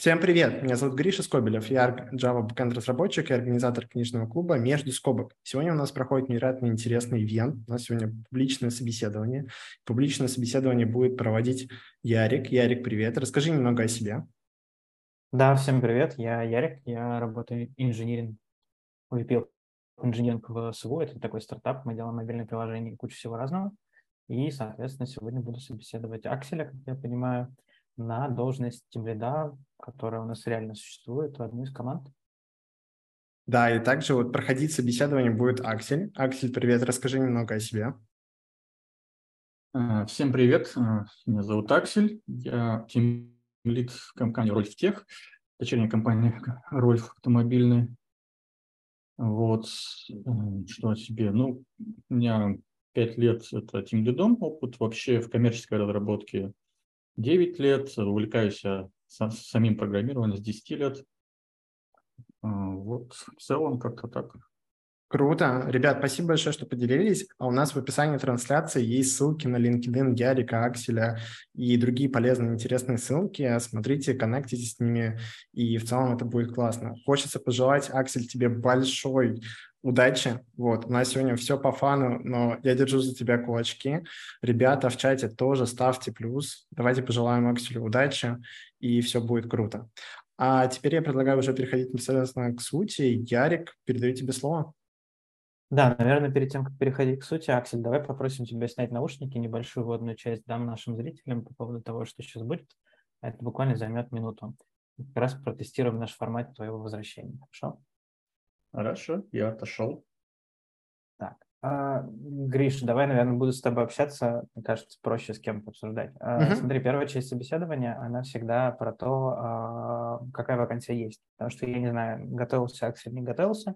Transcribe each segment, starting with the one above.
Всем привет! Меня зовут Гриша Скобелев. Я Java backend разработчик и организатор книжного клуба «Между скобок». Сегодня у нас проходит невероятно интересный ивент. У нас сегодня публичное собеседование. Публичное собеседование будет проводить Ярик. Ярик, привет. Расскажи немного о себе. Да, всем привет. Я Ярик. Я работаю инженеринг, VP инженеринг в СУ. Это такой стартап. Мы делаем мобильное приложение и кучу всего разного. И, соответственно, сегодня буду собеседовать Акселя, как я понимаю, на должность тимлида, которая у нас реально существует в одной из команд. Да, и также вот проходить собеседование будет Аксель. Аксель, привет, расскажи немного о себе. А, всем привет, а, меня зовут Аксель, я тимлид компании Рольф Тех, дочерняя компания Рольф автомобильная. Вот, что о себе. Ну, у меня пять лет это тимлидом опыт вообще в коммерческой разработке 9 лет, увлекаюсь самим программированием с 10 лет. А, вот в целом как-то так. Круто. Ребят, спасибо большое, что поделились. А у нас в описании трансляции есть ссылки на LinkedIn Ярика, Акселя и другие полезные, интересные ссылки. Смотрите, коннектитесь с ними, и в целом это будет классно. Хочется пожелать, Аксель, тебе большой удачи. Вот, у нас сегодня все по фану, но я держу за тебя кулачки. Ребята в чате тоже ставьте плюс. Давайте пожелаем Акселю удачи, и все будет круто. А теперь я предлагаю уже переходить непосредственно к сути. Ярик, передаю тебе слово. Да, наверное, перед тем, как переходить к сути, Аксель, давай попросим тебя снять наушники, небольшую вводную часть дам нашим зрителям по поводу того, что сейчас будет. Это буквально займет минуту. Как раз протестируем наш формат твоего возвращения. Хорошо? Хорошо, я отошел. Так. А, Гриш, давай, наверное, буду с тобой общаться. Мне кажется, проще с кем-то обсуждать. А, uh-huh. Смотри, первая часть собеседования, она всегда про то, а, какая вакансия есть. Потому что я не знаю, готовился Аксель, не готовился.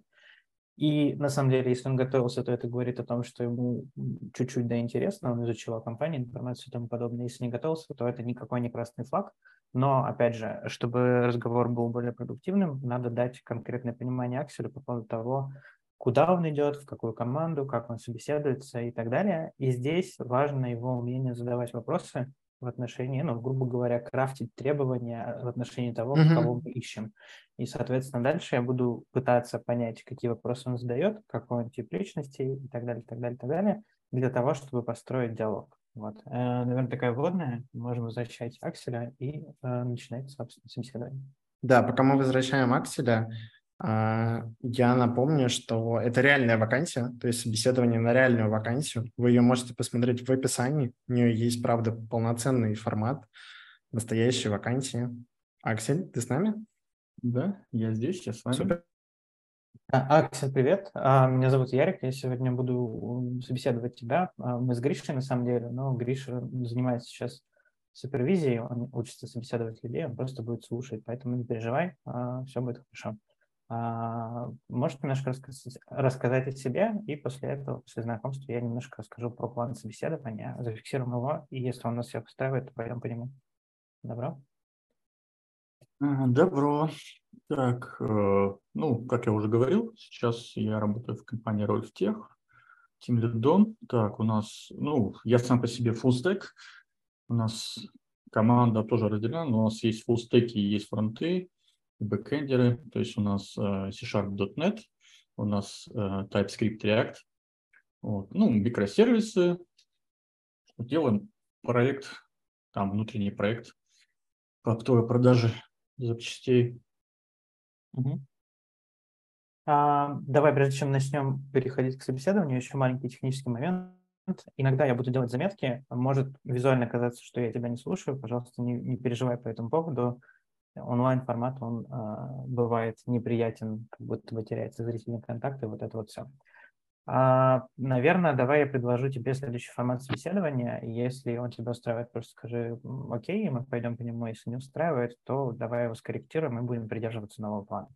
И на самом деле, если он готовился, то это говорит о том, что ему чуть-чуть да интересно, он изучил о компании, информацию и тому подобное. Если не готовился, то это никакой не красный флаг. Но, опять же, чтобы разговор был более продуктивным, надо дать конкретное понимание Акселю по поводу того, куда он идет, в какую команду, как он собеседуется и так далее. И здесь важно его умение задавать вопросы, в отношении, ну, грубо говоря, крафтить требования в отношении того, mm-hmm. кого мы ищем. И, соответственно, дальше я буду пытаться понять, какие вопросы он задает, какой он тип личности и так далее, так далее, так далее, для того, чтобы построить диалог. Вот. Э, наверное, такая вводная. Можем возвращать Акселя и э, начинать, собственно, собеседование. Да, пока мы возвращаем Акселя, а, я напомню, что это реальная вакансия, то есть собеседование на реальную вакансию. Вы ее можете посмотреть в описании. У нее есть, правда, полноценный формат настоящей вакансии. Аксель, ты с нами? Да, я здесь, я с вами. Супер. А, Аксель, привет. А, меня зовут Ярик. Я сегодня буду собеседовать тебя. Мы с Гришей, на самом деле, но Гриша занимается сейчас супервизией, он учится собеседовать людей, он просто будет слушать, поэтому не переживай, все будет хорошо. А, можете немножко рассказать, о себе, и после этого, после знакомства, я немножко расскажу про план собеседования, зафиксируем его, и если он нас всех устраивает, то пойдем по нему. Добро? Добро. Так, э, ну, как я уже говорил, сейчас я работаю в компании Рольфтех, Team Lead Так, у нас, ну, я сам по себе stack, у нас команда тоже разделена, но у нас есть full stack и есть фронты, бэкэндеры, то есть у нас uh, C-Sharp.NET, у нас uh, TypeScript React, вот. ну, микросервисы, делаем проект, там внутренний проект по оптовой продаже запчастей. Угу. А, давай, прежде чем начнем переходить к собеседованию, еще маленький технический момент. Иногда я буду делать заметки, может визуально казаться, что я тебя не слушаю, пожалуйста, не, не переживай по этому поводу онлайн-формат, он э, бывает неприятен, как будто бы теряется зрительный контакт, и вот это вот все. А, наверное, давай я предложу тебе следующий формат собеседования. Если он тебя устраивает, просто скажи окей, мы пойдем по нему. Если не устраивает, то давай его скорректируем и будем придерживаться нового плана.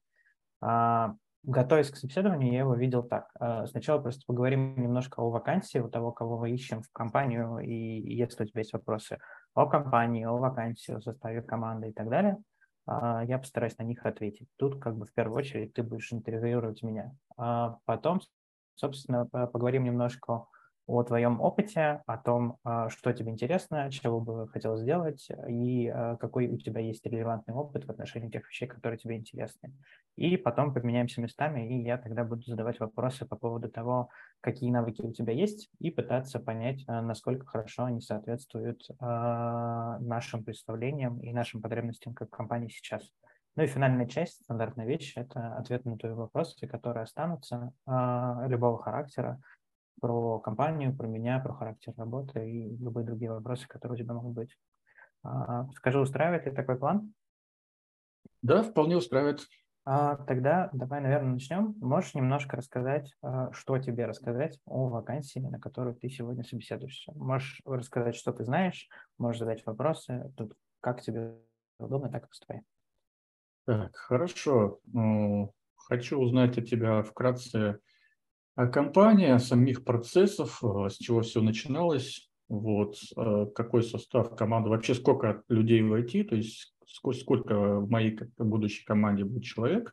А, готовясь к собеседованию, я его видел так. А, сначала просто поговорим немножко о вакансии, у того, кого мы ищем в компанию, и если у тебя есть вопросы о компании, о вакансии, о составе команды и так далее – я постараюсь на них ответить. Тут как бы в первую очередь ты будешь интервьюировать меня. Потом, собственно, поговорим немножко о твоем опыте, о том, а, что тебе интересно, чего бы хотел сделать и а, какой у тебя есть релевантный опыт в отношении тех вещей, которые тебе интересны. И потом поменяемся местами, и я тогда буду задавать вопросы по поводу того, какие навыки у тебя есть, и пытаться понять, а, насколько хорошо они соответствуют нашим представлениям и нашим потребностям как компании сейчас. Ну и финальная часть, стандартная вещь, это ответ на твои вопросы, которые останутся любого характера, про компанию, про меня, про характер работы и любые другие вопросы, которые у тебя могут быть. А, скажи, устраивает ли такой план? Да, вполне устраивает. А, тогда давай, наверное, начнем. Можешь немножко рассказать, а, что тебе рассказать о вакансии, на которую ты сегодня собеседуешься. Можешь рассказать, что ты знаешь, можешь задать вопросы. Тут как тебе удобно, так и поступай. Так, хорошо. Ну, хочу узнать от тебя вкратце а компания, самих процессов, э, с чего все начиналось, вот, э, какой состав команды, вообще сколько людей в IT, то есть сколько в моей будущей команде будет человек,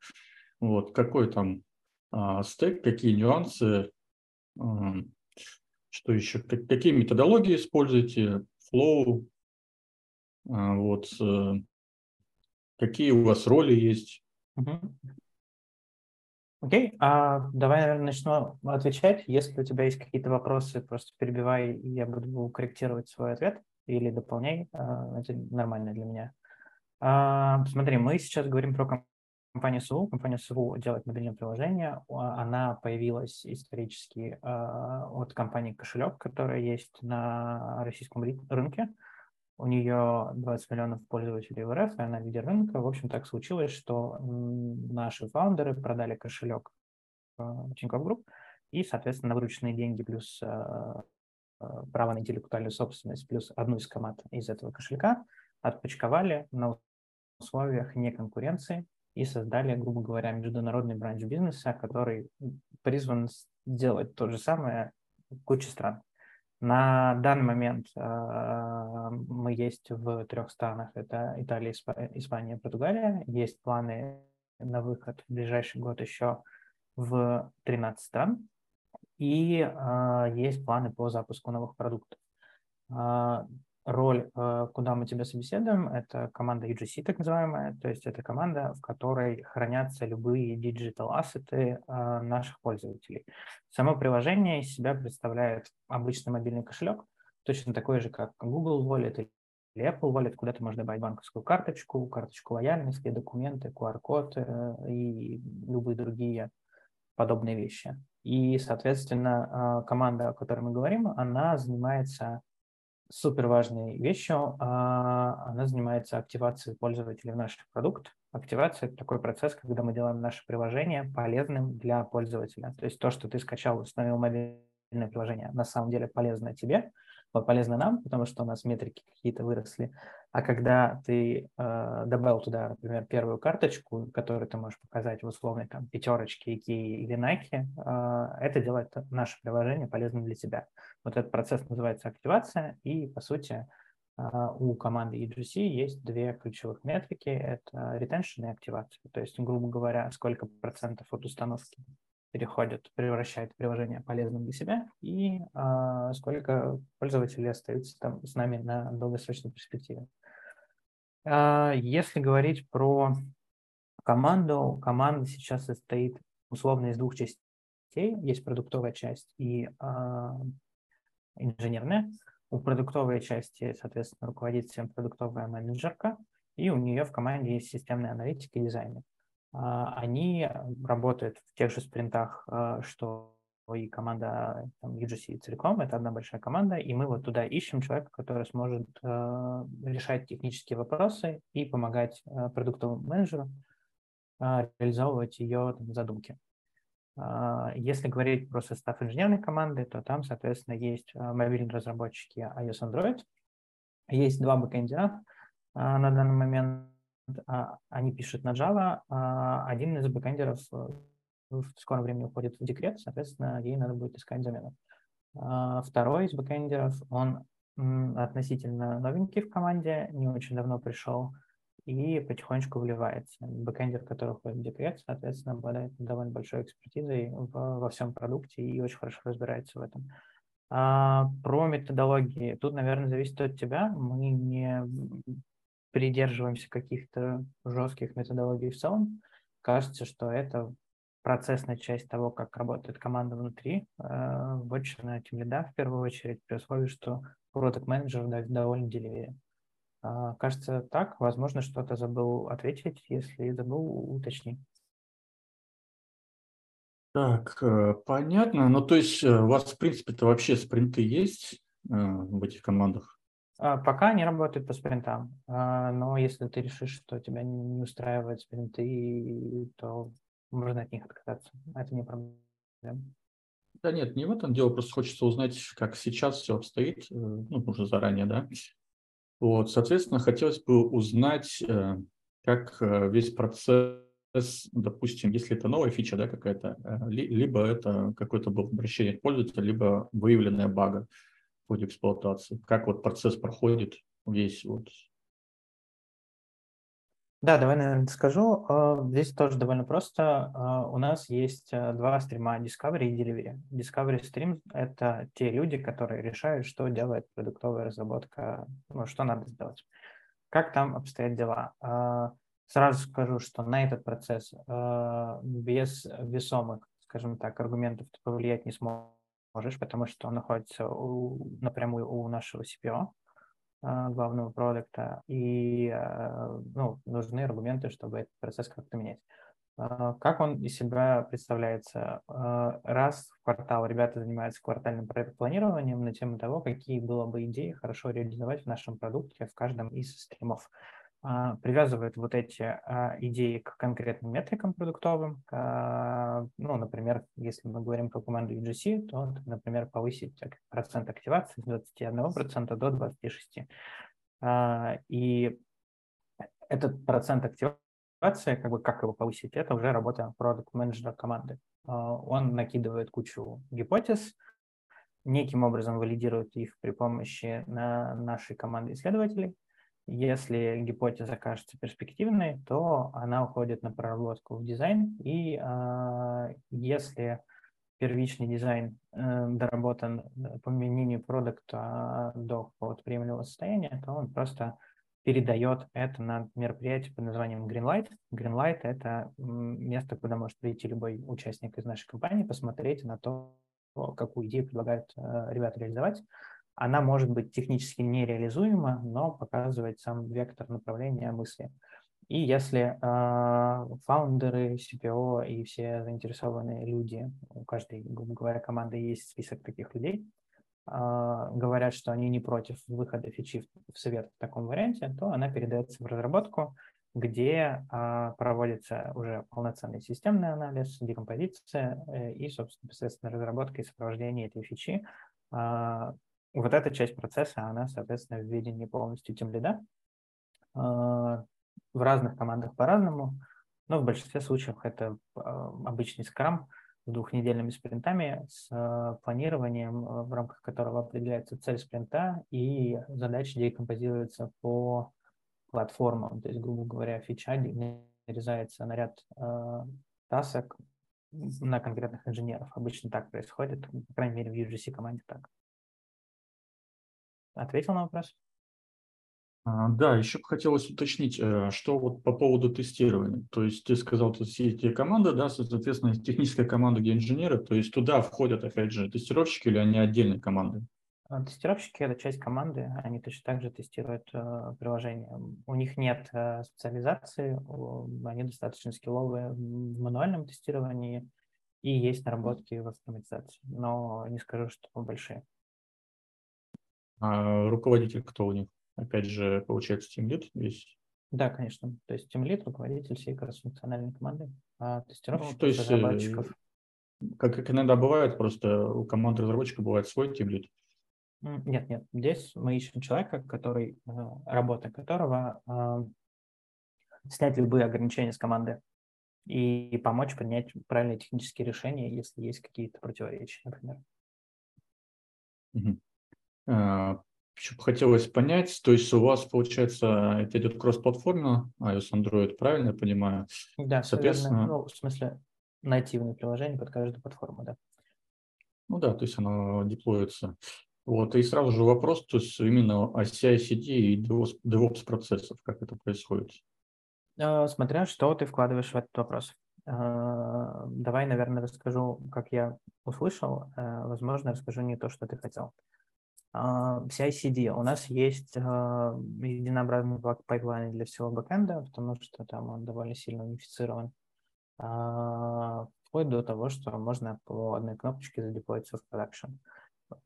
вот, какой там а, стек, какие нюансы, что еще, какие методологии используете, flow, а, вот, а, какие у вас роли есть. Uh-huh. Окей, а давай, наверное, начну отвечать. Если у тебя есть какие-то вопросы, просто перебивай, и я буду корректировать свой ответ или дополняй. А, это нормально для меня. А, смотри, мы сейчас говорим про компанию СУ. Компания СУ делает мобильное приложение. Она появилась исторически а, от компании Кошелек, которая есть на российском рынке. У нее 20 миллионов пользователей в РФ, и она лидер рынка. В общем, так случилось, что наши фаундеры продали кошелек Тинькофф Групп, и, соответственно, на вырученные деньги плюс э, э, право на интеллектуальную собственность плюс одну из команд из этого кошелька отпочковали на условиях неконкуренции и создали, грубо говоря, международный бранч бизнеса, который призван сделать то же самое в куче стран. На данный момент э, мы есть в трех странах. Это Италия, Испания, Португалия. Есть планы на выход в ближайший год еще в 13 стран. И э, есть планы по запуску новых продуктов. Роль, э, куда мы тебя собеседуем, это команда UGC, так называемая, то есть это команда, в которой хранятся любые digital ассеты э, наших пользователей. Само приложение из себя представляет обычный мобильный кошелек, точно такой же, как Google Wallet или Apple Wallet, куда ты можешь добавить банковскую карточку, карточку лояльности, документы, QR-код э, и любые другие подобные вещи. И, соответственно, команда, о которой мы говорим, она занимается супер важной вещью. А, она занимается активацией пользователей в наш продукт. Активация – это такой процесс, когда мы делаем наше приложение полезным для пользователя. То есть то, что ты скачал, установил мобильное приложение, на самом деле полезно тебе – полезно нам, потому что у нас метрики какие-то выросли. А когда ты э, добавил туда, например, первую карточку, которую ты можешь показать в условной там пятерочке, Ikea или Nike, э, это делает наше приложение полезным для тебя. Вот этот процесс называется активация, и, по сути, э, у команды EGC есть две ключевых метрики. Это retention и активация. То есть, грубо говоря, сколько процентов от установки переходят, превращают приложение полезным для себя и а, сколько пользователей остаются там с нами на долгосрочной перспективе. А, если говорить про команду, команда сейчас состоит условно из двух частей. Есть продуктовая часть и а, инженерная. У продуктовой части, соответственно, руководит всем продуктовая менеджерка, и у нее в команде есть системный аналитик и дизайнер. А, они работают в тех же спринтах, а, что и команда там, UGC целиком, это одна большая команда, и мы вот туда ищем человека, который сможет э, решать технические вопросы и помогать э, продуктовому менеджеру э, реализовывать ее там, задумки. Э, если говорить про состав инженерной команды, то там, соответственно, есть мобильные разработчики iOS Android, есть два бэкэндера э, на данный момент, а, они пишут на Java, а один из бэкэндеров в скором времени уходит в декрет, соответственно, ей надо будет искать замену. А, второй из бэкэндеров, он относительно новенький в команде, не очень давно пришел и потихонечку вливается. Бэкэндер, который уходит в декрет, соответственно, обладает довольно большой экспертизой в, во всем продукте и очень хорошо разбирается в этом. А, про методологии. Тут, наверное, зависит от тебя. Мы не придерживаемся каких-то жестких методологий в целом. Кажется, что это процессная часть того, как работает команда внутри, э, больше на тем лида в первую очередь, при условии, что продукт менеджер довольно деливее. А, кажется, так. Возможно, что-то забыл ответить. Если забыл, уточни. Так, э, понятно. Ну, то есть э, у вас, в принципе-то, вообще спринты есть э, в этих командах? А, пока они работают по спринтам. А, но если ты решишь, что тебя не устраивают спринты, то можно от них отказаться. Это не проблема. Да нет, не в этом дело. Просто хочется узнать, как сейчас все обстоит, ну, уже заранее, да. Вот, соответственно, хотелось бы узнать, как весь процесс допустим, если это новая фича да, какая-то, э, либо это какое-то было обращение к пользователю, либо выявленная бага в ходе эксплуатации. Как вот процесс проходит весь вот да, давай, наверное, скажу. А, здесь тоже довольно просто. А, у нас есть э, два стрима Discovery и Delivery. Discovery Stream — это те люди, которые решают, что делает продуктовая разработка, ну, что надо сделать. Как там обстоят дела? А, Сразу скажу, что на этот процесс без весомых, скажем так, аргументов ты повлиять не сможешь, потому что он находится у, напрямую у нашего CPO, главного продукта, и э, ну, нужны аргументы, чтобы этот процесс как-то менять. Э, как он из себя представляется? Раз в квартал ребята занимаются квартальным планированием на тему того, какие было бы идеи хорошо реализовать в нашем продукте в каждом из стримов. А, привязывает вот эти а, идеи к конкретным метрикам продуктовым. А, ну, например, если мы говорим про команду UGC, то, например, повысить процент активации с 21% до 26%. И этот процент активации, как бы как его повысить, это уже работа продукт-менеджера команды. Он накидывает кучу гипотез, неким образом валидирует их при помощи на нашей команды исследователей, если гипотеза кажется перспективной, то она уходит на проработку в дизайн, и э, если первичный дизайн э, доработан по мнению продукта до какого-то приемлемого состояния, то он просто передает это на мероприятие под названием Greenlight. Greenlight – это место, куда может прийти любой участник из нашей компании, посмотреть на то, какую идею предлагают э, ребята реализовать она может быть технически нереализуема, но показывает сам вектор направления мысли. И если э, фаундеры, CPO и все заинтересованные люди, у каждой, грубо говоря, команды есть список таких людей, э, говорят, что они не против выхода фичи в совет в таком варианте, то она передается в разработку, где э, проводится уже полноценный системный анализ, декомпозиция э, и, собственно, непосредственно разработка и сопровождение этой фичи вот эта часть процесса, она, соответственно, в видении полностью тем лида. А, в разных командах по-разному, но в большинстве случаев это а, обычный скрам с двухнедельными спринтами, с а, планированием, в рамках которого определяется цель спринта и задачи декомпозируются по платформам. То есть, грубо говоря, фича нарезается на ряд тасок на конкретных инженеров. Обычно так происходит, по крайней мере, в UGC команде так. Ответил на вопрос? А, да, еще бы хотелось уточнить, э, что вот по поводу тестирования. То есть ты сказал, что есть команды, да, соответственно, техническая команда, где инженеры, то есть туда входят, опять же, тестировщики или они отдельные команды? А, тестировщики – это часть команды, они точно так же тестируют э, приложение. У них нет э, специализации, они достаточно скилловые в мануальном тестировании и есть наработки в автоматизации, но не скажу, что большие. А руководитель кто у них? Опять же, получается, Team Lead весь? Да, конечно. То есть Team Lead, руководитель всей кросс-функциональной команды, а тестировщиков, ну, то есть, э, разработчиков. Как, как иногда бывает, просто у команд разработчика бывает свой Team Lead. Нет, нет. Здесь мы ищем человека, который, э, работа которого э, снять любые ограничения с команды и помочь принять правильные технические решения, если есть какие-то противоречия, например. Угу. А, Еще хотелось понять, то есть у вас, получается, это идет кросс-платформа, iOS, Android, правильно я понимаю? Да, соответственно. Ну, в смысле, нативное приложение под каждую платформу, да. Ну да, то есть оно деплоится. Вот, и сразу же вопрос, то есть именно о CI-CD и DevOps процессов, как это происходит? Э, смотря что ты вкладываешь в этот вопрос. Э, давай, наверное, расскажу, как я услышал. Возможно, расскажу не то, что ты хотел. CI-CD. У нас есть единообразный пайплайн для всего бэкэнда, потому что там он довольно сильно унифицирован. Вплоть до того, что можно по одной кнопочке задеплоиться в продакшн.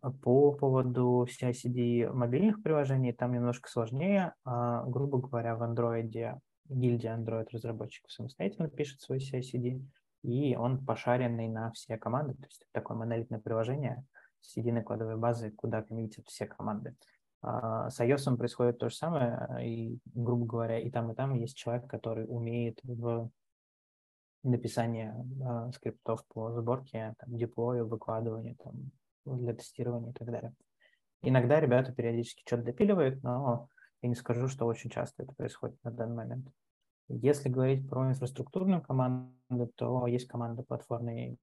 По поводу CI-CD мобильных приложений, там немножко сложнее. А, грубо говоря, в Android гильдия Android разработчиков самостоятельно пишет свой CI-CD, и он пошаренный на все команды, то есть такое монолитное приложение с единой кодовой базой, куда коммитят все команды. А, с iOS происходит то же самое, и, грубо говоря, и там, и там есть человек, который умеет в написании э, скриптов по сборке, там, деплою, выкладыванию, там, для тестирования и так далее. Иногда ребята периодически что-то допиливают, но я не скажу, что очень часто это происходит на данный момент. Если говорить про инфраструктурную команду, то есть команда платформенной,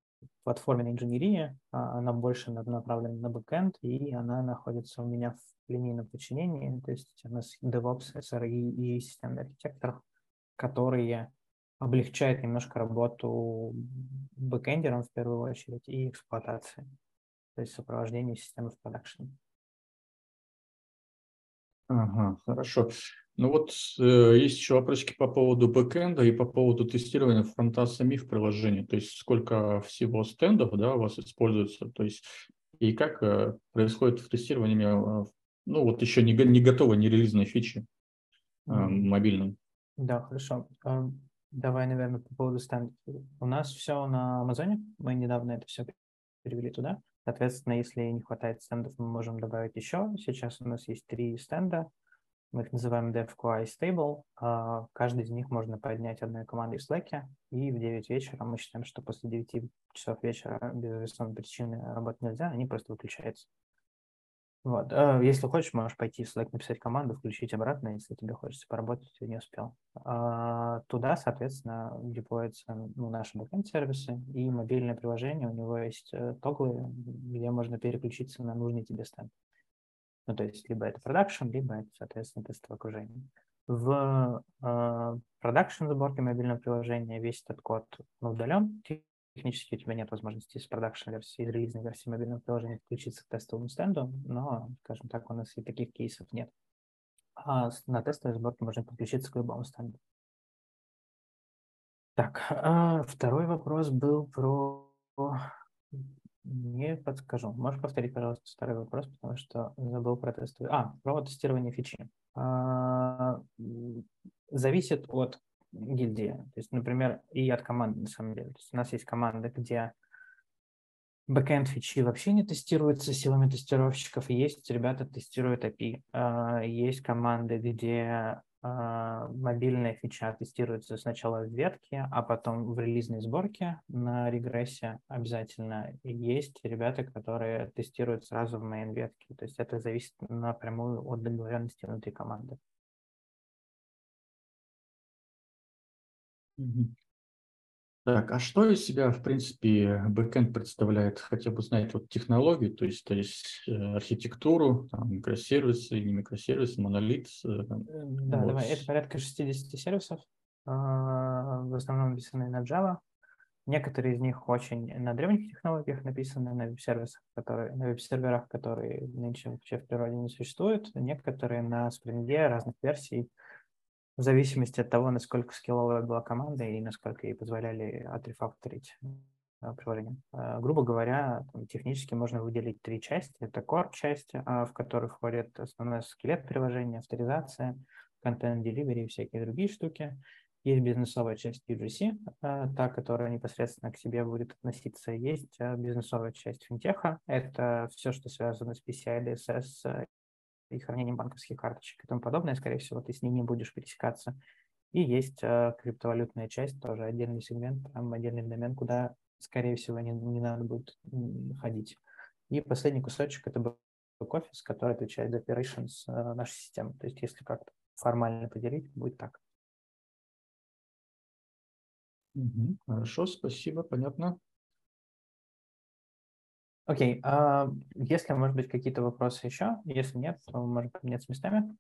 платформенной инженерии, а она больше направлена на бэкэнд, и она находится у меня в линейном подчинении, то есть у нас DevOps, SRE и системный архитектор, которые облегчают немножко работу бэкэндерам в первую очередь и эксплуатации то есть сопровождение системы в продакшн. Ага, хорошо. Ну вот э, есть еще вопросики по поводу бэкэнда и по поводу тестирования фронта самих приложений. То есть сколько всего стендов да, у вас используется, то есть и как э, происходит в тестировании, э, ну вот еще не, не готовой, не релизной фичи э, мобильной. Да, хорошо. Э, давай, наверное, по поводу стендов. У нас все на Амазоне, мы недавно это все перевели туда. Соответственно, если не хватает стендов, мы можем добавить еще. Сейчас у нас есть три стенда. Мы их называем DevQI Stable. А, каждый из них можно поднять одной командой в Slack. И в 9 вечера мы считаем, что после 9 часов вечера без весомой причины работать нельзя, они просто выключаются. Вот. А, если хочешь, можешь пойти в Slack, написать команду, включить обратно, если тебе хочется поработать, ты не успел. А, туда, соответственно, деплоятся ну, наши бэкэнд-сервисы и мобильное приложение. У него есть э, тоглы, где можно переключиться на нужный тебе стенд. Ну, то есть либо это продакшн, либо это, соответственно, тестовое окружение. В продакшн э, сборке мобильного приложения весь этот код удален, технически у тебя нет возможности из продакшн версии, из релизной версии мобильного приложения подключиться к тестовому стенду, но, скажем так, у нас и таких кейсов нет. А на тестовой сборке можно подключиться к любому стенду. Так, а второй вопрос был про... Не подскажу. Можешь повторить, пожалуйста, второй вопрос, потому что забыл про тестовый. А, про тестирование фичи. А, зависит от гильдии. То есть, например, и от команды, на самом деле. То есть у нас есть команда, где бэкэнд фичи вообще не тестируются силами тестировщиков, есть ребята тестируют API. А, есть команды, где мобильная фича тестируется сначала в ветке, а потом в релизной сборке на регрессе обязательно. Есть ребята, которые тестируют сразу в main ветке. То есть это зависит напрямую от договоренности внутри команды. Так, а что из себя, в принципе, бэкэнд представляет? Хотя бы знать вот технологии, то есть, то есть э, архитектуру, там, микросервисы, не микросервисы, монолит. Э, э, да, вот. давай, это порядка 60 сервисов, а, в основном написаны на Java. Некоторые из них очень на древних технологиях написаны, на веб-сервисах, которые, на веб-серверах, которые нынче вообще в природе не существуют. Некоторые на спринге разных версий, в зависимости от того, насколько скилловая была команда и насколько ей позволяли отрефакторить э, приложение. Э, грубо говоря, технически можно выделить три части. Это core-часть, а, в которой входит основной скелет приложения, авторизация, контент-деливери и всякие другие штуки. Есть бизнесовая часть UGC, э, та, которая непосредственно к себе будет относиться. Есть бизнесовая часть финтеха. Это все, что связано с PCI, DSS и хранением банковских карточек и тому подобное, скорее всего, ты с ней не будешь пересекаться. И есть э, криптовалютная часть, тоже отдельный сегмент, там отдельный домен, куда, скорее всего, не, не надо будет ходить. И последний кусочек – это бэк-офис, который отвечает за operations э, нашей системы. То есть, если как-то формально поделить, будет так. Угу, хорошо, спасибо, понятно. Окей, а если, может быть, какие-то вопросы еще? Если нет, то можем поменяться местами.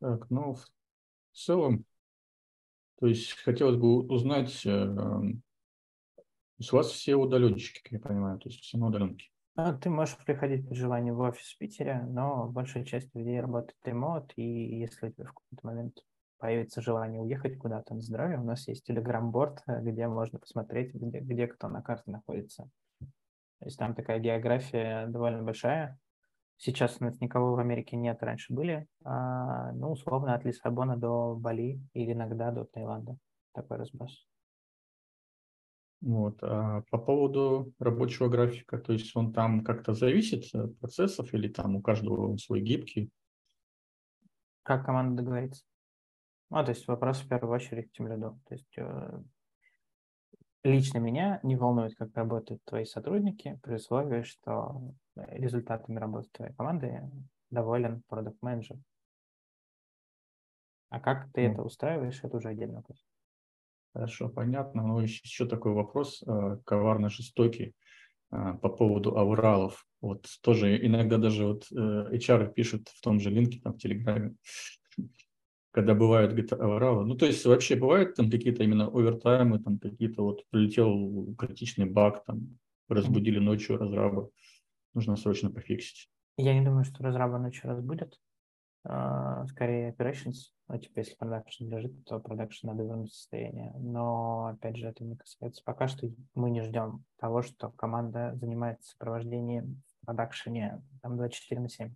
Так, ну, в целом, то есть хотелось бы узнать, э, у вас все удаленщики, как я понимаю, то есть все на удаленке. А, ты можешь приходить при желании в офис в Питере, но большая часть людей работает ремонт, и если у тебя в какой-то момент появится желание уехать куда-то на здоровье, у нас есть телеграм-борд, где можно посмотреть, где, где кто на карте находится. То есть там такая география довольно большая. Сейчас у нас никого в Америке нет, раньше были. А, ну, условно, от Лиссабона до Бали или иногда до Таиланда. Такой разброс. Вот. А по поводу рабочего графика, то есть он там как-то зависит от процессов или там у каждого он свой гибкий? Как команда договорится? Ну, то есть вопрос в первую очередь к тем лиду. То есть э, лично меня не волнует, как работают твои сотрудники, при условии, что результатами работы твоей команды доволен продукт менеджер А как ты mm. это устраиваешь, это уже отдельный вопрос. Хорошо, понятно. Но еще такой вопрос, э, коварно жестокий, э, по поводу авралов. Вот тоже иногда даже вот HR пишет в том же линке, там в Телеграме, когда бывают где-то авралы. Ну, то есть вообще бывают там какие-то именно овертаймы, там какие-то вот прилетел критичный баг, там разбудили ночью разраба, нужно срочно пофиксить. Я не думаю, что разраба ночью разбудят. Uh, скорее operations, ну, типа, если продакшн лежит, то продакшн надо вернуть в состояние. Но, опять же, это не касается. Пока что мы не ждем того, что команда занимается сопровождением в продакшене там 24 на 7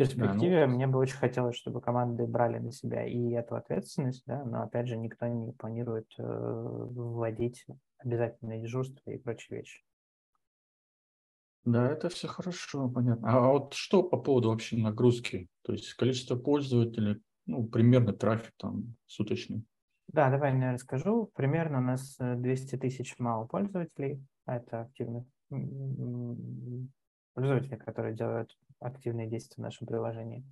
перспективе да, ну... мне бы очень хотелось, чтобы команды брали на себя и эту ответственность, да, но опять же никто не планирует э, вводить обязательное дежурство и прочие вещи. Да, это все хорошо, понятно. А, вот что по поводу вообще нагрузки? То есть количество пользователей, ну, примерно трафик там суточный. Да, давай я расскажу. Примерно у нас 200 тысяч мало пользователей. Это активных пользователи, которые делают активные действия в нашем приложении.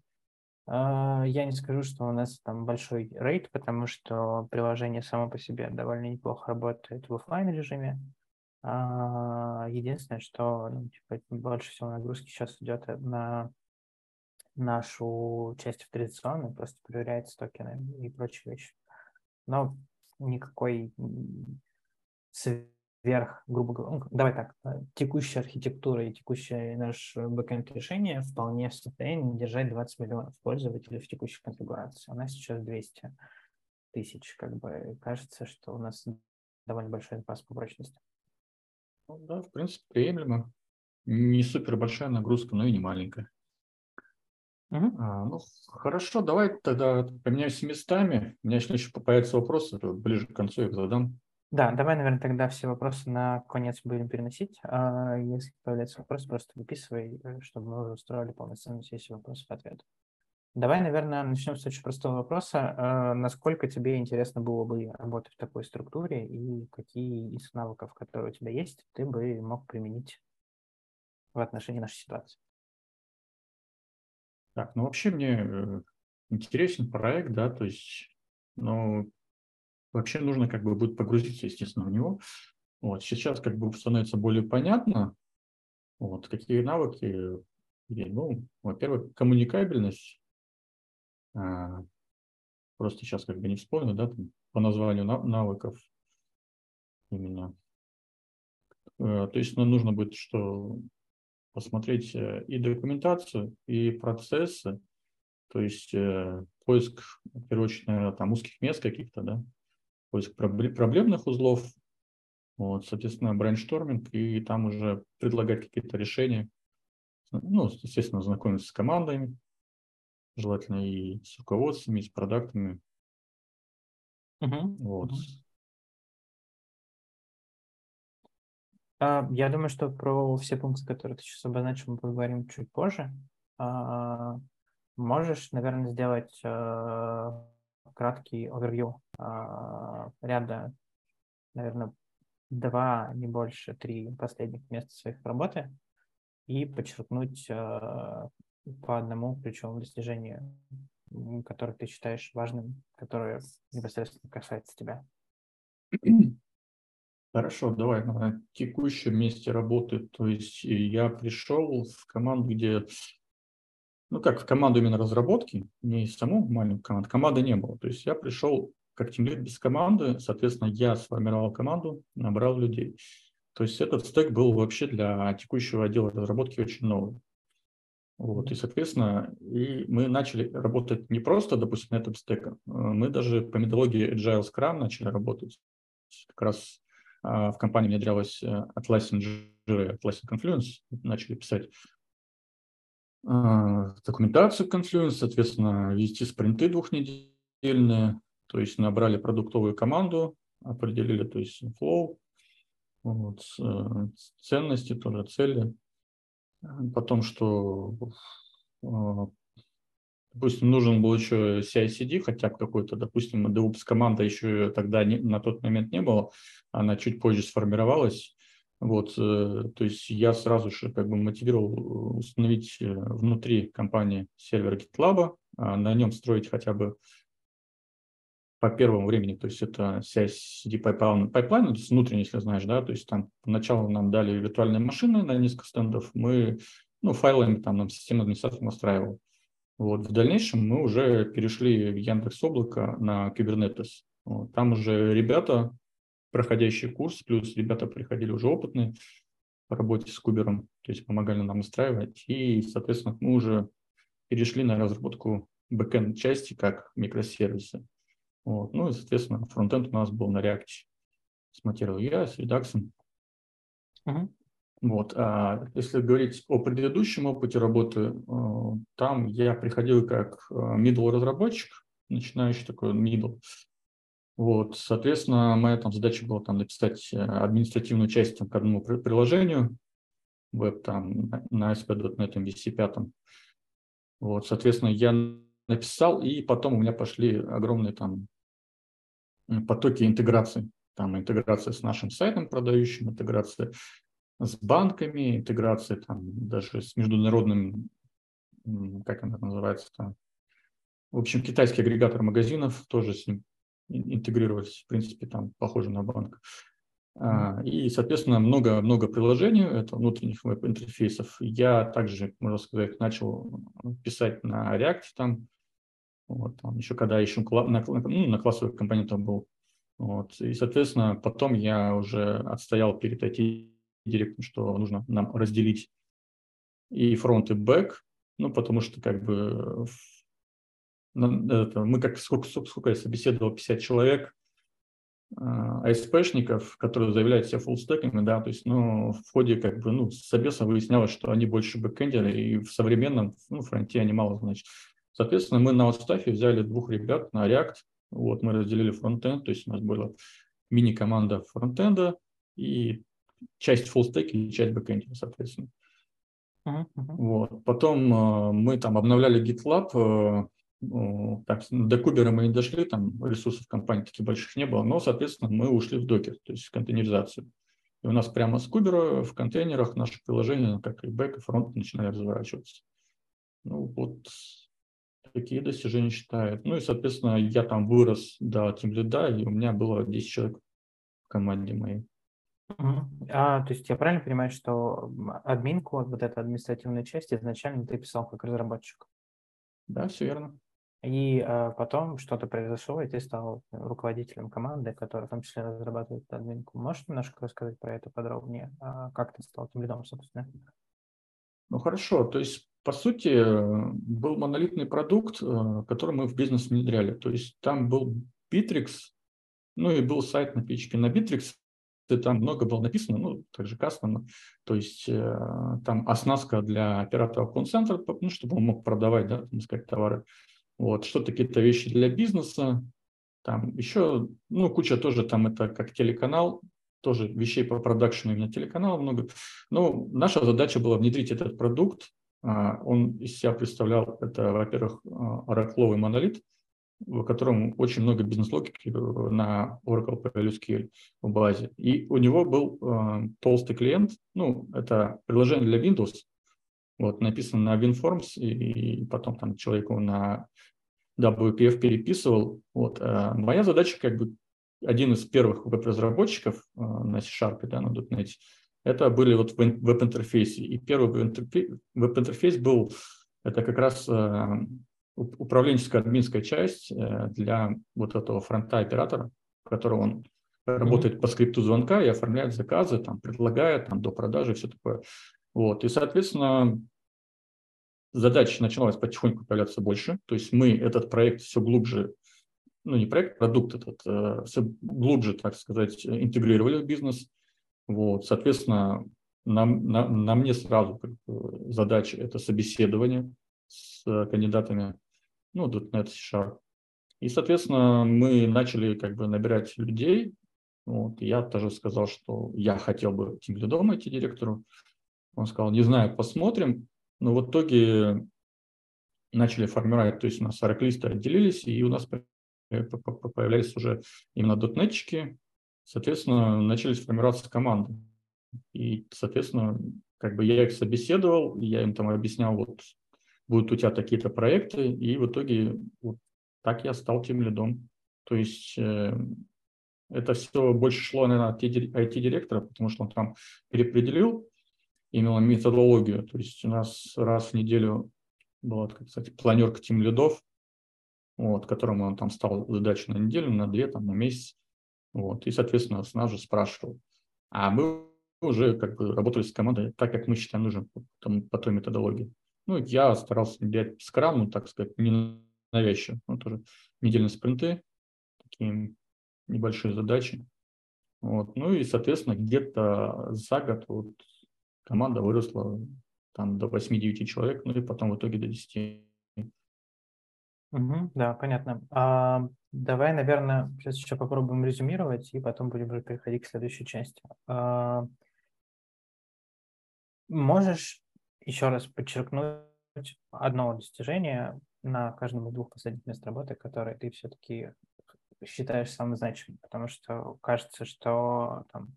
А, я не скажу, что у нас там большой рейд, потому что приложение само по себе довольно неплохо работает в офлайн режиме. А, единственное, что ну, типа, больше всего нагрузки сейчас идет на нашу часть в традиционной, просто проверяется токены и прочие вещи. Но никакой вверх, грубо говоря, ну, давай так, э, текущая архитектура и текущее наш бэкэнд решение вполне в состоянии держать 20 миллионов пользователей в текущей конфигурации. У нас сейчас 200 тысяч, как бы кажется, что у нас довольно большой запас по прочности. Ну, да, в принципе, приемлемо. Не супер большая нагрузка, но и не маленькая. Угу. А, ну, хорошо, давай тогда поменяемся местами. У меня еще появятся вопросы, ближе к концу я их задам. Да, давай, наверное, тогда все вопросы на конец будем переносить. А если появляется вопрос, просто выписывай, э, чтобы мы уже устроили полноценную сессию вопросов-ответов. Давай, наверное, начнем с очень простого вопроса. А насколько тебе интересно было бы работать в такой структуре и какие из навыков, которые у тебя есть, ты бы мог применить в отношении нашей ситуации? Так, ну вообще мне э, интересен проект, да, то есть, ну, вообще нужно как бы будет погрузиться, естественно, в него. Вот. Сейчас как бы становится более понятно, вот, какие навыки. Ну, во-первых, коммуникабельность. А, просто сейчас как бы не вспомню, да, там, по названию навыков именно. А, то есть нужно будет что посмотреть э, и документацию, и процессы, то есть э, поиск, в первую очередь, наверное, там узких мест каких-то, да, поиск проблемных узлов, вот, соответственно, брейншторминг, и там уже предлагать какие-то решения. Ну, естественно, знакомиться с командами, желательно и с руководствами, и с продуктами. Uh-huh. Вот. Э, я думаю, что про все пункты, которые ты сейчас обозначил, мы поговорим чуть позже. Uh, можешь, наверное, сделать uh, краткий овервью а, ряда, наверное, два, не больше, три последних места своих работы и подчеркнуть а, по одному ключевому достижению, которое ты считаешь важным, которое непосредственно касается тебя. Хорошо, давай на текущем месте работы. То есть я пришел в команду, где, ну как, в команду именно разработки, не саму маленькую команду, команды не было. То есть я пришел как тимлид без команды, соответственно, я сформировал команду, набрал людей. То есть этот стек был вообще для текущего отдела разработки очень новый. Вот, и, соответственно, и мы начали работать не просто, допустим, на этом стеке, мы даже по методологии Agile Scrum начали работать. Как раз а, в компании внедрялась э, Atlassian Atlassian Confluence, начали писать а, документацию Confluence, соответственно, вести спринты двухнедельные, то есть набрали продуктовую команду, определили, то есть flow, вот, э, ценности тоже, цели, Потом, что а, допустим, нужен был еще CI-CD, хотя какой-то, допустим, DevOps команда еще тогда не, на тот момент не было, она чуть позже сформировалась. Вот, э, то есть я сразу же как бы мотивировал установить э, внутри компании сервер GitLab, а на нем строить хотя бы по первому времени, то есть это CI-CD pipeline, pipeline, то есть внутренний, если знаешь, да, то есть там поначалу нам дали виртуальные машины на несколько стендов, мы, ну, файлами там нам система администрации настраивал. Вот, в дальнейшем мы уже перешли в Яндекс Облако на Kubernetes. Вот, там уже ребята, проходящий курс, плюс ребята приходили уже опытные по работе с Кубером, то есть помогали нам настраивать, и, соответственно, мы уже перешли на разработку бэкэнд части как микросервисы. Вот. Ну и, соответственно, фронтенд у нас был на React с Material UI, с Redux. Uh-huh. Вот. А если говорить о предыдущем опыте работы, э, там я приходил как э, middle разработчик, начинающий такой middle. Вот, соответственно, моя там задача была там написать э, административную часть там, к одному приложению, веб там на ASP.NET MVC 5. Вот, соответственно, я написал, и потом у меня пошли огромные там потоки интеграции. Там интеграция с нашим сайтом продающим, интеграция с банками, интеграция там даже с международным, как она называется там, в общем, китайский агрегатор магазинов тоже с ним интегрировались, в принципе, там похоже на банк. А, и, соответственно, много-много приложений, это внутренних веб-интерфейсов. Я также, можно сказать, начал писать на React там, вот, там еще когда еще на, ну, на классовых компонентах был. Вот, и, соответственно, потом я уже отстоял перед IT-директором, что нужно нам разделить и фронт, и бэк, ну, потому что как бы мы как сколько, сколько я собеседовал, 50 человек, АСПшников, которые заявляют себя фуллстеками, да, то есть, ну, в ходе как бы, ну, собеса выяснялось, что они больше бэкэндеры, и в современном, ну, фронте они мало значат. Соответственно, мы на отставе взяли двух ребят на React, вот, мы разделили фронтенд, то есть у нас была мини-команда фронтенда и часть фуллстека и часть бэкэнда, соответственно. Uh-huh, uh-huh. Вот. Потом э, мы там обновляли GitLab, э, так, до Кубера мы не дошли, там ресурсов компании таких больших не было, но, соответственно, мы ушли в докер, то есть в контейнеризацию. И у нас прямо с Кубера в контейнерах наше приложение, как и бэк, и фронт, начинали разворачиваться. Ну, вот такие достижения считает. Ну и, соответственно, я там вырос до тимлида, и у меня было 10 человек в команде моей. А, то есть я правильно понимаю, что админку, вот эта административная часть, изначально ты писал как разработчик? Да, все верно. И а, потом что-то произошло, и ты стал руководителем команды, которая в том числе разрабатывает админку. Можешь немножко рассказать про это подробнее? А как ты стал тем лидом, собственно? Ну хорошо, то есть по сути, был монолитный продукт, э, который мы в бизнес внедряли. То есть там был Bittrex, ну и был сайт на PHP на Bittrex, и там много было написано, ну, также кастомно, то есть э, там оснастка для оператора колл-центра, ну, чтобы он мог продавать, да, там, сказать, товары. Вот, что-то, какие-то вещи для бизнеса, там еще, ну, куча тоже там это как телеканал, тоже вещей по продакшену именно телеканала много. Но наша задача была внедрить этот продукт а, он из себя представлял, это, во-первых, оракловый монолит, в котором очень много бизнес-логики э, на Oracle PLSQL в базе. И у него был э, толстый клиент, ну, это приложение для Windows, вот, написано на WinForms, и, и потом там человеку на WPF переписывал. Вот, э, моя задача как бы один из первых веб-разработчиков э, на C-Sharp, да, на .NET, это были вот в веб-интерфейсе. И первый веб-интерфейс был, это как раз э, управленческая админская часть для вот этого фронта оператора, в котором он работает mm-hmm. по скрипту звонка и оформляет заказы, там, предлагает там, до продажи, все такое. Вот. И, соответственно, задач началось потихоньку появляться больше. То есть мы этот проект все глубже, ну не проект, продукт этот, э, все глубже, так сказать, интегрировали в бизнес. Вот. Соответственно, на, на, на мне сразу задача – это собеседование с кандидатами, ну, .NET C-Sharp. И, соответственно, мы начали как бы набирать людей. Вот. Я тоже сказал, что я хотел бы тем лидом идти директору. Он сказал, не знаю, посмотрим. Но в итоге начали формировать, то есть у нас ораклисты отделились, и у нас появлялись уже именно дотнетчики, соответственно, начались формироваться команды. И, соответственно, как бы я их собеседовал, я им там объяснял, вот будут у тебя такие-то проекты, и в итоге вот так я стал тем лидом. То есть э, это все больше шло, наверное, от IT-директора, потому что он там переопределил именно методологию. То есть у нас раз в неделю была, кстати, планерка тем лидов, вот, которому он там стал задачу на неделю, на две, там, на месяц. Вот, и, соответственно, с нас же спрашивал. А мы уже как бы работали с командой так, как мы считаем нужным по, по той методологии. Ну, я старался скрам, ну, так сказать, не навязчиво. Ну, тоже недельные спринты, такие небольшие задачи. Вот. Ну и, соответственно, где-то за год вот команда выросла там до 8-9 человек, ну и потом в итоге до 10. Угу, да, понятно. А, давай, наверное, сейчас еще попробуем резюмировать, и потом будем уже переходить к следующей части. А, можешь еще раз подчеркнуть одно достижение на каждом из двух последних мест работы, которые ты все-таки считаешь самым значимым? Потому что кажется, что там,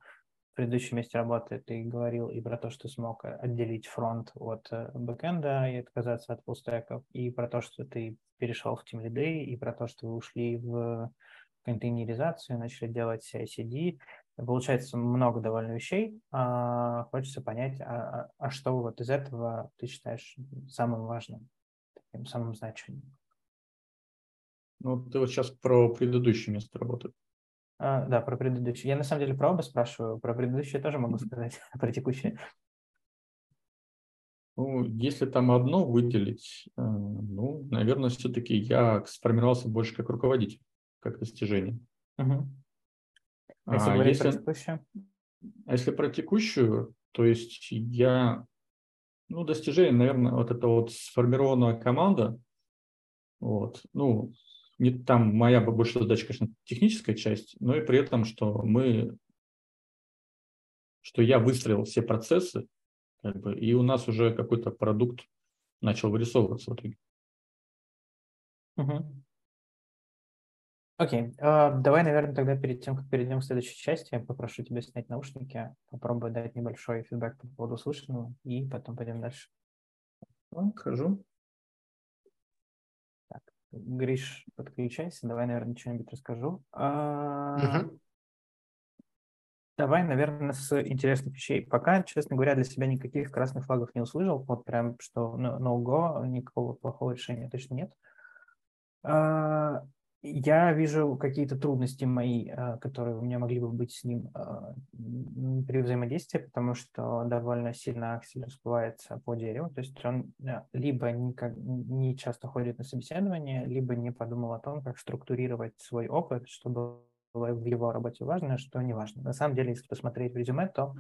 предыдущем месте работы ты говорил и про то, что смог отделить фронт от э, бэкэнда и отказаться от фуллстеков, и про то, что ты перешел в Team и про то, что вы ушли в контейнеризацию, начали делать CI-CD. Получается много довольно вещей. А, хочется понять, а, а, а что вот из этого ты считаешь самым важным, таким самым значимым? Ну, ты вот сейчас про предыдущее место работы. А, да, про предыдущий. Я на самом деле про оба спрашиваю. Про предыдущее тоже могу сказать, про текущее. Ну, если там одно выделить, э, ну, наверное, все-таки я сформировался больше как руководитель, как достижение. Угу. А если а говорить если, про текущую? А если про текущую, то есть я, ну, достижение, наверное, вот это вот сформированная команда, вот, ну, не там моя больше задача, конечно, техническая часть, но и при этом, что мы, что я выстроил все процессы, как бы, и у нас уже какой-то продукт начал вырисовываться в итоге. Угу. Окей, uh, давай, наверное, тогда перед тем, как перейдем к следующей части, я попрошу тебя снять наушники, попробую дать небольшой фидбэк по поводу услышанного, и потом пойдем дальше. Хожу. Гриш, подключайся, давай, наверное, что-нибудь расскажу. А... Угу. Давай, наверное, с интересных вещей. Пока, честно говоря, для себя никаких красных флагов не услышал. Вот прям, что no-go, никакого плохого решения точно нет. А, я вижу какие-то трудности мои, э, которые у меня могли бы быть с ним э, при взаимодействии, потому что довольно сильно Аксель расплывается по дереву, то есть он э, либо никак, не часто ходит на собеседование, либо не подумал о том, как структурировать свой опыт, чтобы было в его работе важно, что не важно. На самом деле, если посмотреть в резюме, то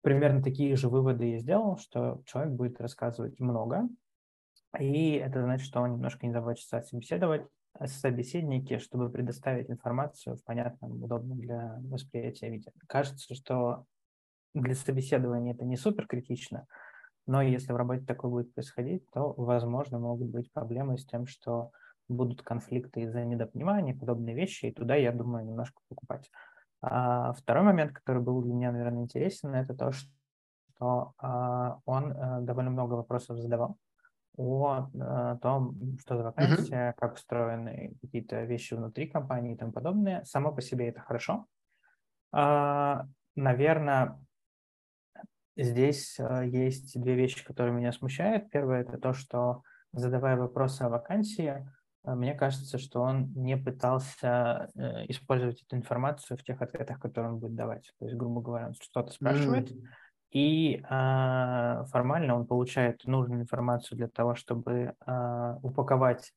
примерно такие же выводы я сделал, что человек будет рассказывать много, и это значит, что он немножко не заботится о собеседнике, чтобы предоставить информацию в понятном, удобном для восприятия виде. Кажется, что для собеседования это не супер критично, но если в работе такое будет происходить, то, возможно, могут быть проблемы с тем, что будут конфликты из-за недопонимания, подобные вещи, и туда, я думаю, немножко покупать. А второй момент, который был для меня, наверное, интересен, это то, что а, он а, довольно много вопросов задавал о, о том, что за вакансия, mm-hmm. как устроены какие-то вещи внутри компании и тому подобное. Само по себе это хорошо. А, наверное, здесь а, есть две вещи, которые меня смущают. Первое – это то, что задавая вопросы о вакансии, а, мне кажется, что он не пытался э, использовать эту информацию в тех ответах, которые он будет давать. То есть, грубо говоря, он что-то спрашивает, mm-hmm. И э, формально он получает нужную информацию для того, чтобы э, упаковать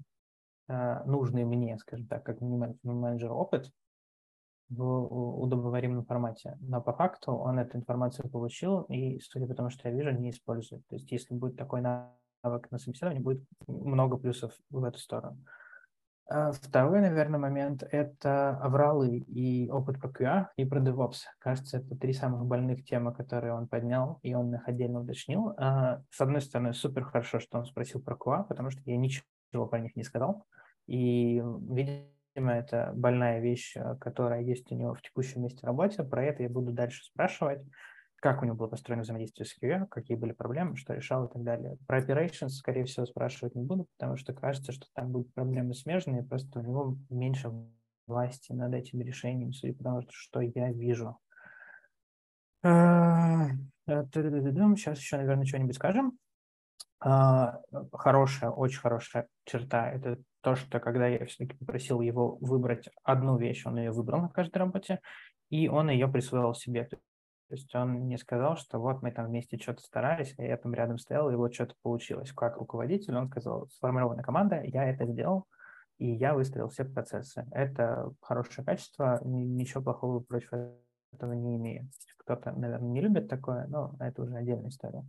э, нужный мне, скажем так, как менеджер опыт в удобоваримом формате. Но по факту он эту информацию получил и, судя по тому, что я вижу, не использует. То есть, если будет такой навык на собеседовании, будет много плюсов в эту сторону. А второй, наверное, момент – это авралы и опыт про QA и про DevOps. Кажется, это три самых больных темы, которые он поднял, и он их отдельно уточнил. А, с одной стороны, супер хорошо, что он спросил про QA, потому что я ничего про них не сказал. И, видимо, это больная вещь, которая есть у него в текущем месте работы. Про это я буду дальше спрашивать как у него было построено взаимодействие с QA, какие были проблемы, что решал и так далее. Про operations, скорее всего, спрашивать не буду, потому что кажется, что там будут проблемы смежные, просто у него меньше власти над этим решением, судя по тому, что я вижу. А, сейчас еще, наверное, что-нибудь скажем. А, хорошая, очень хорошая черта – это то, что когда я все-таки попросил его выбрать одну вещь, он ее выбрал на каждой работе, и он ее присвоил себе. То есть он не сказал, что вот мы там вместе что-то старались, а я там рядом стоял, и вот что-то получилось. Как руководитель он сказал, сформирована команда, я это сделал, и я выстроил все процессы. Это хорошее качество, ничего плохого против этого не имею. Кто-то, наверное, не любит такое, но это уже отдельная история.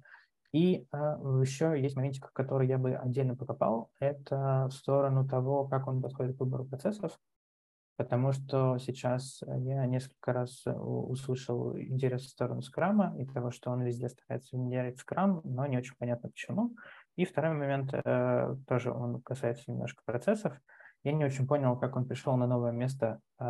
И а, еще есть моментик, который я бы отдельно покопал, это в сторону того, как он подходит к выбору процессов потому что сейчас я несколько раз э, услышал интерес в сторону скрама и того, что он везде старается внедрять скрам, но не очень понятно почему. И второй момент, э, тоже он касается немножко процессов. Я не очень понял, как он пришел на новое место э,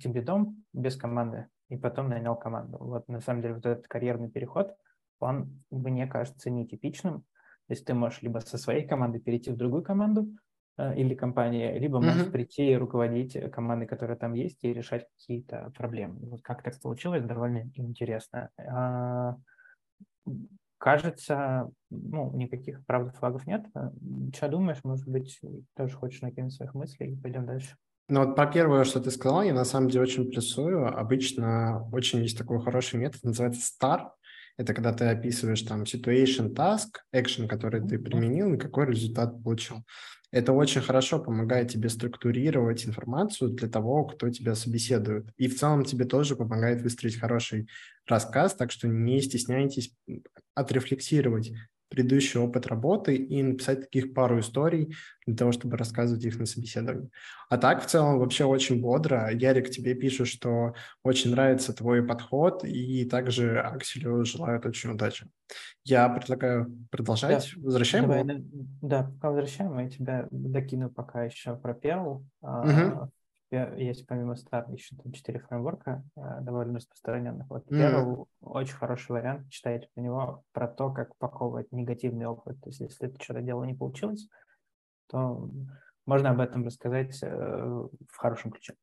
тимлидом без команды и потом нанял команду. Вот на самом деле вот этот карьерный переход, он, мне кажется, нетипичным. То есть ты можешь либо со своей команды перейти в другую команду, Э, или компания, либо может mm-hmm. прийти и руководить командой, которая там есть, и решать какие-то проблемы. Вот как так получилось, довольно интересно. А, кажется, ну, никаких, правда, флагов нет. А, что думаешь, может быть, тоже хочешь накинуть своих мыслей и пойдем дальше? Ну вот по первое, что ты сказал, я на самом деле очень плюсую. Обычно очень есть такой хороший метод, называется STAR. Это когда ты описываешь там situation, task, action, который ты применил, и какой результат получил. Это очень хорошо помогает тебе структурировать информацию для того, кто тебя собеседует. И в целом тебе тоже помогает выстроить хороший рассказ, так что не стесняйтесь отрефлексировать предыдущий опыт работы и написать таких пару историй для того, чтобы рассказывать их на собеседовании. А так, в целом, вообще очень бодро. Ярик тебе пишет, что очень нравится твой подход, и также Акселю желают очень удачи. Я предлагаю продолжать. Да. Возвращаем Давай, его? Да, пока возвращаем, я тебя докину пока еще про Perl. Угу есть помимо Star еще там четыре фреймворка э, довольно распространенных. Вот mm-hmm. очень хороший вариант, читайте про него, про то, как упаковывать негативный опыт. То есть если это что-то дело не получилось, то можно об этом рассказать э, в хорошем ключе.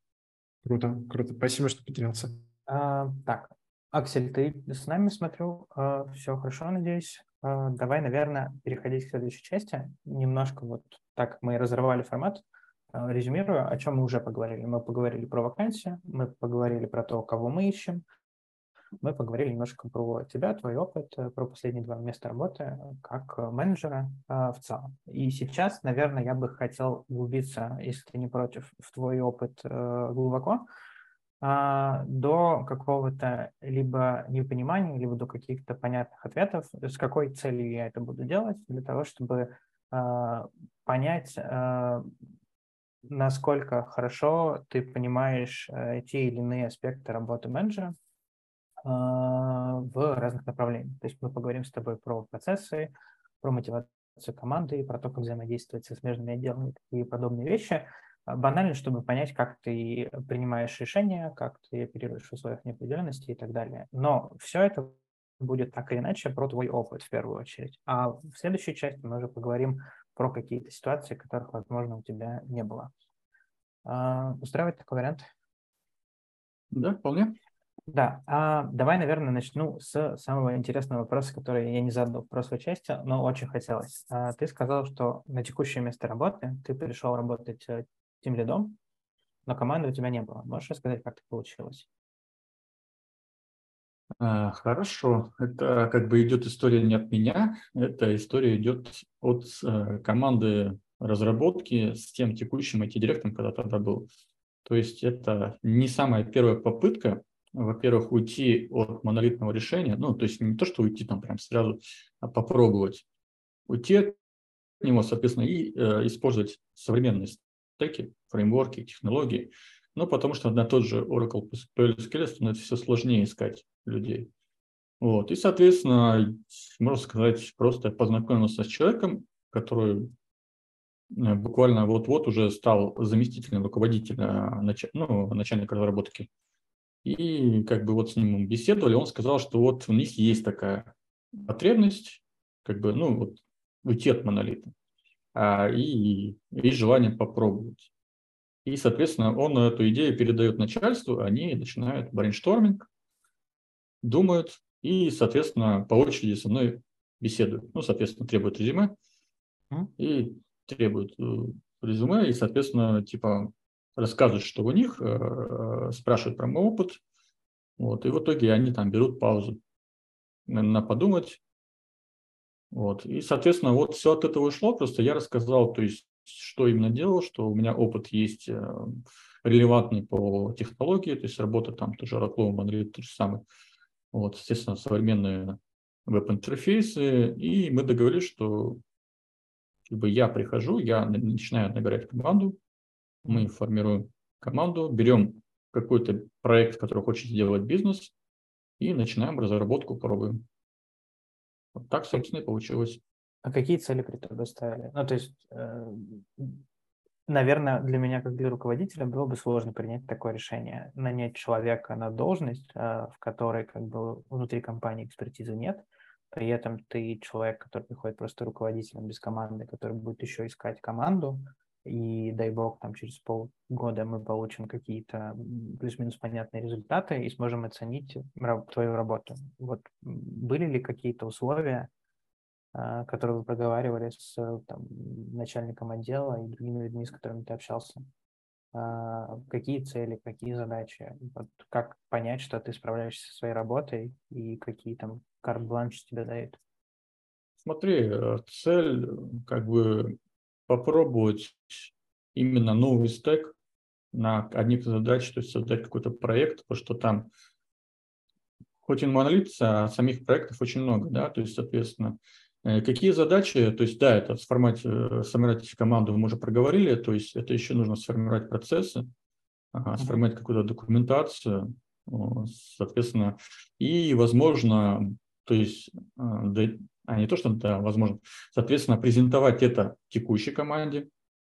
Круто, круто. Спасибо, что поделился. А, так, Аксель, ты с нами, смотрю, а, все хорошо, надеюсь. А, давай, наверное, переходить к следующей части. Немножко вот так мы разорвали формат. Э, резюмирую, о чем мы уже поговорили. Мы поговорили про вакансию, мы поговорили про то, кого мы ищем, мы поговорили немножко про тебя, твой опыт, э, про последние два места работы э, как менеджера в целом. И сейчас, наверное, я бы хотел углубиться, если ты не против, в твой опыт глубоко, до какого-то либо непонимания, либо до каких-то понятных ответов, с какой целью я это буду делать, для того, чтобы понять, насколько хорошо ты понимаешь э, те или иные аспекты работы менеджера а, в разных направлениях. То есть мы поговорим с тобой про процессы, про мотивацию команды, про то, как взаимодействовать со смежными отделами и подобные вещи. А, банально, чтобы понять, как ты принимаешь решения, как ты оперируешь в условиях неопределенности и так далее. Но все это будет так или иначе про твой опыт в первую очередь. А в следующей части мы уже поговорим про какие-то ситуации, которых, возможно, у тебя не было. А, устраивает такой вариант? Да, вполне. Да, а давай, наверное, начну с самого интересного вопроса, который я не задал в прошлой части, но очень хотелось. А, ты сказал, что на текущее место работы ты пришел работать э, тем лидом, но команды у тебя не было. Можешь рассказать, как это получилось? А, хорошо. Это как бы идет история не от меня, эта история идет от э, команды разработки с тем текущим IT-директором, когда тогда был. То есть это не самая первая попытка во-первых, уйти от монолитного решения, ну, то есть не то, что уйти там прям сразу, а попробовать. Уйти от него, соответственно, и э, использовать современные стеки, фреймворки, технологии, ну, потому что на тот же Oracle PLSQL становится все сложнее искать людей. Вот. И, соответственно, можно сказать, просто познакомился с человеком, который э, буквально вот-вот уже стал заместителем руководителя, ну, начальника разработки и как бы вот с ним беседовали, он сказал, что вот у них есть такая потребность, как бы, ну, вот уйти от монолита, а, и есть желание попробовать. И, соответственно, он эту идею передает начальству, они начинают брейншторминг, думают и, соответственно, по очереди со мной беседуют. Ну, соответственно, требуют резюме. И требуют э, резюме, и, соответственно, типа, рассказывают, что у них, э, спрашивают про мой опыт, вот, и в итоге они там берут паузу на, на подумать, вот, и, соответственно, вот все от этого ушло, просто я рассказал, то есть, что именно делал, что у меня опыт есть э, релевантный по технологии, то есть работа там тоже Oracle, Monolith, то же самое, вот, естественно, современные веб-интерфейсы, и мы договорились, что как бы я прихожу, я начинаю набирать команду, мы формируем команду, берем какой-то проект, который хочет сделать бизнес, и начинаем разработку, пробуем. Вот так, собственно, и получилось. А какие цели при тебе ставили? Ну, то есть, э, наверное, для меня, как для руководителя, было бы сложно принять такое решение. Нанять человека на должность, э, в которой как бы внутри компании экспертизы нет, при этом ты человек, который приходит просто руководителем без команды, который будет еще искать команду, и дай бог, там через полгода мы получим какие-то плюс-минус понятные результаты и сможем оценить твою работу. Вот были ли какие-то условия, которые вы проговаривали с там, начальником отдела и другими людьми, с которыми ты общался? А, какие цели, какие задачи? Вот как понять, что ты справляешься со своей работой и какие там карт-бланш тебе дают? Смотри, э, цель как бы попробовать именно новый стек на одних задач, то есть создать какой-то проект, потому что там хоть и монолит, а самих проектов очень много, да, то есть, соответственно, э, какие задачи, то есть, да, это сформировать, э, сформировать команду мы уже проговорили, то есть, это еще нужно сформировать процессы, сформировать какую-то документацию, соответственно, и, возможно, то есть, а, а не то, что да, возможно, соответственно, презентовать это текущей команде,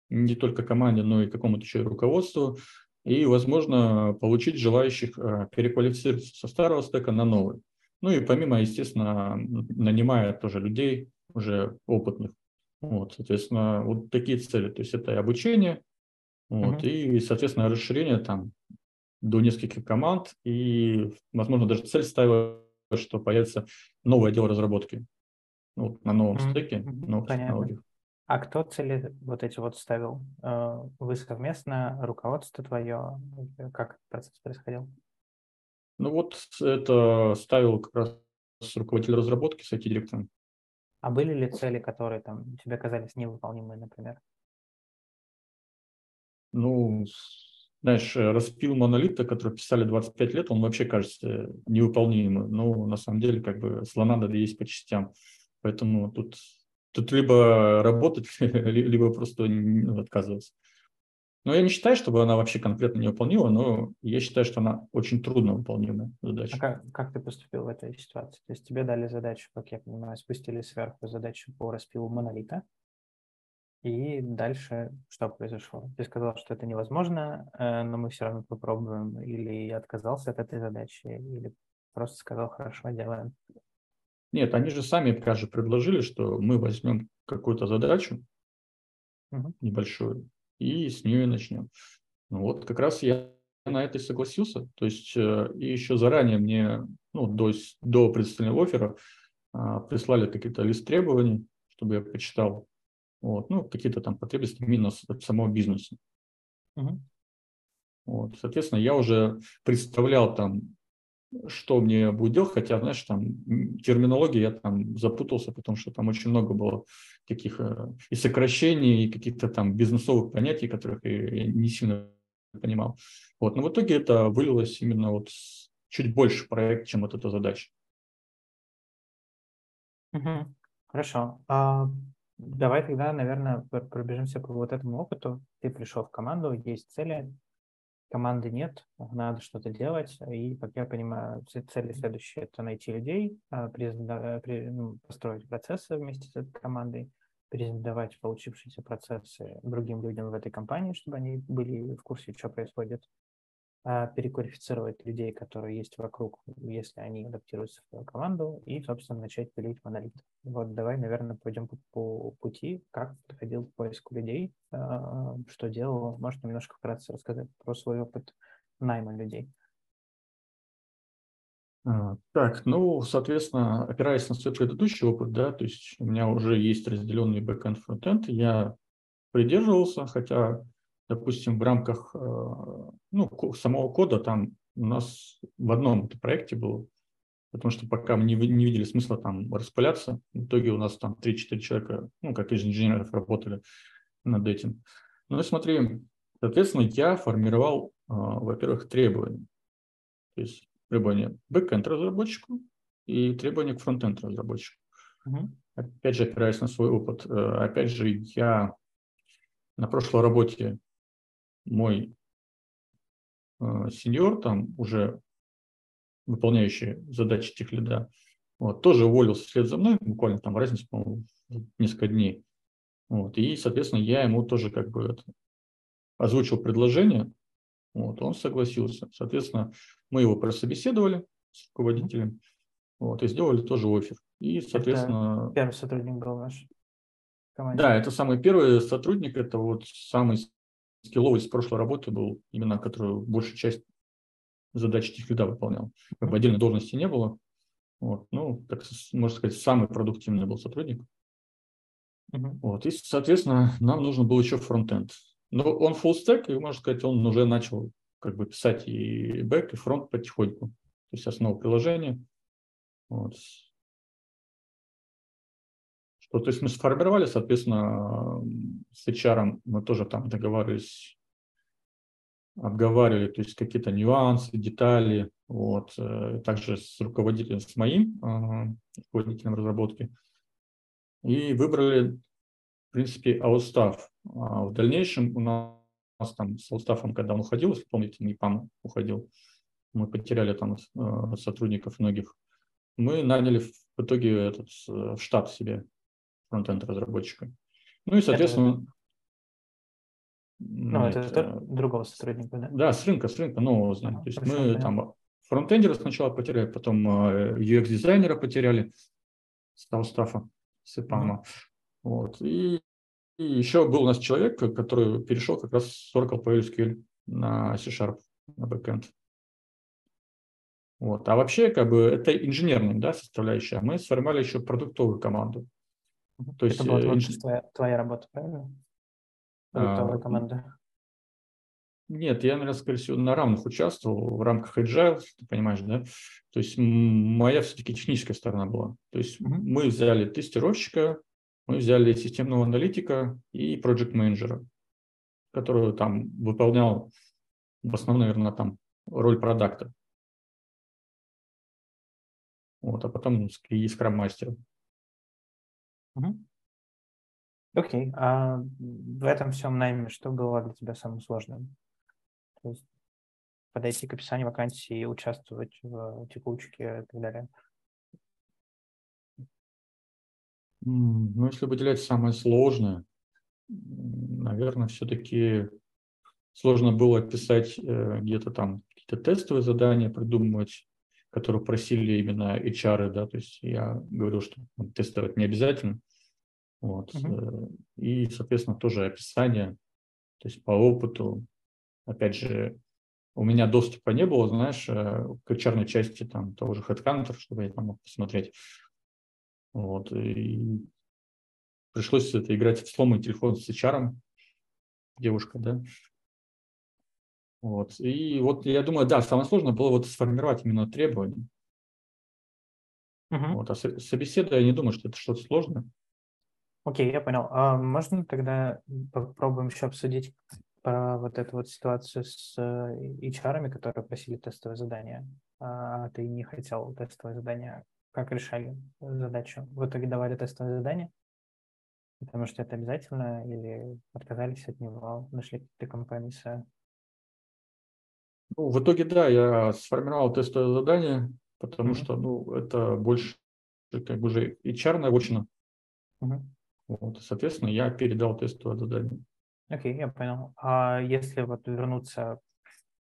не только команде, но и какому-то еще и руководству, и, возможно, получить желающих а, переквалифицироваться со старого стека на новый. Ну и помимо, естественно, нанимая тоже людей уже опытных. Вот, соответственно, вот такие цели. То есть это и обучение, вот, uh-huh. и, соответственно, расширение там до нескольких команд, и, возможно, даже цель ставила, что появится новый отдел разработки ну, на новом mm-hmm. стеке, новых Понятно. технологиях. А кто цели вот эти вот ставил? Э, вы совместно, руководство твое? Как процесс происходил? Ну вот это ставил как раз руководитель разработки с IT-директором. А были ли цели, которые там тебе казались невыполнимыми, например? Ну, знаешь, распил монолита, который писали 25 лет, он вообще кажется невыполнимым. Ну, на самом деле, как бы слона надо есть по частям. Поэтому тут, тут либо работать, либо просто отказываться. Но я не считаю, чтобы она вообще конкретно не выполнила, но я считаю, что она очень трудно выполнимая задача. А как, как ты поступил в этой ситуации? То есть тебе дали задачу, как я понимаю, спустили сверху задачу по распилу монолита, и дальше что произошло? Ты сказал, что это невозможно, э, но мы все равно попробуем, или отказался от этой задачи, или просто сказал, хорошо, делаем. Нет, они же сами, кажется, предложили, что мы возьмем какую-то задачу угу. небольшую и с нее начнем. Ну вот как раз я на это и согласился. То есть э, и еще заранее мне, ну, до, до представления оффера а, прислали какие-то лист требований, чтобы я почитал. Вот, ну, какие-то там потребности именно самого бизнеса. Угу. Вот, соответственно, я уже представлял там, что мне будет делать, хотя, знаешь, там терминология я там запутался, потому что там очень много было таких э, и сокращений, и каких-то там бизнесовых понятий, которых я не сильно понимал. Вот, но в итоге это вылилось именно вот чуть больше проект, чем вот эта задача. Хорошо. А, давай тогда, наверное, пробежимся по вот этому опыту. Ты пришел в команду, есть цели, команды нет, надо что-то делать. И, как я понимаю, цели следующие – это найти людей, а, ну, построить процессы вместе с этой командой, презентовать получившиеся процессы другим людям в этой компании, чтобы они были в курсе, что происходит, переквалифицировать людей, которые есть вокруг, если они адаптируются в команду, и, собственно, начать пилить монолит. Вот давай, наверное, пойдем по, по пути, как подходил к поиску людей, а, что делал. Может, немножко вкратце рассказать про свой опыт найма людей. А, так, ну, соответственно, опираясь на свой предыдущий опыт, да, то есть у меня уже есть разделенный бэкэнд фронтенд, я придерживался, хотя, допустим, в рамках э, ну, самого кода там у нас в одном проекте было, потому что пока мы не, не видели смысла там распыляться, в итоге у нас там 3-4 человека, ну, как из инженеров работали над этим. Ну и смотри, соответственно, я формировал, э, во-первых, требования. То есть требования бэкэнд разработчику и требования к фронтенд разработчику. Опять же, опираясь на свой опыт, э, опять же, я на прошлой работе мой э, сеньор, там уже выполняющий задачи тех лида, вот, тоже уволился вслед за мной, буквально там разница, по-моему, несколько дней. Вот, и, соответственно, я ему тоже как бы это, озвучил предложение, вот, он согласился. Соответственно, мы его прособеседовали с руководителем вот, и сделали тоже офер. И, соответственно... Это первый сотрудник был наш. Да, это самый первый сотрудник, это вот самый скилловый с прошлой работы был, именно который большую часть задач техлида выполнял. Как бы отдельной должности не было. Вот, ну, так можно сказать, самый продуктивный был сотрудник. Uh-huh. Вот, и, соответственно, нам нужно было еще фронтенд. Но он full stack, и, можно сказать, он уже начал как бы писать и бэк, и фронт потихоньку. То есть основа приложения. Вот. Что, то есть мы сформировали, соответственно, с HR мы тоже там договаривались, обговаривали, то есть какие-то нюансы, детали, вот, э, также с руководителем, с моим э, руководителем разработки. И выбрали, в принципе, аутстав. А в дальнейшем у нас там с Лстафом, когда он уходил, если помните, НИПАМ уходил, мы потеряли там э, сотрудников многих, мы наняли в итоге этот э, штат себе фронтенд разработчика. Ну и, соответственно... Ну, это, это, это другого сотрудника, да? Да, с рынка, с рынка нового знания. То есть мы понятно. там фронтендера сначала потеряли, потом UX-дизайнера э, потеряли с Таустафа, с ИПАМа. Mm-hmm. Вот. И и еще был у нас человек, который перешел как раз с Oracle PLSQL на C-Sharp, на backend. Вот. А вообще, как бы, это инженерная да, составляющая. А мы сформировали еще продуктовую команду. То это есть, была инж... твоя, твоя работа, правильно? А, команда. Нет, я, наверное, скорее всего, на равных участвовал в рамках Agile, ты понимаешь, да? То есть моя все-таки техническая сторона была. То есть mm-hmm. мы взяли тестировщика, мы взяли системного аналитика и проект менеджера который там выполнял в основном, наверное, там роль продукта. Вот, а потом и скрам-мастера. Окей. Okay. А в этом всем найме что было для тебя самым сложным? То есть подойти к описанию вакансии, участвовать в текучке и так далее? Ну, если выделять самое сложное, наверное, все-таки сложно было писать э, где-то там какие-то тестовые задания, придумывать которую просили именно HR, да, то есть я говорил, что тестировать не обязательно. Вот. Uh-huh. И, соответственно, тоже описание, то есть по опыту. Опять же, у меня доступа не было, знаешь, э, к HR части там того же HeadHunter, чтобы я там мог посмотреть. Вот. И пришлось это играть в сломанный телефон с HR, девушка, да. Вот. И вот я думаю, да, самое сложное было вот сформировать именно требования. Uh-huh. Вот. А собеседование, я не думаю, что это что-то сложное. Окей, я понял. А можно тогда попробуем еще обсудить про вот эту вот ситуацию с HR, э, которые просили тестовое задание, а ты не хотел тестовое задание. Как решали задачу? В итоге давали тестовое задание? Потому что это обязательно или отказались от него, нашли какие-то компромиссы? Ну, в итоге, да, я сформировал тестовое задание, потому mm-hmm. что, ну, это больше как бы уже HR научно. Mm-hmm. Вот, соответственно, я передал тестовое задание. Окей, okay, я понял. А если вот вернуться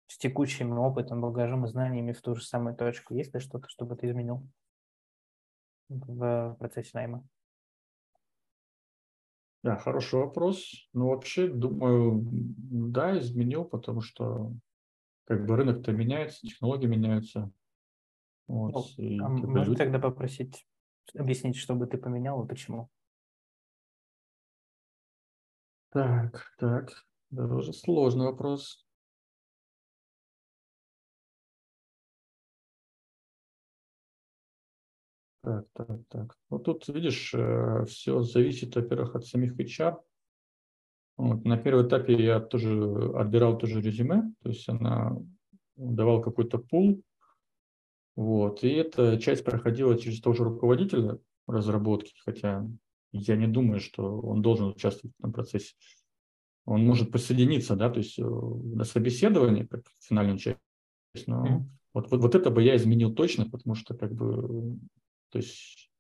с текущим опытом, багажом и знаниями в ту же самую точку, есть ли что-то, чтобы ты изменил в процессе найма? Да, хороший вопрос. Ну, вообще, думаю, да, изменил, потому что как бы рынок-то меняется, технологии меняются. Вот, ну, и, а можно люди... тогда попросить объяснить, что бы ты поменял и почему? Так, так, это уже сложный вопрос. Так, так, так. Вот тут, видишь, э, все зависит, во-первых, от самих HR. Вот. На первом этапе я тоже отбирал тоже резюме, то есть она давала какой-то пул, вот, и эта часть проходила через того же руководителя разработки, хотя я не думаю, что он должен участвовать в этом процессе. Он может присоединиться, да, то есть э, на собеседовании, как финальную часть, но mm-hmm. вот, вот, вот это бы я изменил точно, потому что как бы, то есть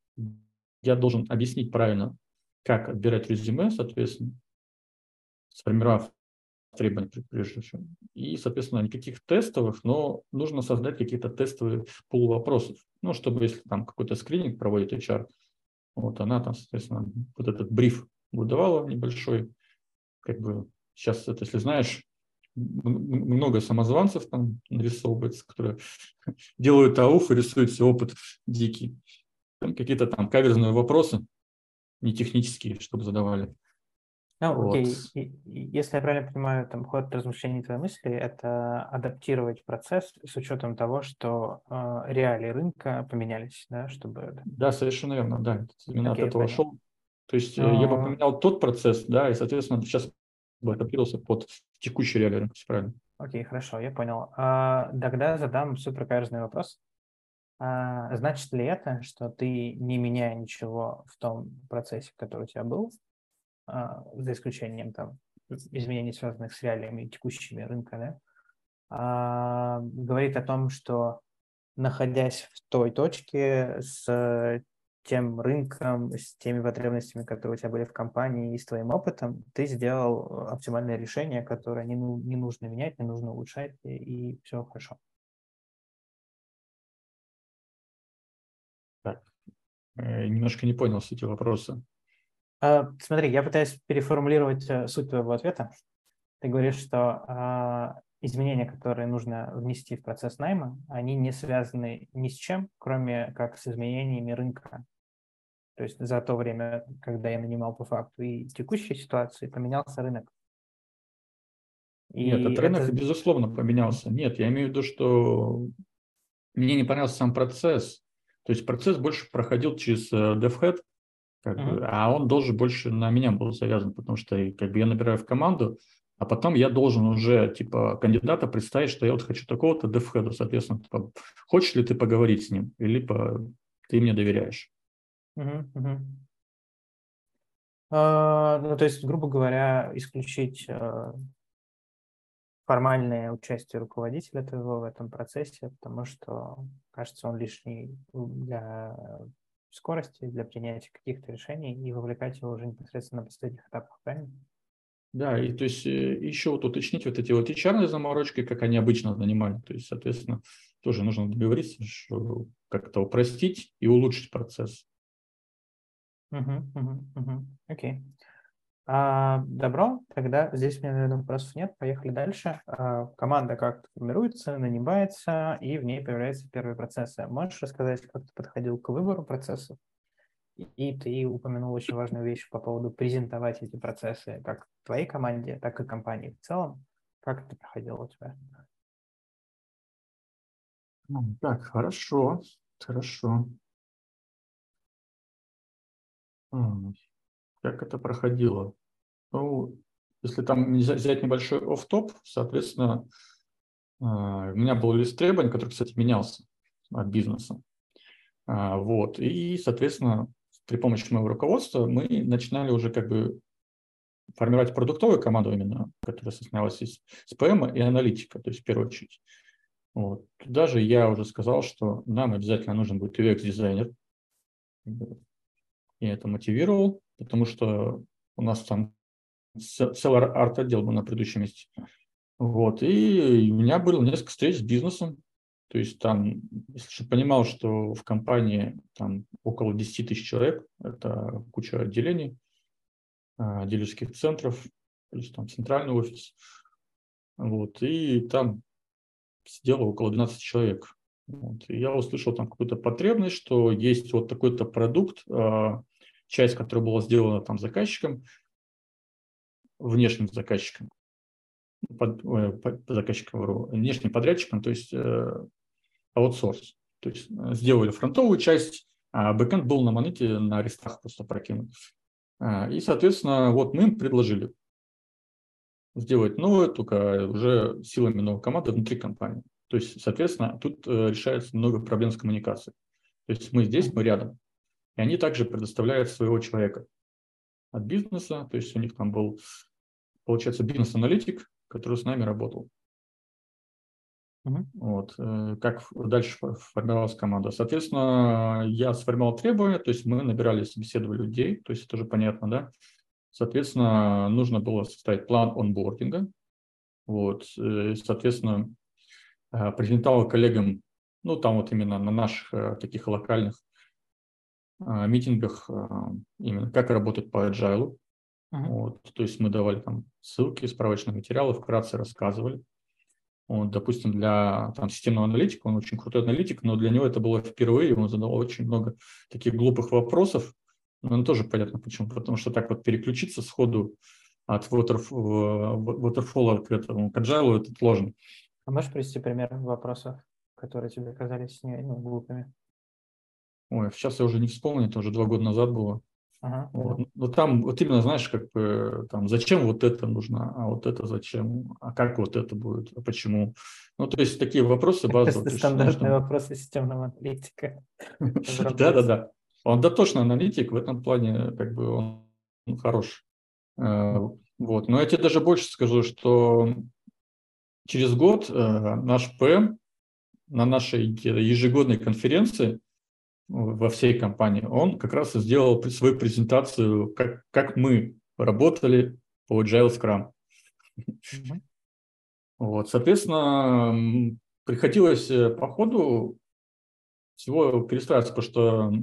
я должен объяснить правильно, как отбирать резюме, соответственно, сформировав требования прежде всего. И, соответственно, никаких тестовых, но нужно создать какие-то тестовые пул вопросов. Ну, чтобы если там какой-то скрининг проводит HR, вот она там, соответственно, вот этот бриф выдавала небольшой, как бы сейчас это, если знаешь, много самозванцев там нарисовывается, которые делают ауф и рисуют все опыт дикий. Какие-то там каверзные вопросы, не технические, чтобы задавали. Ну, вот. окей. Если я правильно понимаю, там ход размышлений твоей мысли – это адаптировать процесс с учетом того, что э, реалии рынка поменялись, да, чтобы… Да, совершенно верно, да. Именно окей, от этого понял. шел. То есть Но... я бы поменял тот процесс, да, и, соответственно, сейчас бы адаптировался под текущий реалии рынка, правильно. Окей, хорошо, я понял. А, тогда задам супер каверзный вопрос. А, значит ли это, что ты, не меняя ничего в том процессе, который у тебя был, а, за исключением там изменений, связанных с реалиями текущими рынка, да, а, говорит о том, что находясь в той точке с тем рынком, с теми потребностями, которые у тебя были в компании и с твоим опытом, ты сделал оптимальное решение, которое не, ну, не нужно менять, не нужно улучшать, и, и все хорошо. Так, э, немножко не понял сути вопроса. А, смотри, я пытаюсь переформулировать э, суть твоего ответа. Ты говоришь, что а, изменения, которые нужно внести в процесс найма, они не связаны ни с чем, кроме как с изменениями рынка. То есть за то время, когда я нанимал по факту и текущей ситуации, поменялся рынок. И Нет, этот рынок, это... безусловно, поменялся. Нет, я имею в виду, что мне не понравился сам процесс. То есть процесс больше проходил через э, DevHead, как mm-hmm. бы, а он должен больше на меня был завязан, потому что как бы я набираю в команду, а потом я должен уже типа кандидата представить, что я вот хочу такого-то девхеда, соответственно, типа, хочешь ли ты поговорить с ним, или по, ты мне доверяешь. Uh-huh, uh-huh. Uh, ну, то есть, грубо говоря, исключить uh, формальное участие руководителя твоего в этом процессе, потому что, кажется, он лишний для скорости для принятия каких-то решений и вовлекать его уже непосредственно на последних этапах, правильно? Да, и то есть э, еще вот уточнить вот эти вот HR заморочки, как они обычно занимали. То есть, соответственно, тоже нужно договориться, что как-то упростить и улучшить процесс. Угу, угу, угу. Окей. А, добро, тогда здесь у меня, наверное, вопросов нет. Поехали дальше. А, команда как формируется, нанимается, и в ней появляются первые процессы. Можешь рассказать, как ты подходил к выбору процессов? И ты упомянул очень важную вещь по поводу презентовать эти процессы как твоей команде, так и компании в целом. Как это проходило у тебя? Так, хорошо, хорошо. Как это проходило? Ну, если там взять небольшой оф-топ, соответственно, а, у меня был лист требований, который, кстати, менялся от бизнеса. А, вот. И, соответственно, при помощи моего руководства мы начинали уже как бы формировать продуктовую команду именно, которая состоялась из СПМ и аналитика, то есть в первую очередь. Вот. Туда же я уже сказал, что нам обязательно нужен будет UX-дизайнер. Я это мотивировал, потому что у нас там целый арт-отдел был на предыдущем месте. Вот. И у меня было несколько встреч с бизнесом. То есть там, если понимал, что в компании там около 10 тысяч человек, это куча отделений, а, дилерских центров, есть там центральный офис. Вот. И там сидело около 12 человек. Вот. И я услышал там какую-то потребность, что есть вот такой-то продукт, а, часть, которая была сделана там заказчиком, внешним заказчиком, под, под заказчиком, внешним подрядчиком, то есть э, аутсорс. То есть э, сделали фронтовую часть, а бэкэнд был на монете на арестах просто прокинут. А, и, соответственно, вот мы им предложили сделать новое, только уже силами новой команды внутри компании. То есть, соответственно, тут э, решается много проблем с коммуникацией. То есть мы здесь, мы рядом. И они также предоставляют своего человека от бизнеса. То есть у них там был, получается, бизнес-аналитик, который с нами работал. Uh-huh. Вот. Э, как дальше формировалась команда. Соответственно, я сформировал требования, то есть мы набирали, собеседовали людей, то есть это уже понятно, да. Соответственно, нужно было составить план онбординга. Вот. Э, соответственно, э, презентовал коллегам, ну, там вот именно на наших таких локальных митингах именно как работать по agile. Uh-huh. Вот. То есть мы давали там ссылки, справочные материалы, вкратце рассказывали. Вот, допустим, для там, системного аналитика, он очень крутой аналитик, но для него это было впервые, он задал очень много таких глупых вопросов. Но ну, тоже понятно почему, потому что так вот переключиться сходу от waterfall к этому к agile это сложно. А можешь привести пример вопросов, которые тебе казались ну, глупыми? Ой, сейчас я уже не вспомню, это уже два года назад было. Ага. Вот. Но там вот именно, знаешь, как бы там, зачем вот это нужно, а вот это зачем, а как вот это будет, а почему. Ну, то есть такие вопросы базовые. Это стандартные что... вопросы системного аналитика. Да-да-да. Он дотошный аналитик, в этом плане как бы он хорош. Э, вот. Но я тебе даже больше скажу, что через год э, наш ПМ на нашей ежегодной конференции во всей компании, он как раз и сделал свою презентацию, как, как мы работали по Agile Scrum. Mm-hmm. Вот, соответственно, приходилось э, по ходу всего перестраиваться, потому что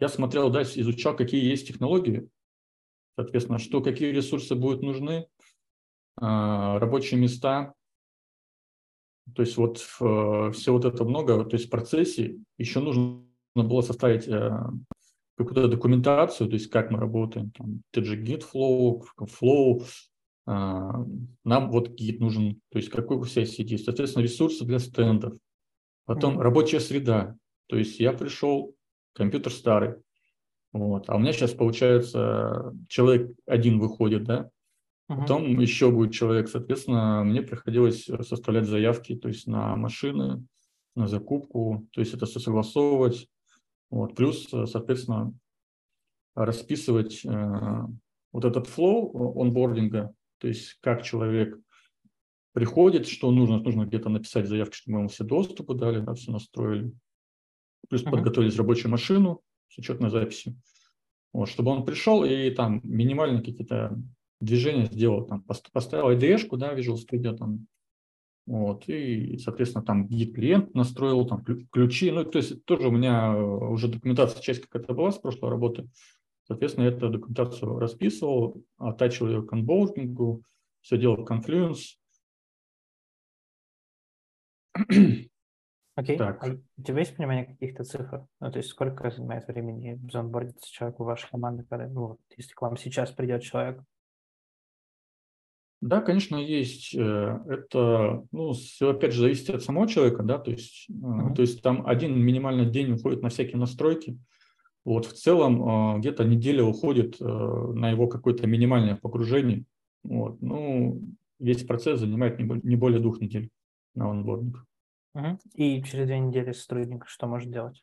я смотрел дальше, изучал, какие есть технологии, соответственно, что, какие ресурсы будут нужны, а, рабочие места. То есть вот э, все вот это много, то есть в процессе еще нужно было составить э, какую-то документацию, то есть как мы работаем, там, TG Git Flow, Flow, э, нам вот Git нужен, то есть какой у себя сети, соответственно, ресурсы для стендов, потом mm-hmm. рабочая среда, то есть я пришел, компьютер старый, вот, а у меня сейчас получается человек один выходит, да, Потом uh-huh. еще будет человек, соответственно, мне приходилось составлять заявки, то есть на машины, на закупку, то есть это все согласовывать, вот. Плюс, э, соответственно, расписывать э, вот этот флоу онбординга, то есть как человек приходит, что нужно, нужно где-то написать заявки, чтобы мы ему все доступы дали, да, все настроили. Плюс uh-huh. подготовились рабочую машину с учетной записью. Вот, чтобы он пришел и там минимальные какие-то движения сделал, там поставил IDE-шку, да, Visual Studio, там, Вот, и, соответственно, там гид-клиент настроил, там ключи, ну, то есть тоже у меня уже документация, часть какая-то была с прошлой работы, соответственно, я эту документацию расписывал, оттачивал ее к онбордингу, все делал в Confluence. Окей, okay. так. а у тебя есть понимание каких-то цифр? Ну, то есть сколько занимает времени заонбордиться человек у вашей команды, когда, ну, если к вам сейчас придет человек? Да, конечно, есть. Э, это, ну, все опять же зависит от самого человека, да, то есть, uh-huh. то есть там один минимальный день уходит на всякие настройки. Вот в целом э, где-то неделя уходит на его какое-то минимальное погружение. Вот, ну, весь процесс занимает не более двух недель на онбординг. Uh-huh. И через две недели сотрудник что может делать?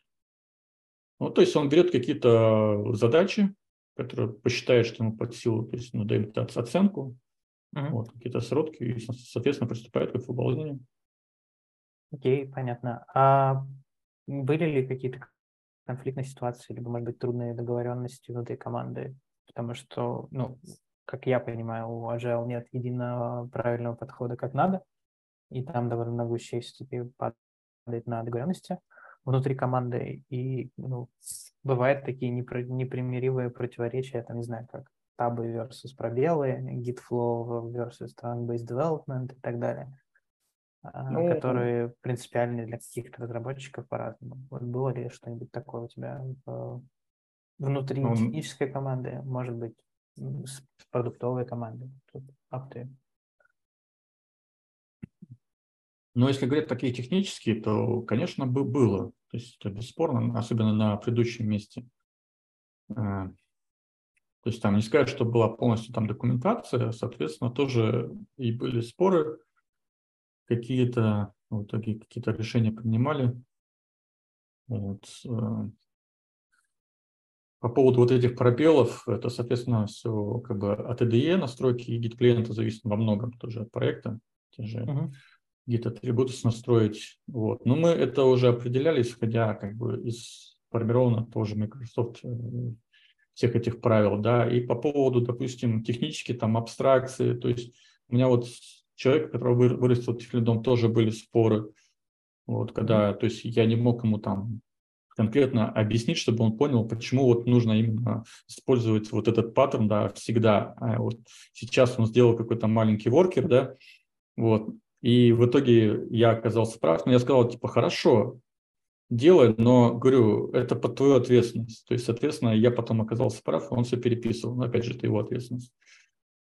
Ну, то есть он берет какие-то задачи, которые посчитает, что ему под силу, то есть ну, дает оценку, uh Вот, какие-то сродки, и, соответственно, приступает к их выполнению. Окей, понятно. А были ли какие-то конфликтные ситуации, либо, может быть, трудные договоренности внутри команды? Потому что, ну, как я понимаю, у Agile нет единого правильного подхода как надо, и там довольно много вещей все-таки падает на договоренности внутри команды, и ну, бывают такие непримиримые противоречия, там, не знаю, как табы versus пробелы, git flow versus trunk-based development и так далее, а, ну, которые принципиальны для каких-то разработчиков по-разному. Вот было ли что-нибудь такое у тебя в, внутри ну, технической команды, может быть, с продуктовой командой? Тут Но если говорить такие технические, то, конечно, бы было. То есть это бесспорно, особенно на предыдущем месте. То есть там не сказать, что была полностью там документация, соответственно, тоже и были споры, какие-то, в итоге какие-то решения принимали. Вот. Э, по поводу вот этих пробелов, это, соответственно, все как бы от IDE настройки и гид-клиента зависит во многом тоже от проекта. Те же uh-huh. гид-атрибуты настроить. Вот. Но мы это уже определяли, исходя как бы из сформированного тоже Microsoft э, всех этих правил, да, и по поводу, допустим, технически там абстракции, то есть у меня вот человек, который вырастил Тифлидом, тоже были споры, вот, когда, то есть я не мог ему там конкретно объяснить, чтобы он понял, почему вот нужно именно использовать вот этот паттерн, да, всегда. А вот сейчас он сделал какой-то маленький воркер, да, вот, и в итоге я оказался прав, но я сказал, типа, хорошо, делает, но, говорю, это под твою ответственность. То есть, соответственно, я потом оказался прав, он все переписывал. Но, опять же, это его ответственность.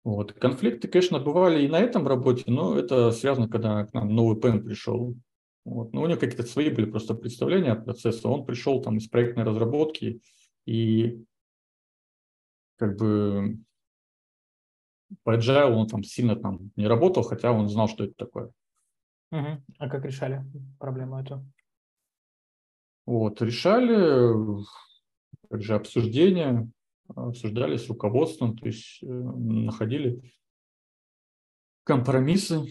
Вот. Конфликты, конечно, бывали и на этом работе, но это связано, когда к нам новый ПМ пришел. Вот. Но у него какие-то свои были просто представления от процесса. Он пришел там из проектной разработки и как бы по agile он там сильно там не работал, хотя он знал, что это такое. Угу. А как решали проблему эту? Вот, решали, также обсуждения, обсуждали с руководством, то есть э, находили компромиссы.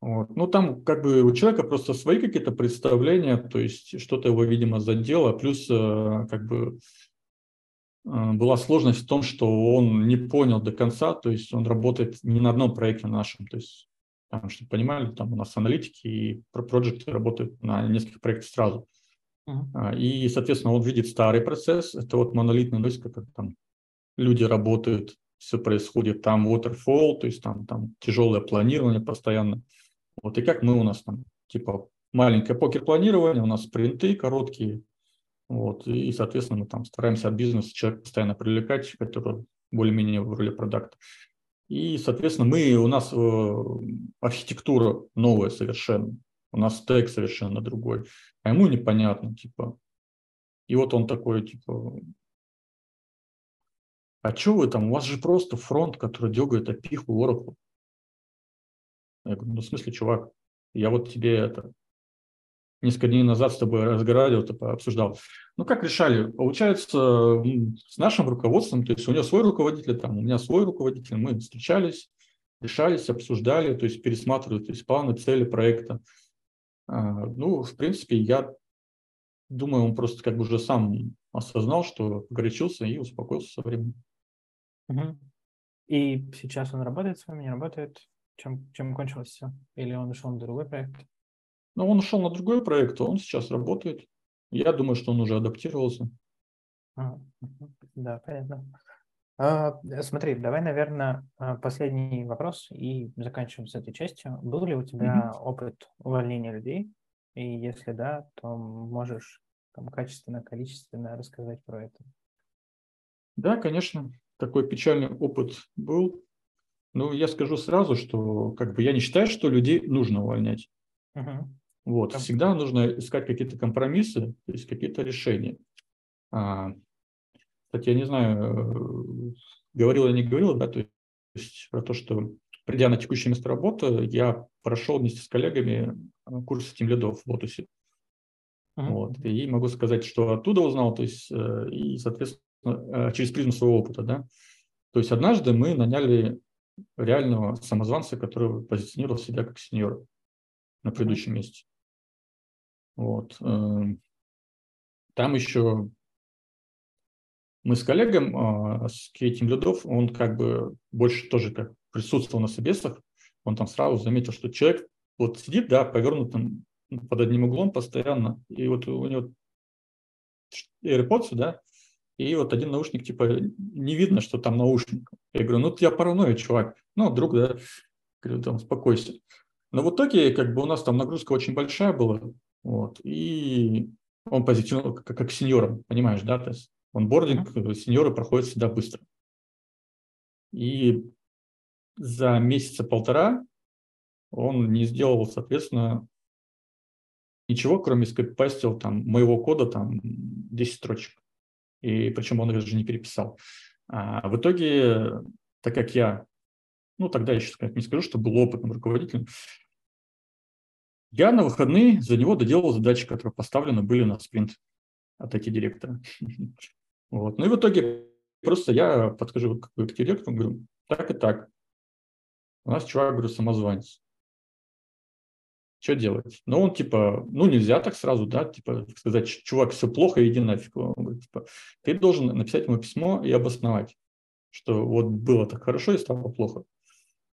Вот. Ну, там как бы у человека просто свои какие-то представления, то есть что-то его, видимо, задело, плюс э, как бы э, была сложность в том, что он не понял до конца, то есть он работает не на одном проекте нашем, то есть там, чтобы понимали, там у нас аналитики и проекты работают на нескольких проектах сразу. Uh-huh. И, соответственно, он видит старый процесс, это вот монолитный, то есть как там люди работают, все происходит, там waterfall, то есть там, там тяжелое планирование постоянно. Вот и как мы у нас там, типа маленькое покер-планирование, у нас спринты короткие, вот, и, соответственно, мы там стараемся от бизнеса человека постоянно привлекать, который более-менее в роли продукта. И, соответственно, мы, у нас э, архитектура новая совершенно, у нас стек совершенно другой, а ему непонятно, типа. И вот он такой, типа, а что вы там, у вас же просто фронт, который дергает опиху Oracle. Я говорю, ну, в смысле, чувак, я вот тебе это несколько дней назад с тобой разговаривал, типа, обсуждал. Ну, как решали? Получается, с нашим руководством, то есть у него свой руководитель, там, у меня свой руководитель, мы встречались, решались, обсуждали, то есть пересматривали то есть планы, цели проекта. А, ну, в принципе, я думаю, он просто как бы уже сам осознал, что горячился и успокоился со временем. Угу. И сейчас он работает с вами, не работает? Чем, чем кончилось все? Или он ушел на другой проект? Ну, он ушел на другой проект, он сейчас работает. Я думаю, что он уже адаптировался. А, да, понятно. А, смотри, давай, наверное, а, последний вопрос и заканчиваем с этой частью. Был ли у тебя mm-hmm. опыт увольнения людей? И если да, то можешь там, качественно, количественно рассказать про это. Да, конечно, такой печальный опыт был. Ну, я скажу сразу, что как бы я не считаю, что людей нужно увольнять. Uh-huh. Вот, всегда нужно искать какие-то компромиссы, то есть какие-то решения. А, кстати, я не знаю, говорил или не говорил, да, то есть про то, что придя на текущее место работы, я прошел вместе с коллегами а, курсы тем лидов в Лотусе. Uh-huh. Вот, и могу сказать, что оттуда узнал, то есть, э, и, соответственно, э, через призму своего опыта, да. То есть однажды мы наняли реального самозванца, который позиционировал себя как сеньор на предыдущем месте. Вот. Эм, там еще мы с коллегом, а, с Кейтим Ледов, он как бы больше тоже как присутствовал на собесах, он там сразу заметил, что человек вот сидит, да, повернутым под одним углом постоянно, и вот у него AirPods, да, и вот один наушник, типа, не видно, что там наушник. Я говорю, ну, я параноид, чувак. Ну, друг, да, говорю, там, успокойся. Но в итоге, как бы, у нас там нагрузка очень большая была, вот, и он позиционировал как, как сеньором, понимаешь, да, то есть онбординг mm-hmm. сеньоры проходит всегда быстро. И за месяца полтора он не сделал, соответственно, ничего, кроме скопипастил там моего кода там 10 строчек и причем он их даже не переписал. А в итоге, так как я, ну тогда еще сказать не скажу, что был опытным руководителем, я на выходные за него доделал задачи, которые поставлены были на спринт от IT директора. Вот. Ну и в итоге просто я подхожу к, к директору, говорю, так и так. У нас чувак, говорю, самозванец что делать? Ну, он типа, ну, нельзя так сразу, да, типа сказать, чувак, все плохо, иди нафиг. Он говорит, типа, ты должен написать ему письмо и обосновать, что вот было так хорошо и стало плохо.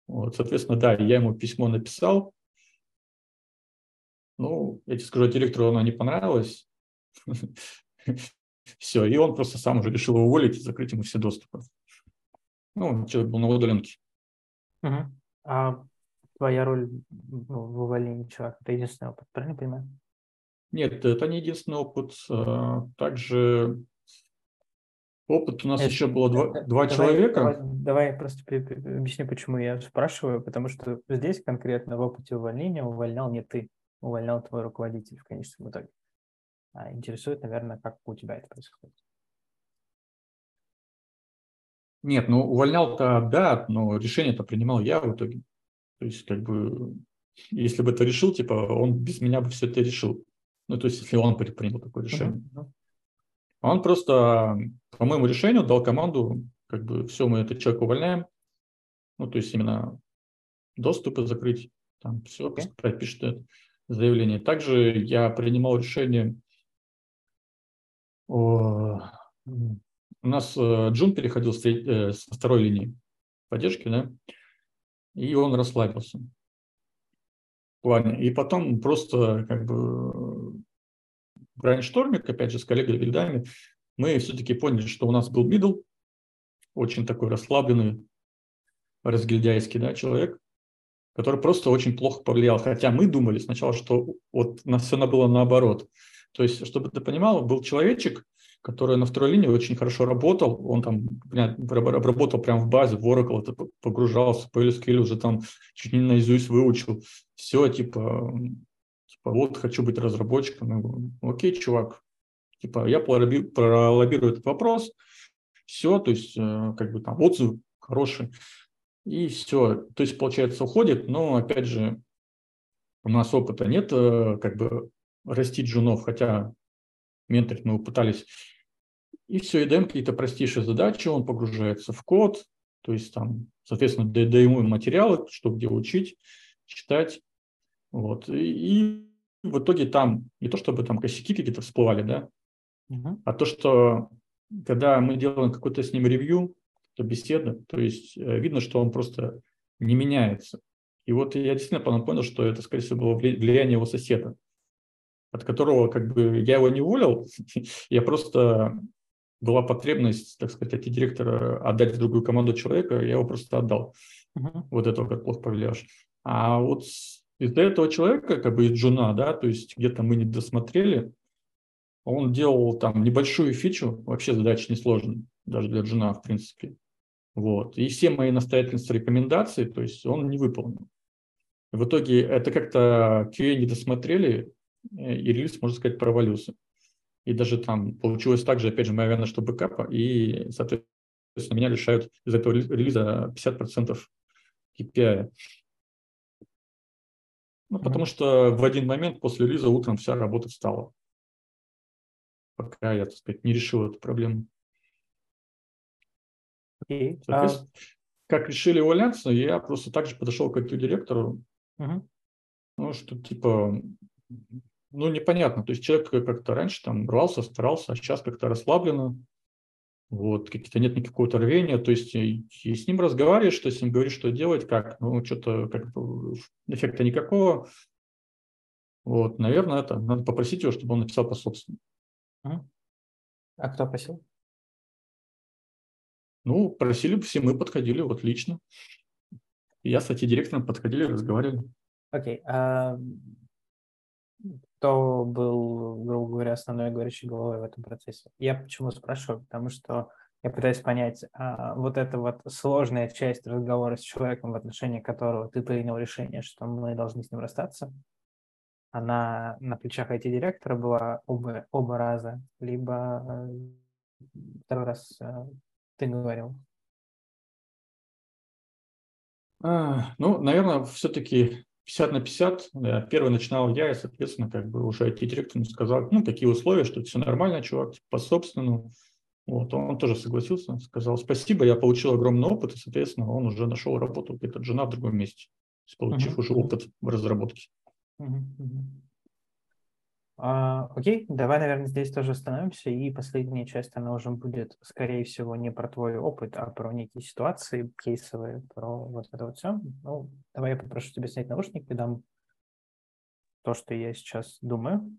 Вот, соответственно, да, я ему письмо написал. Ну, я тебе скажу, директору оно не понравилось. Все, и он просто сам уже решил его уволить и закрыть ему все доступы. Ну, человек был на удаленке. А твоя роль в увольнении человека? Это единственный опыт, правильно понимаю? Нет, это не единственный опыт. А, также опыт у нас это, еще было два, это, два давай, человека. Давай, давай просто объясню, почему я спрашиваю, потому что здесь конкретно в опыте увольнения увольнял не ты, увольнял твой руководитель в конечном итоге. А интересует, наверное, как у тебя это происходит. Нет, ну увольнял-то да, но решение-то принимал я в итоге. То есть, как бы, если бы это решил, типа, он без меня бы все это решил. Ну, то есть, если он принял такое решение. Uh-huh. Он просто по моему решению дал команду, как бы, все, мы этот человек увольняем. Ну, то есть, именно доступы закрыть, там все, okay. пропишет это заявление. Также я принимал решение о... У нас э, Джун переходил с, э, со второй линии поддержки, да, и он расслабился. И потом просто как бы брайнштормик, опять же, с коллегой Вильдами, мы все-таки поняли, что у нас был мидл, очень такой расслабленный, разгильдяйский да, человек, который просто очень плохо повлиял. Хотя мы думали сначала, что вот у нас все было наоборот. То есть, чтобы ты понимал, был человечек, который на второй линии очень хорошо работал. Он там работал прямо в базе, в Oracle, это погружался, по SQL уже там чуть не наизусть выучил. Все, типа, типа вот хочу быть разработчиком. Я говорю, окей, чувак, типа я пролоббирую этот вопрос, все, то есть э, как бы там отзыв хороший, и все. То есть, получается, уходит, но, опять же, у нас опыта нет, э, как бы растить джунов, хотя менторить мы пытались и все, и даем какие-то простейшие задачи, он погружается в код, то есть там, соответственно, даем ему материалы, что где учить, читать. Вот. И, и в итоге там не то, чтобы там косяки какие-то всплывали, да, угу. а то, что когда мы делаем какой-то с ним ревью, то беседа, то есть э, видно, что он просто не меняется. И вот я действительно потом понял, что это, скорее всего, было влияние его соседа, от которого как бы я его не уволил, я просто была потребность, так сказать, от директора отдать в другую команду человека, я его просто отдал. Uh-huh. Вот этого как плохо повлияешь. А вот из-за этого человека, как бы из Джуна, да, то есть где-то мы не досмотрели, он делал там небольшую фичу, вообще задача несложная, даже для Джуна, в принципе. Вот. И все мои настоятельные рекомендации, то есть он не выполнил. В итоге это как-то QA не досмотрели, э, и релиз, можно сказать, провалился. И даже там получилось так же, опять же, моя вина, что бэкапа, и, соответственно, меня лишают из этого релиза 50% KPI. Ну, потому что в один момент после релиза утром вся работа встала. Пока я, так сказать, не решил эту проблему. Okay. А как решили увольняться, я просто также подошел к IT-директору. Uh-huh. Ну, что типа, ну, непонятно. То есть человек как-то раньше там рвался, старался, а сейчас как-то расслабленно. Вот, какие-то нет никакого рвения. То есть и, и с ним разговариваешь, что с ним говоришь, что делать, как. Ну, что-то как эффекта никакого. Вот, наверное, это надо попросить его, чтобы он написал по собственному. А кто просил? Ну, просили все, мы подходили вот лично. Я, кстати, директором подходили, разговаривали. Окей. Okay. А кто был, грубо говоря, основной говорящей головой в этом процессе? Я почему спрашиваю? Потому что я пытаюсь понять, а, вот эта вот сложная часть разговора с человеком, в отношении которого ты принял решение, что мы должны с ним расстаться, она на плечах IT-директора была оба, оба раза, либо э, второй раз э, ты говорил? А, ну, наверное, все-таки 50 на 50. Первый начинал я, и, соответственно, как бы уже IT-директор сказал, ну, какие условия, что все нормально, чувак, типа, по собственному. Вот, он тоже согласился, сказал спасибо, я получил огромный опыт, и, соответственно, он уже нашел работу где-то жена в другом месте, получив uh-huh. уже опыт в разработке. Uh-huh. А, окей, давай, наверное, здесь тоже остановимся. И последняя часть, она уже будет, скорее всего, не про твой опыт, а про некие ситуации кейсовые, про вот это вот все. Ну, давай я попрошу тебя снять наушники, дам то, что я сейчас думаю,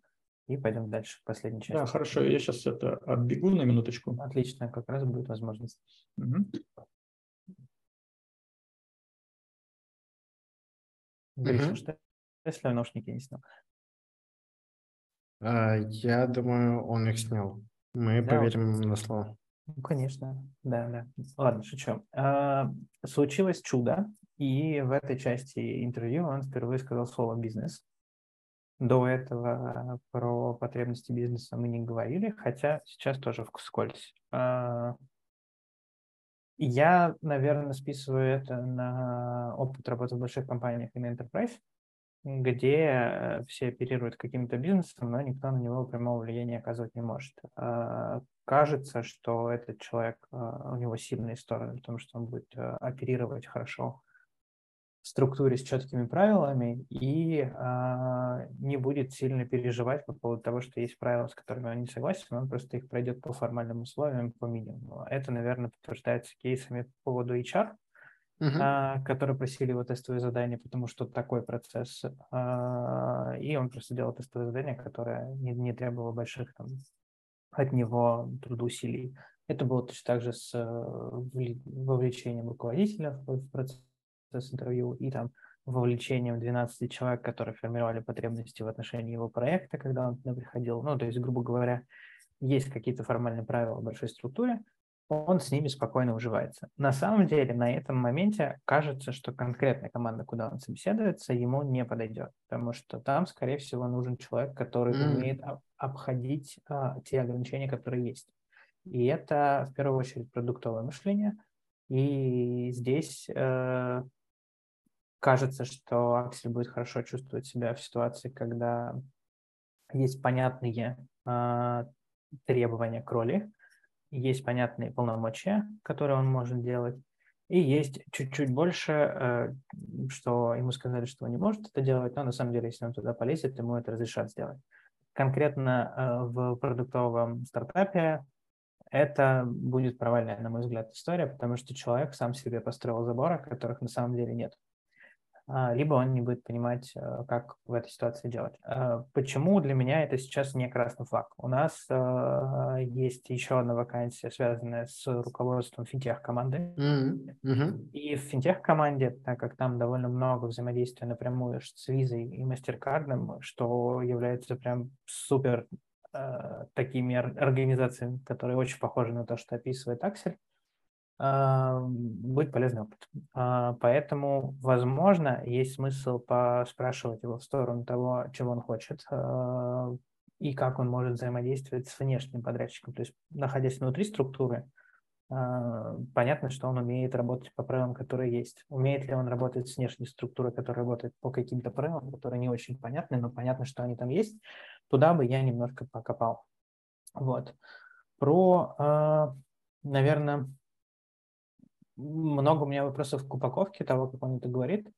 и пойдем дальше к последней части. Да, хорошо, я сейчас это отбегу на минуточку. Отлично, как раз будет возможность. Угу. Гриша, угу. что если наушники не снял? А, я думаю, он их снял. Мы да, поверим на слово. Ну, конечно, да, да. Ладно, шучу. А, случилось чудо, и в этой части интервью он впервые сказал слово «бизнес». До этого про потребности бизнеса мы не говорили, хотя сейчас тоже вскользь. А, я, наверное, списываю это на опыт работы в больших компаниях и на enterprise, где э, все оперируют каким-то бизнесом, но никто на него прямого влияния оказывать не может. А, кажется, что этот человек, а, у него сильные стороны, потому что он будет э, оперировать хорошо в структуре с четкими правилами и а, не будет сильно переживать по поводу того, что есть правила, с которыми он не согласен, он просто их пройдет по формальным условиям, по минимуму. Это, наверное, подтверждается кейсами по поводу HR, uh-huh. которые просили его тестовые задания, потому что такой процесс. А, и он просто делал тестовые задания, которые не, не требовало больших там, от него трудоусилий. Это было точно так же с вовлечением руководителя в процесс интервью и там вовлечением 12 человек, которые формировали потребности в отношении его проекта, когда он туда приходил. Ну, то есть, грубо говоря, есть какие-то формальные правила в большой структуре, он с ними спокойно уживается. На самом деле, на этом моменте кажется, что конкретная команда, куда он собеседуется, ему не подойдет, потому что там, скорее всего, нужен человек, который mm. умеет обходить а, те ограничения, которые есть. И это, в первую очередь, продуктовое мышление. И здесь э, кажется, что Аксель будет хорошо чувствовать себя в ситуации, когда есть понятные э, требования к роли, есть понятные полномочия, которые он может делать, и есть чуть-чуть больше, э, что ему сказали, что он не может это делать, но на самом деле, если он туда полезет, ему это разрешат сделать. Конкретно э, в продуктовом стартапе это будет провальная, на мой взгляд, история, потому что человек сам себе построил заборы, которых на самом деле нет. А, либо он не будет понимать, э, как в этой ситуации делать. А, почему для меня это сейчас не красный флаг? У нас э, есть еще одна вакансия, связанная с руководством финтех-команды. Mm-hmm. И в финтех-команде, так как там довольно много взаимодействия напрямую с визой и мастеркардом, что является прям супер э, такими организациями, которые очень похожи на то, что описывает Аксель, будет полезный опыт. А, поэтому, возможно, есть смысл поспрашивать его в сторону того, чего он хочет а, и как он может взаимодействовать с внешним подрядчиком. То есть, находясь внутри структуры, понятно, что он умеет работать по правилам, которые есть. Умеет ли он работать с внешней структурой, которая работает по каким-то правилам, которые не очень понятны, но понятно, что они там есть. Туда бы я немножко покопал. Вот. Про, наверное, много у меня вопросов к упаковке того, как он это говорит.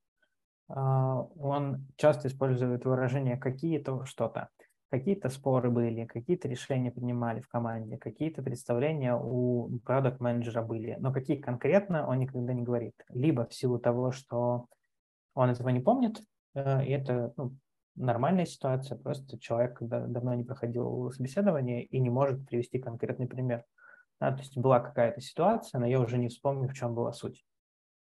А, он часто использует выражение «какие-то что-то». Какие-то споры были, какие-то решения принимали в команде, какие-то представления у продукт менеджера были, но какие конкретно он никогда не говорит. Либо в силу того, что он этого не помнит, э, и это ну, нормальная ситуация, просто человек давно не проходил собеседование и не может привести конкретный пример. Да, то есть была какая-то ситуация, но я уже не вспомню, в чем была суть.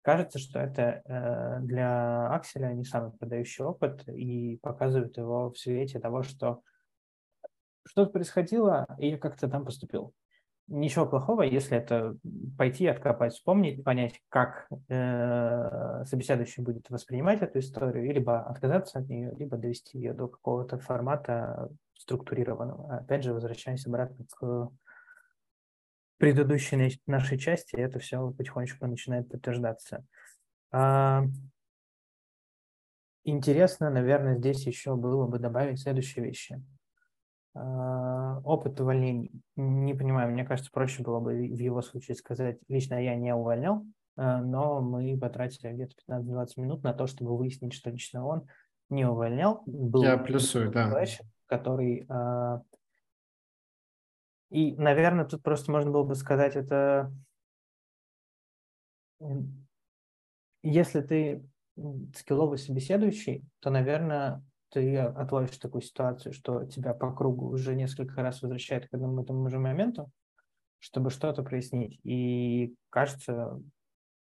Кажется, что это э, для Акселя не самый продающий опыт и показывает его в свете того, что что-то происходило, и я как-то там поступил. Ничего плохого, если это пойти, откопать, вспомнить, понять, как э, собеседующий будет воспринимать эту историю, либо отказаться от нее, либо довести ее до какого-то формата структурированного. Опять же, возвращаясь обратно к предыдущей нашей части это все потихонечку начинает подтверждаться. А, интересно, наверное, здесь еще было бы добавить следующие вещи. А, опыт увольнений. Не понимаю, мне кажется, проще было бы в его случае сказать, лично я не увольнял, а, но мы потратили где-то 15-20 минут на то, чтобы выяснить, что лично он не увольнял. Был я плюсую, да. Человек, который и, наверное, тут просто можно было бы сказать, это если ты скилловый собеседующий, то, наверное, ты отловишь такую ситуацию, что тебя по кругу уже несколько раз возвращает к одному и тому же моменту, чтобы что-то прояснить. И кажется,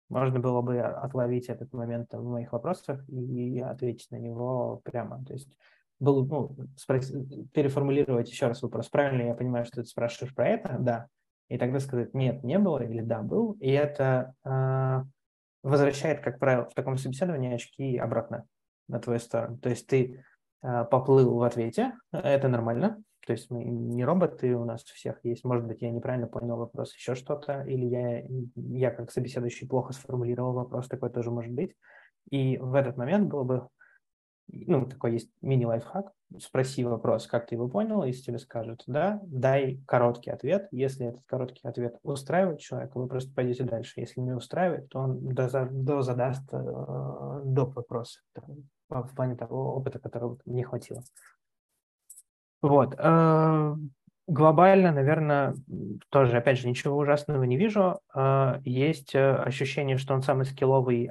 можно было бы отловить этот момент в моих вопросах и ответить на него прямо. То есть был, ну, переформулировать еще раз вопрос. Правильно я понимаю, что ты спрашиваешь про это? Да. И тогда сказать, нет, не было, или да, был. И это э, возвращает, как правило, в таком собеседовании очки обратно на твою сторону. То есть ты э, поплыл в ответе, это нормально. То есть мы не роботы, у нас всех есть, может быть, я неправильно понял вопрос, еще что-то, или я, я как собеседующий плохо сформулировал вопрос, такое тоже может быть. И в этот момент было бы ну, такой есть мини-лайфхак, спроси вопрос, как ты его понял, если тебе скажут «да», дай короткий ответ. Если этот короткий ответ устраивает человека, вы просто пойдете дальше. Если не устраивает, то он дозадаст э, доп. вопросы в плане того опыта, которого не хватило. Вот. Э, глобально, наверное, тоже, опять же, ничего ужасного не вижу. Э, есть э, ощущение, что он самый скилловый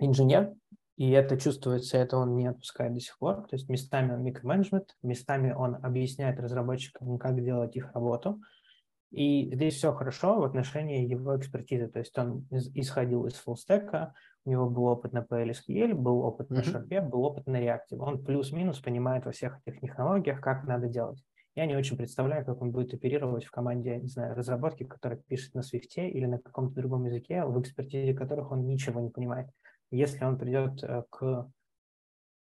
инженер, и это чувствуется, это он не отпускает до сих пор. То есть местами он микроменеджмент, местами он объясняет разработчикам, как делать их работу. И здесь все хорошо в отношении его экспертизы. То есть он исходил из фуллстека, у него был опыт на PLSQL, был опыт на Sharp, был опыт на React. Он плюс-минус понимает во всех этих технологиях, как надо делать. Я не очень представляю, как он будет оперировать в команде, не знаю, разработки, которая пишет на Swift или на каком-то другом языке, в экспертизе которых он ничего не понимает. Если он придет э, к,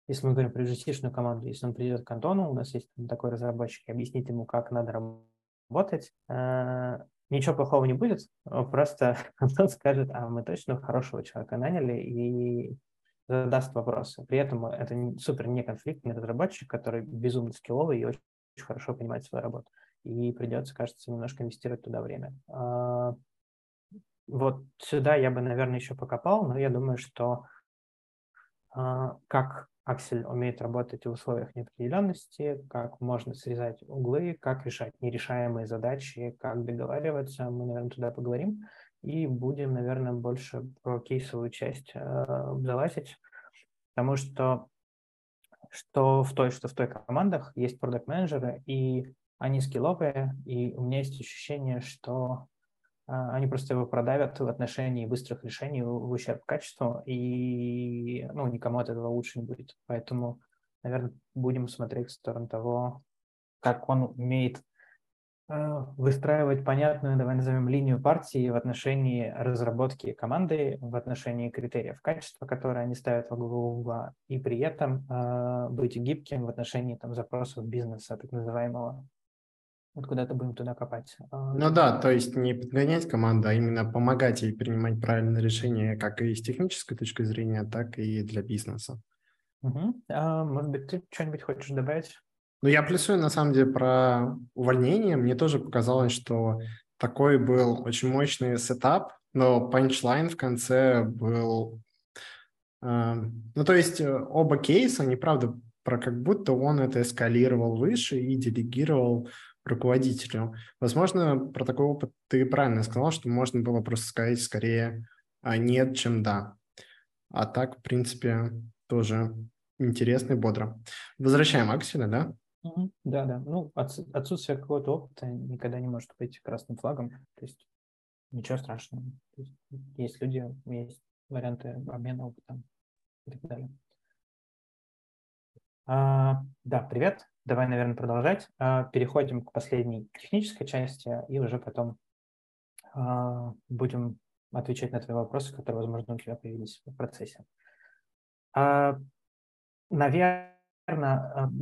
если мы говорим про rgc команду, если он придет к Антону, у нас есть такой разработчик, и объяснит ему, как надо работать, э, ничего плохого не будет, просто Антон скажет, а мы точно хорошего человека наняли и задаст вопросы. При этом это супер неконфликтный разработчик, который безумно скилловый и очень, очень хорошо понимает свою работу. И придется, кажется, немножко инвестировать туда время. А, вот сюда я бы, наверное, еще покопал, но я думаю, что э, как Аксель умеет работать в условиях неопределенности, как можно срезать углы, как решать нерешаемые задачи, как договариваться, мы, наверное, туда поговорим. и будем, наверное, больше про кейсовую часть э, залазить, потому что что в той, что в той командах есть продукт-менеджеры, и они скилловые, и у меня есть ощущение, что а, они просто его продавят в отношении быстрых решений в ущерб качеству, и ну, никому от этого лучше не будет. Поэтому, наверное, будем смотреть в сторону того, как он умеет а, выстраивать понятную, давай назовем, линию партии в отношении разработки команды, в отношении критериев качества, которые они ставят во главу угла, и при этом э, быть гибким в отношении там, запросов бизнеса, так называемого. Вот куда-то будем туда копать. А, ну да, то есть не подгонять команду, а именно помогать ей принимать правильные решения как и с технической точки зрения, так и для бизнеса. Угу. А, может быть, ты что-нибудь хочешь добавить? Ну, я плюсую, на самом деле, про увольнение. Мне тоже показалось, что такой был очень мощный сетап, но панчлайн в конце был... Э, ну, то есть э, оба кейса, они, правда, про как будто он это эскалировал выше и делегировал руководителю. Возможно, про такой опыт ты правильно сказал, что можно было просто сказать скорее а, нет, чем да. А так, в принципе, тоже интересно и бодро. Возвращаем Акселя, да? Да, да. Ну, отсутствие какого-то опыта никогда не может быть красным флагом. То есть ничего страшного. Есть, есть люди, есть варианты обмена опытом и так далее. А, да, привет. Давай, наверное, продолжать. А, переходим к последней технической части и уже потом а, будем отвечать на твои вопросы, которые, возможно, у тебя появились в процессе. А, наверное,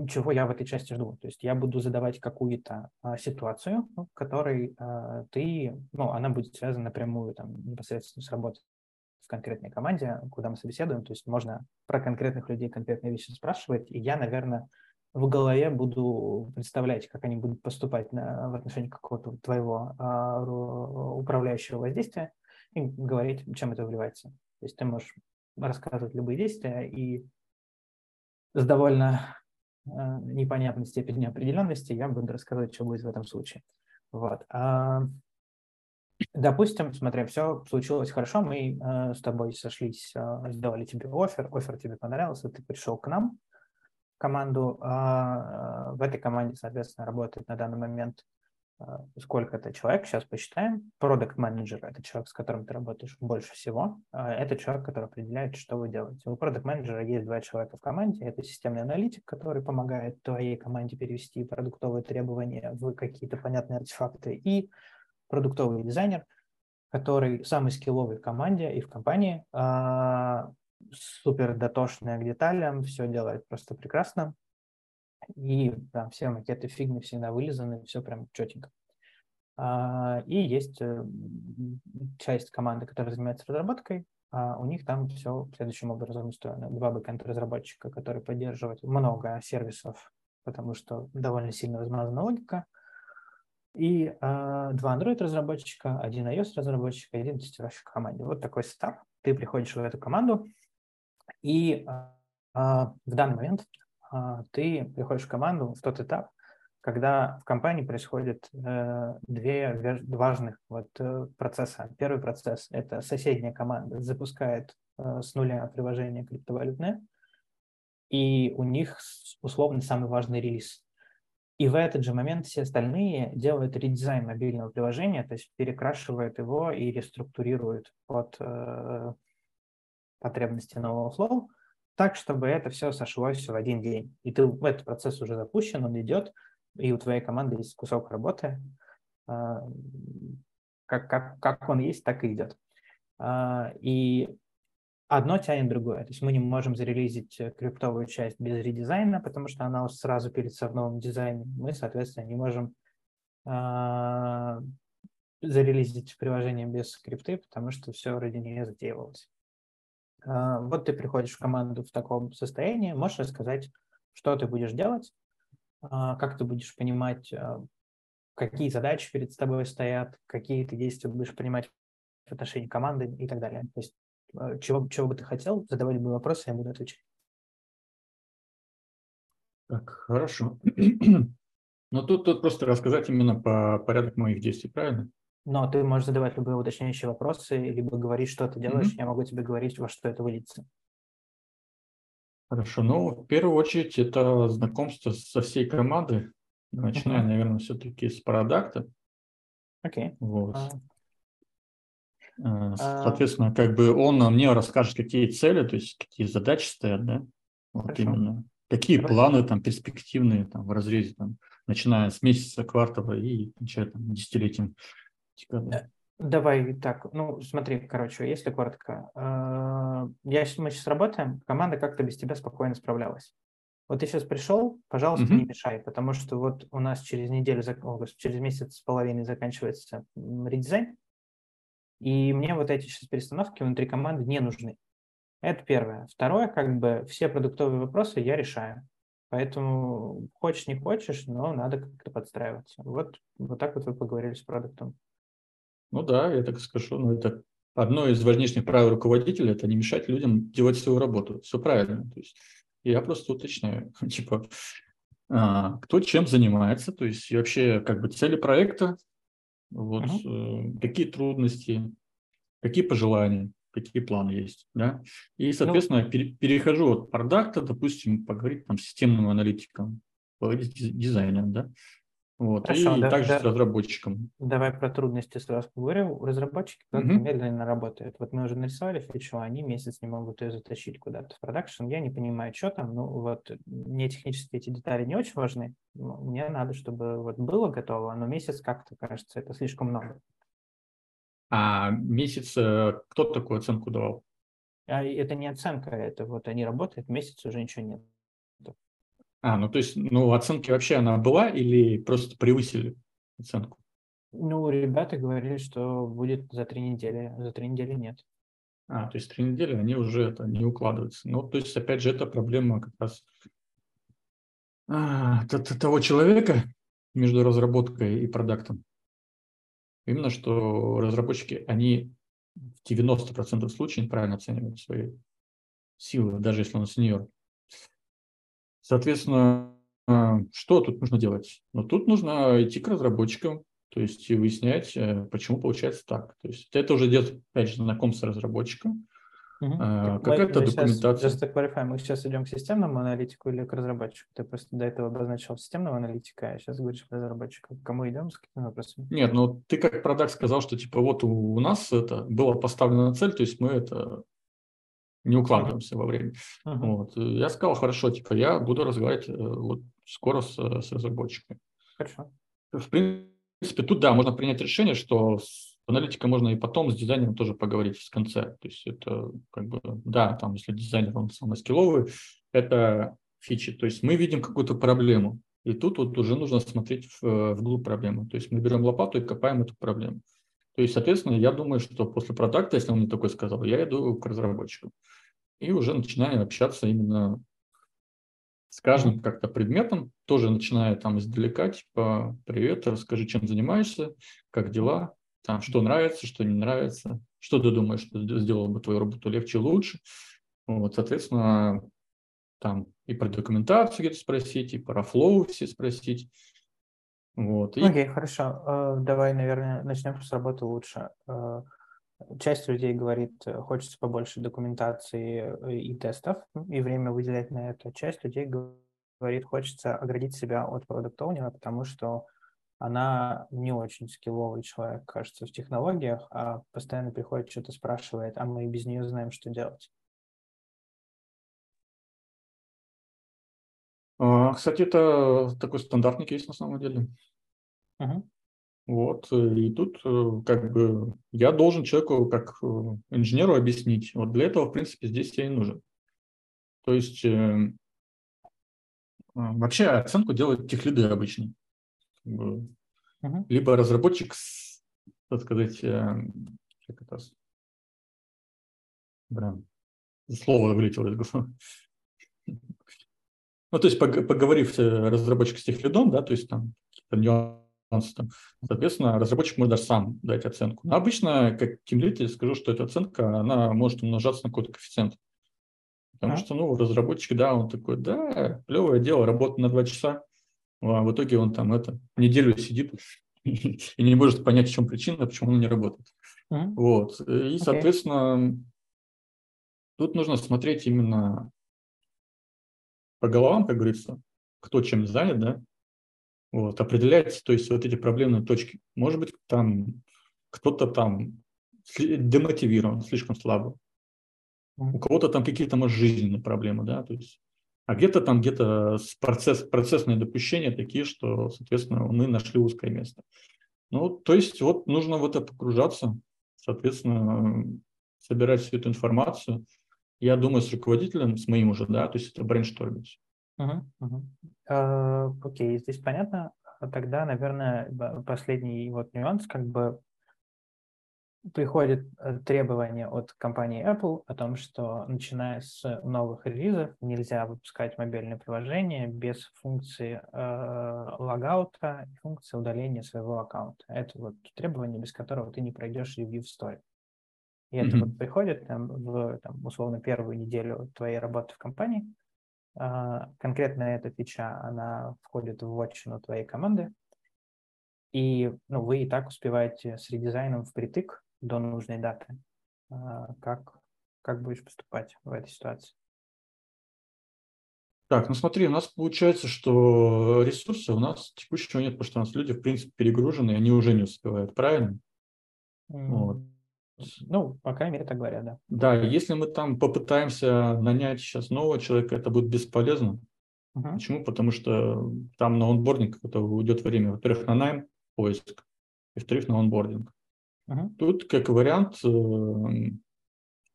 чего я в этой части жду. То есть я буду задавать какую-то ситуацию, в которой ты, ну, она будет связана напрямую там, непосредственно с работой в конкретной команде, куда мы собеседуем. То есть можно про конкретных людей конкретные вещи спрашивать, и я, наверное, в голове буду представлять, как они будут поступать на, в отношении какого-то твоего а, управляющего воздействия и говорить, чем это вливается. То есть ты можешь рассказывать любые действия, и с довольно э, непонятной степенью неопределенности, я буду рассказывать, что будет в этом случае. Вот. А, допустим, смотри, все случилось хорошо, мы э, с тобой сошлись, э, сделали тебе офер, офер тебе понравился, ты пришел к нам команду. А, в этой команде, соответственно, работает на данный момент а, сколько это человек, сейчас посчитаем. Продукт менеджер это человек, с которым ты работаешь больше всего. А, это человек, который определяет, что вы делаете. У продукт менеджера есть два человека в команде. Это системный аналитик, который помогает твоей команде перевести продуктовые требования в какие-то понятные артефакты. И продуктовый дизайнер, который самый скилловый в команде и в компании. Супер дотошный к деталям, все делает просто прекрасно и там все макеты фигмы всегда вылизаны, все прям четенько. А, и есть э, часть команды, которая занимается разработкой, а у них там все следующим образом устроено. Два бэкэнд-разработчика, которые поддерживают много сервисов, потому что довольно сильно размазана логика, и а, два Android-разработчика, один iOS-разработчик один тестировщик в команде. Вот такой сетап. Ты приходишь в эту команду, и а, в данный момент а, ты приходишь в команду в тот этап, когда в компании происходят э, две важных вот, э, процесса. Первый процесс – это соседняя команда запускает э, с нуля приложение криптовалютное, и у них условно самый важный релиз. И в этот же момент все остальные делают редизайн мобильного приложения, то есть перекрашивают его и реструктурируют под потребности нового флоу, так, чтобы это все сошлось в один день. И ты, этот процесс уже запущен, он идет, и у твоей команды есть кусок работы. А, как, как, как он есть, так и идет. А, и одно тянет другое. То есть мы не можем зарелизить криптовую часть без редизайна, потому что она сразу пилится в новом дизайне. Мы, соответственно, не можем а, зарелизить приложение без крипты, потому что все ради нее затеивалось. А, вот ты приходишь в команду в таком состоянии, можешь рассказать, что ты будешь делать, а, как ты будешь понимать, а, какие задачи перед тобой стоят, какие ты действия будешь принимать в отношении команды и так далее. То есть чего, чего бы ты хотел, задавай любые вопросы, я буду отвечать. Так, хорошо. Но тут, тут просто рассказать именно по порядок моих действий, правильно? Но ты можешь задавать любые уточняющие вопросы, либо говорить, что ты делаешь, mm-hmm. я могу тебе говорить, во что это выльется. Хорошо. Ну, в первую очередь, это знакомство со всей командой. Начиная, uh-huh. наверное, все-таки с продукта. Окей. Okay. Вот. Uh-huh. Соответственно, как бы он мне расскажет, какие цели, то есть какие задачи стоят, да? Вот Хорошо. именно. Какие Хорошо. планы там перспективные там в разрезе там, начиная с месяца, квартала и кончая там десятилетием. Типа, Давай так, ну смотри, короче, если коротко, э, я, мы сейчас работаем, команда как-то без тебя спокойно справлялась. Вот ты сейчас пришел, пожалуйста, mm-hmm. не мешай, потому что вот у нас через неделю, через месяц с половиной заканчивается редизайн, и мне вот эти сейчас перестановки внутри команды не нужны. Это первое. Второе, как бы все продуктовые вопросы я решаю. Поэтому хочешь, не хочешь, но надо как-то подстраиваться. Вот, вот так вот вы поговорили с продуктом. Ну да, я так скажу, но это одно из важнейших правил руководителя – это не мешать людям делать свою работу. Все правильно. То есть я просто уточняю, типа, а, кто чем занимается, то есть и вообще как бы цели проекта, вот, uh-huh. какие трудности, какие пожелания, какие планы есть, да. И, ну соответственно, ну, перехожу от продукта, допустим, поговорить там с системным аналитиком, поговорить с дизайнером, да. Вот, Хорошо, и да, также да, с разработчиком. Давай про трудности сразу поговорим. Разработчики угу. медленно работают. Вот мы уже нарисовали фичу, они месяц не могут ее затащить куда-то в продакшн. Я не понимаю, что там. Ну вот мне технически эти детали не очень важны. Мне надо, чтобы вот было готово, но месяц как-то, кажется, это слишком много. А месяц э, кто такую оценку давал? А это не оценка, это вот они работают, месяц уже ничего нет. А, ну то есть, ну оценки вообще она была или просто превысили оценку? Ну, ребята говорили, что будет за три недели, за три недели нет. А, то есть три недели они уже это не укладываются. Ну, то есть, опять же, это проблема как раз а, того человека между разработкой и продуктом. Именно что разработчики, они в 90% случаев неправильно оценивают свои силы, даже если он сеньор. Соответственно, а, что тут нужно делать? Ну, тут нужно идти к разработчикам, то есть и выяснять, э, почему получается так. То есть это уже идет, опять же, знакомство с разработчиком, Угу. А, какая-то документация. Сейчас, just clarify, мы сейчас идем к системному аналитику или к разработчику? Ты просто до этого обозначил системного аналитика, а сейчас говоришь про разработчика. К кому идем, с какими вопросами? Нет, ну ты как продакт сказал, что типа вот у, у нас это было поставлена цель, то есть мы это не укладываемся во время. Uh-huh. Вот. Я сказал, хорошо, типа, я буду разговаривать э, вот скоро с, с разработчиками. Хорошо. В принципе, тут, да, можно принять решение, что с аналитиком можно и потом с дизайнером тоже поговорить в конце. То есть это как бы, да, там, если дизайнер, он самый скилловый, это фичи. То есть мы видим какую-то проблему, и тут вот уже нужно смотреть в, вглубь проблемы. То есть мы берем лопату и копаем эту проблему. То есть, соответственно, я думаю, что после продукта, если он мне такой сказал, я иду к разработчику и уже начинаю общаться именно с каждым как-то предметом, тоже начинаю там издалека, типа, привет, расскажи, чем занимаешься, как дела, там, что нравится, что не нравится, что ты думаешь, что сделало бы твою работу легче, лучше. Вот, соответственно, там и про документацию где-то спросить, и про флоу все спросить. Вот. Окей, okay, хорошо. Uh, давай, наверное, начнем с работы лучше. Uh, Часть людей говорит, э, хочется побольше документации э, и тестов, и время выделять на это. Часть людей говорит, хочется оградить себя от продукт потому что она не очень скилловый человек, кажется, в технологиях, а постоянно приходит, что-то спрашивает, а мы без нее знаем, что делать. Кстати, это такой стандартный кейс на самом деле. Uh-huh. Вот, э, и тут э, как бы я должен человеку, как э, инженеру, объяснить. Вот для этого, в принципе, здесь я и нужен. То есть вообще оценку делают техлиды обычно. Uh-huh. Либо разработчик, так сказать, как это, Блин, слово вылетело из головы. Ну, то есть, поговорив с разработчиком с техлидом, да, то есть там какие-то Соответственно, разработчик может даже сам дать оценку. Но обычно, как тимлит, я скажу, что эта оценка, она может умножаться на какой-то коэффициент. Потому а? что, ну, разработчик, да, он такой, да, клевое дело, работа на два часа, а в итоге он там это, неделю сидит и не может понять, в чем причина, почему он не работает. Вот. И, соответственно, okay. тут нужно смотреть именно по головам, как говорится, кто чем занят, да, вот, определять, то есть вот эти проблемные точки. Может быть, там кто-то там демотивирован, слишком слабо. У кого-то там какие-то, может, жизненные проблемы, да, то есть а где-то там где-то процесс, процессные допущения такие, что, соответственно, мы нашли узкое место. Ну, то есть вот нужно вот это погружаться, соответственно, собирать всю эту информацию. Я думаю, с руководителем, с моим уже, да, то есть это брейнштормить. Uh-huh. Uh, окей, здесь понятно. Тогда, наверное, последний вот нюанс, как бы приходит э, требование от компании Apple о том, что начиная с новых релизов нельзя выпускать мобильное приложение без функции э, логаута и функции удаления своего аккаунта. Это вот требование, без которого ты не пройдешь ревью в сторе. И mm-hmm. это вот приходит там, в там, условно первую неделю твоей работы в компании. Э, конкретно эта фича, она входит в вотчину твоей команды, и ну, вы и так успеваете с редизайном впритык до нужной даты. А, как, как будешь поступать в этой ситуации? Так, ну смотри, у нас получается, что ресурсы у нас текущего нет, потому что у нас люди, в принципе, перегружены, и они уже не успевают, правильно? Mm. Вот. Ну, по крайней мере, так говорят, да. Да, если мы там попытаемся нанять сейчас нового человека, это будет бесполезно. Uh-huh. Почему? Потому что там на онбординг это уйдет время. Во-первых, на найм, поиск, и во-вторых, на онбординг. Uh-huh. Тут как вариант э,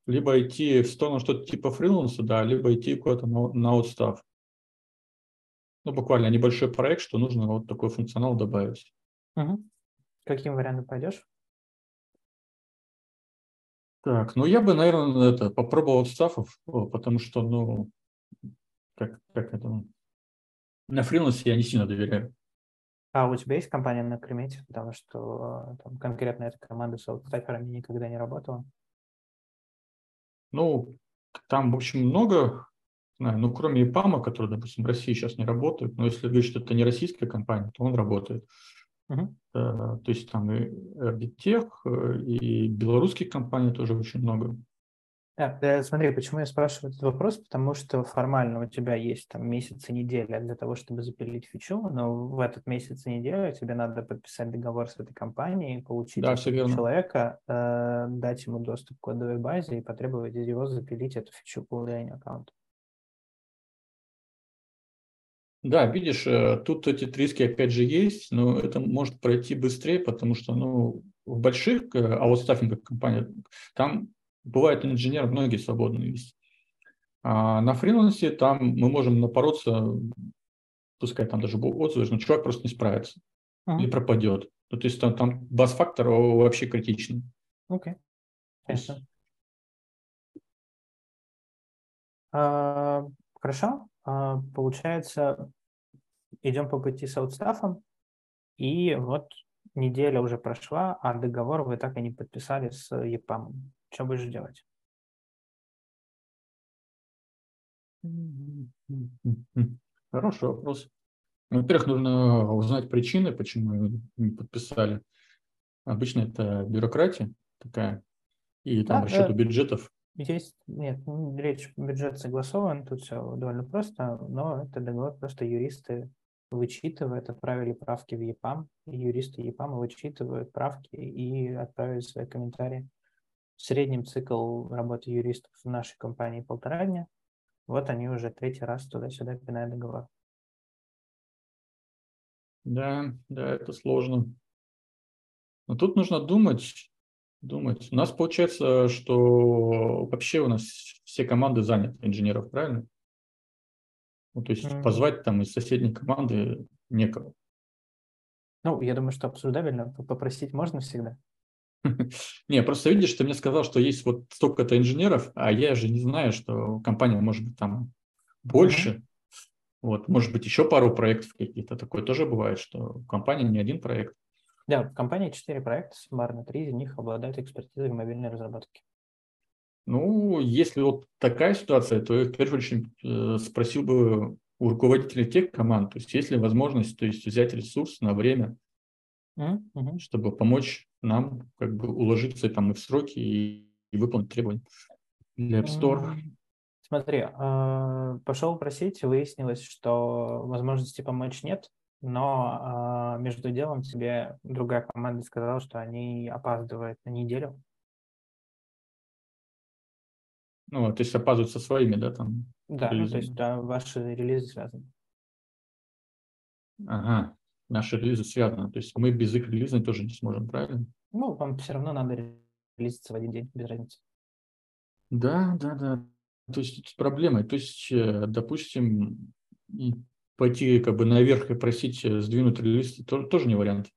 либо идти в сторону что-то типа фриланса, да, либо идти куда-то на, на отстав. Ну, буквально небольшой проект, что нужно вот такой функционал добавить. Угу. Каким вариантом пойдешь? Так, ну я бы, наверное, это попробовал стафов, потому что, ну, как, как это, на фрилансе я не сильно доверяю. А у тебя есть компания на примете? Потому что там, конкретно эта команда с аутстаферами никогда не работала. Ну, там, в общем, много, ну, кроме ИПАМа, который, допустим, в России сейчас не работает, но если говорить, что это не российская компания, то он работает. Uh-huh. То есть там и RDTech, э, и белорусских компаний тоже очень много. Да, смотри, почему я спрашиваю этот вопрос, потому что формально у тебя есть там месяц и неделя для того, чтобы запилить фичу, но в этот месяц и неделю тебе надо подписать договор с этой компанией, получить да, человека, э, дать ему доступ к кодовой базе и потребовать из него запилить эту фичу по удалению аккаунта. Да, видишь, э, тут эти риски опять же есть, но это может пройти быстрее, потому что ну, в больших э, аутстаффинговых компаниях там бывает инженер многие свободные есть. А на фрилансе там мы можем напороться, пускай там даже отзывы, но человек просто не справится uh-huh. или пропадет. Ну, то есть там, там бас-фактор вообще критичный. Окей. Okay. А, хорошо. А, получается, идем по пути с аутстафом, и вот неделя уже прошла, а договор вы так и не подписали с ЕПАМом. Что будешь делать? Хороший вопрос. Во-первых, нужно узнать причины, почему не подписали. Обычно это бюрократия такая, и там да, расчет да. бюджетов. Есть, нет, речь бюджет согласован, тут все довольно просто, но это договор просто юристы вычитывают, отправили правки в ЕПАМ, и юристы ЕПАМа вычитывают правки и отправили свои комментарии. В среднем цикл работы юристов в нашей компании полтора дня. Вот они уже третий раз туда-сюда пинают договор. Да, да, это сложно. Но тут нужно думать, думать. У нас получается, что вообще у нас все команды заняты инженеров, правильно? Ну, то есть mm-hmm. позвать там из соседней команды некого. Ну, я думаю, что обсуждабельно попросить можно всегда. Не, просто видишь, ты мне сказал, что есть вот столько-то инженеров, а я же не знаю, что компания может быть там больше. Вот, может быть, еще пару проектов каких-то. Такое тоже бывает, что в компании не один проект. Да, в компании четыре проекта, суммарно три из них обладают экспертизой в мобильной разработке. Ну, если вот такая ситуация, то я в первую очередь э, спросил бы у руководителей тех команд, то есть есть ли возможность то есть взять ресурс на время mm-hmm. чтобы помочь нам как бы уложиться там и в сроки и, и выполнить требования для App Store. Смотри, а, пошел просить, выяснилось, что возможности помочь нет, но а, между делом тебе другая команда сказала, что они опаздывают на неделю. Ну, то есть опаздывают со своими, да, там? Да, ну, то есть да, ваши релизы связаны. Ага, наши релизы связаны. То есть мы без их релиза тоже не сможем, правильно? Ну, вам все равно надо релизиться в один день, без разницы. Да, да, да. То есть проблема. То есть, э, допустим, пойти как бы наверх и просить э, сдвинуть релиз тоже, тоже не вариант.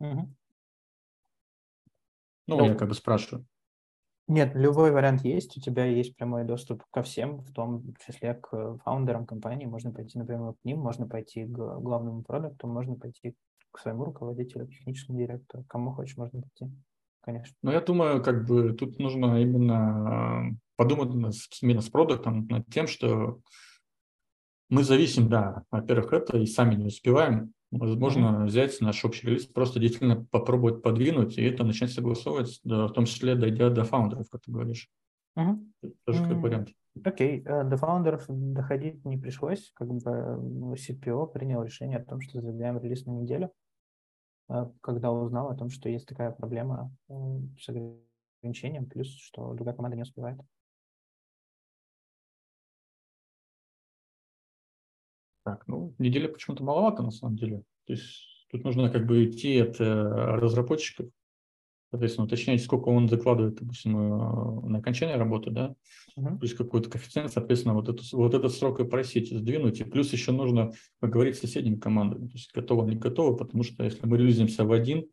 Угу. Ну, ну, я как бы спрашиваю. Нет, любой вариант есть. У тебя есть прямой доступ ко всем, в том числе к фаундерам компании. Можно пойти например, к ним, можно пойти к главному продукту, можно пойти к своему руководителю, техническому директору. Кому хочешь, можно пойти. Конечно. Ну, я думаю, как бы тут нужно именно подумать именно с продуктом над тем, что мы зависим, да, во-первых, это и сами не успеваем, Возможно, взять наш общий релиз, просто действительно попробовать подвинуть и это начать согласовывать, да, в том числе дойдя до фаундеров, как ты говоришь. Mm-hmm. Это тоже как вариант. Окей, okay. Э, до фаундеров доходить не пришлось, как бы CPO принял решение о том, что задвигаем релиз на неделю, э, когда узнал о том, что есть такая проблема э, с ограничением, плюс что другая команда не успевает. Так, ну, неделя почему-то маловато на самом деле. То есть тут нужно как бы идти от э, разработчиков, соответственно, уточнять, сколько он закладывает, допустим, э, на окончание работы, да, uh-huh. плюс какой-то коэффициент, соответственно, вот, эту, вот этот срок и просить сдвинуть, и плюс еще нужно поговорить с соседними командами, то есть готово, не готово, потому что если мы релизимся в один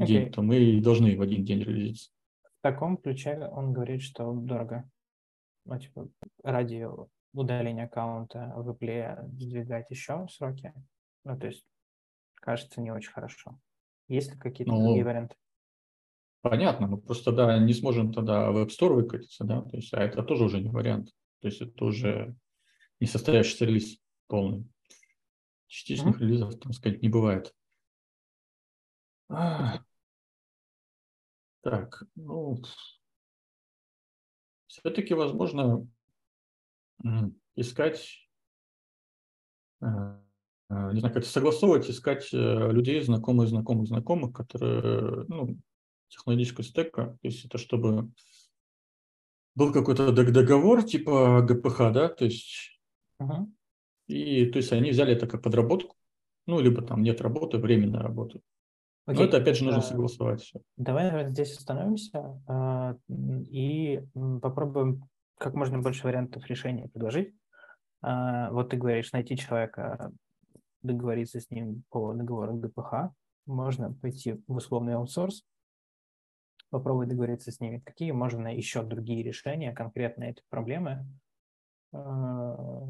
okay. день, то мы и должны в один день релизиться. В таком ключе он говорит, что дорого. Ну, типа, ради удаление аккаунта в Apple сдвигать еще сроки. Ну, то есть, кажется, не очень хорошо. Есть ли какие-то ну, другие варианты? Понятно, мы просто да, не сможем тогда в App Store выкатиться, да, то есть, а это тоже уже не вариант. То есть это уже не состоявшийся релиз полный. Частичных mm-hmm. релизов, так сказать, не бывает. А, так, ну, все-таки, возможно, искать, э, э, не знаю, как согласовывать, искать э, людей, знакомых, знакомых, знакомых, которые, ну, технологического стека, то есть это чтобы был какой-то договор типа ГПХ, да, то есть, uh-huh. и то есть они взяли это как подработку, ну, либо там нет работы, временная работа. Okay. Но это опять же нужно согласовать все. Давай, наверное, здесь остановимся э, и попробуем как можно больше вариантов решения предложить. А, вот ты говоришь, найти человека, договориться с ним по договору ГПХ, можно пойти в условный аутсорс, попробовать договориться с ними. Какие можно еще другие решения конкретно этой проблемы а,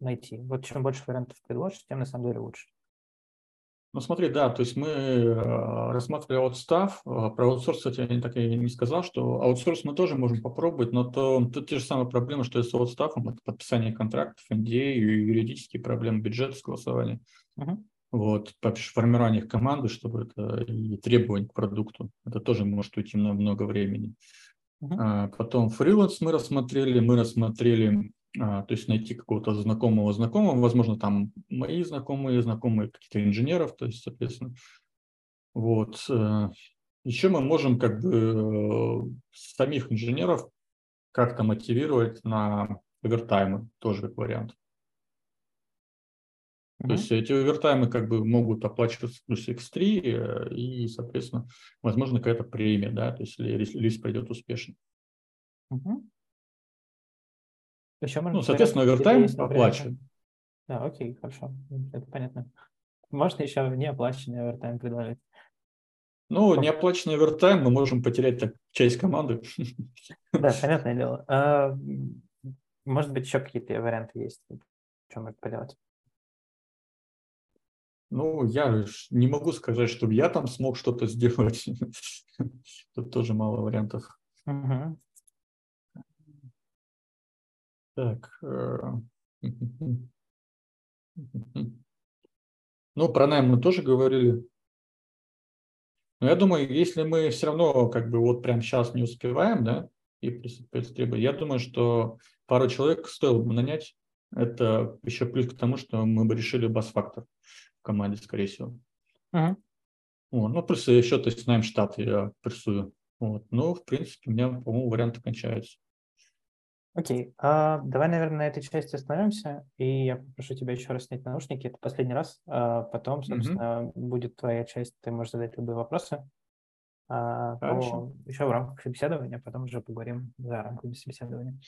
найти? Вот чем больше вариантов предложишь, тем на самом деле лучше. Ну смотри, да, то есть мы э, рассматривали аутстав, а, про аутсорс, кстати, я так и не сказал, что аутсорс мы тоже можем попробовать, но то, тут те же самые проблемы, что и с аутстафом, это подписание контрактов, NDA, юридические проблемы, бюджет, согласование. Uh-huh. Вот, формирование команды, чтобы это и требования к продукту, это тоже может уйти на много времени. Uh-huh. А, потом фриланс мы рассмотрели, мы рассмотрели а, то есть найти какого-то знакомого знакомого, возможно, там мои знакомые, знакомые каких-то инженеров, то есть, соответственно, вот. Э, Еще мы можем как бы э, самих инженеров как-то мотивировать на овертаймы, тоже как вариант. Mm-hmm. То есть эти овертаймы как бы могут оплачиваться плюс X3 э, и, соответственно, возможно, какая-то премия, да, то есть если релиз пойдет успешно. Mm-hmm. Еще можно ну, соответственно, овертайм оплачиваем. Да, окей, хорошо. Это понятно. Можно еще неоплаченный овертайм предложить. Ну, неоплаченный овертайм мы можем потерять так часть команды. Да, понятное дело. А, может быть, еще какие-то варианты есть, что можно поделать? Ну, я не могу сказать, чтобы я там смог что-то сделать. Тут тоже мало вариантов. Угу. Так. Э, ну, про найм мы тоже говорили. Но я думаю, если мы все равно как бы вот прямо сейчас не успеваем, да, и требовать, я думаю, что пару человек стоило бы нанять. Это еще плюс к тому, что мы бы решили бас-фактор в команде, скорее всего. Uh-huh. Вот. Ну, плюс еще, то есть, знаем штат я прессую. Вот. Ну, в принципе, у меня, по-моему, варианты кончаются. Окей, а, давай, наверное, на этой части остановимся, и я попрошу тебя еще раз снять наушники, это последний раз, а потом, собственно, mm-hmm. будет твоя часть, ты можешь задать любые вопросы. А, по, еще в рамках собеседования, потом уже поговорим за рамками собеседования.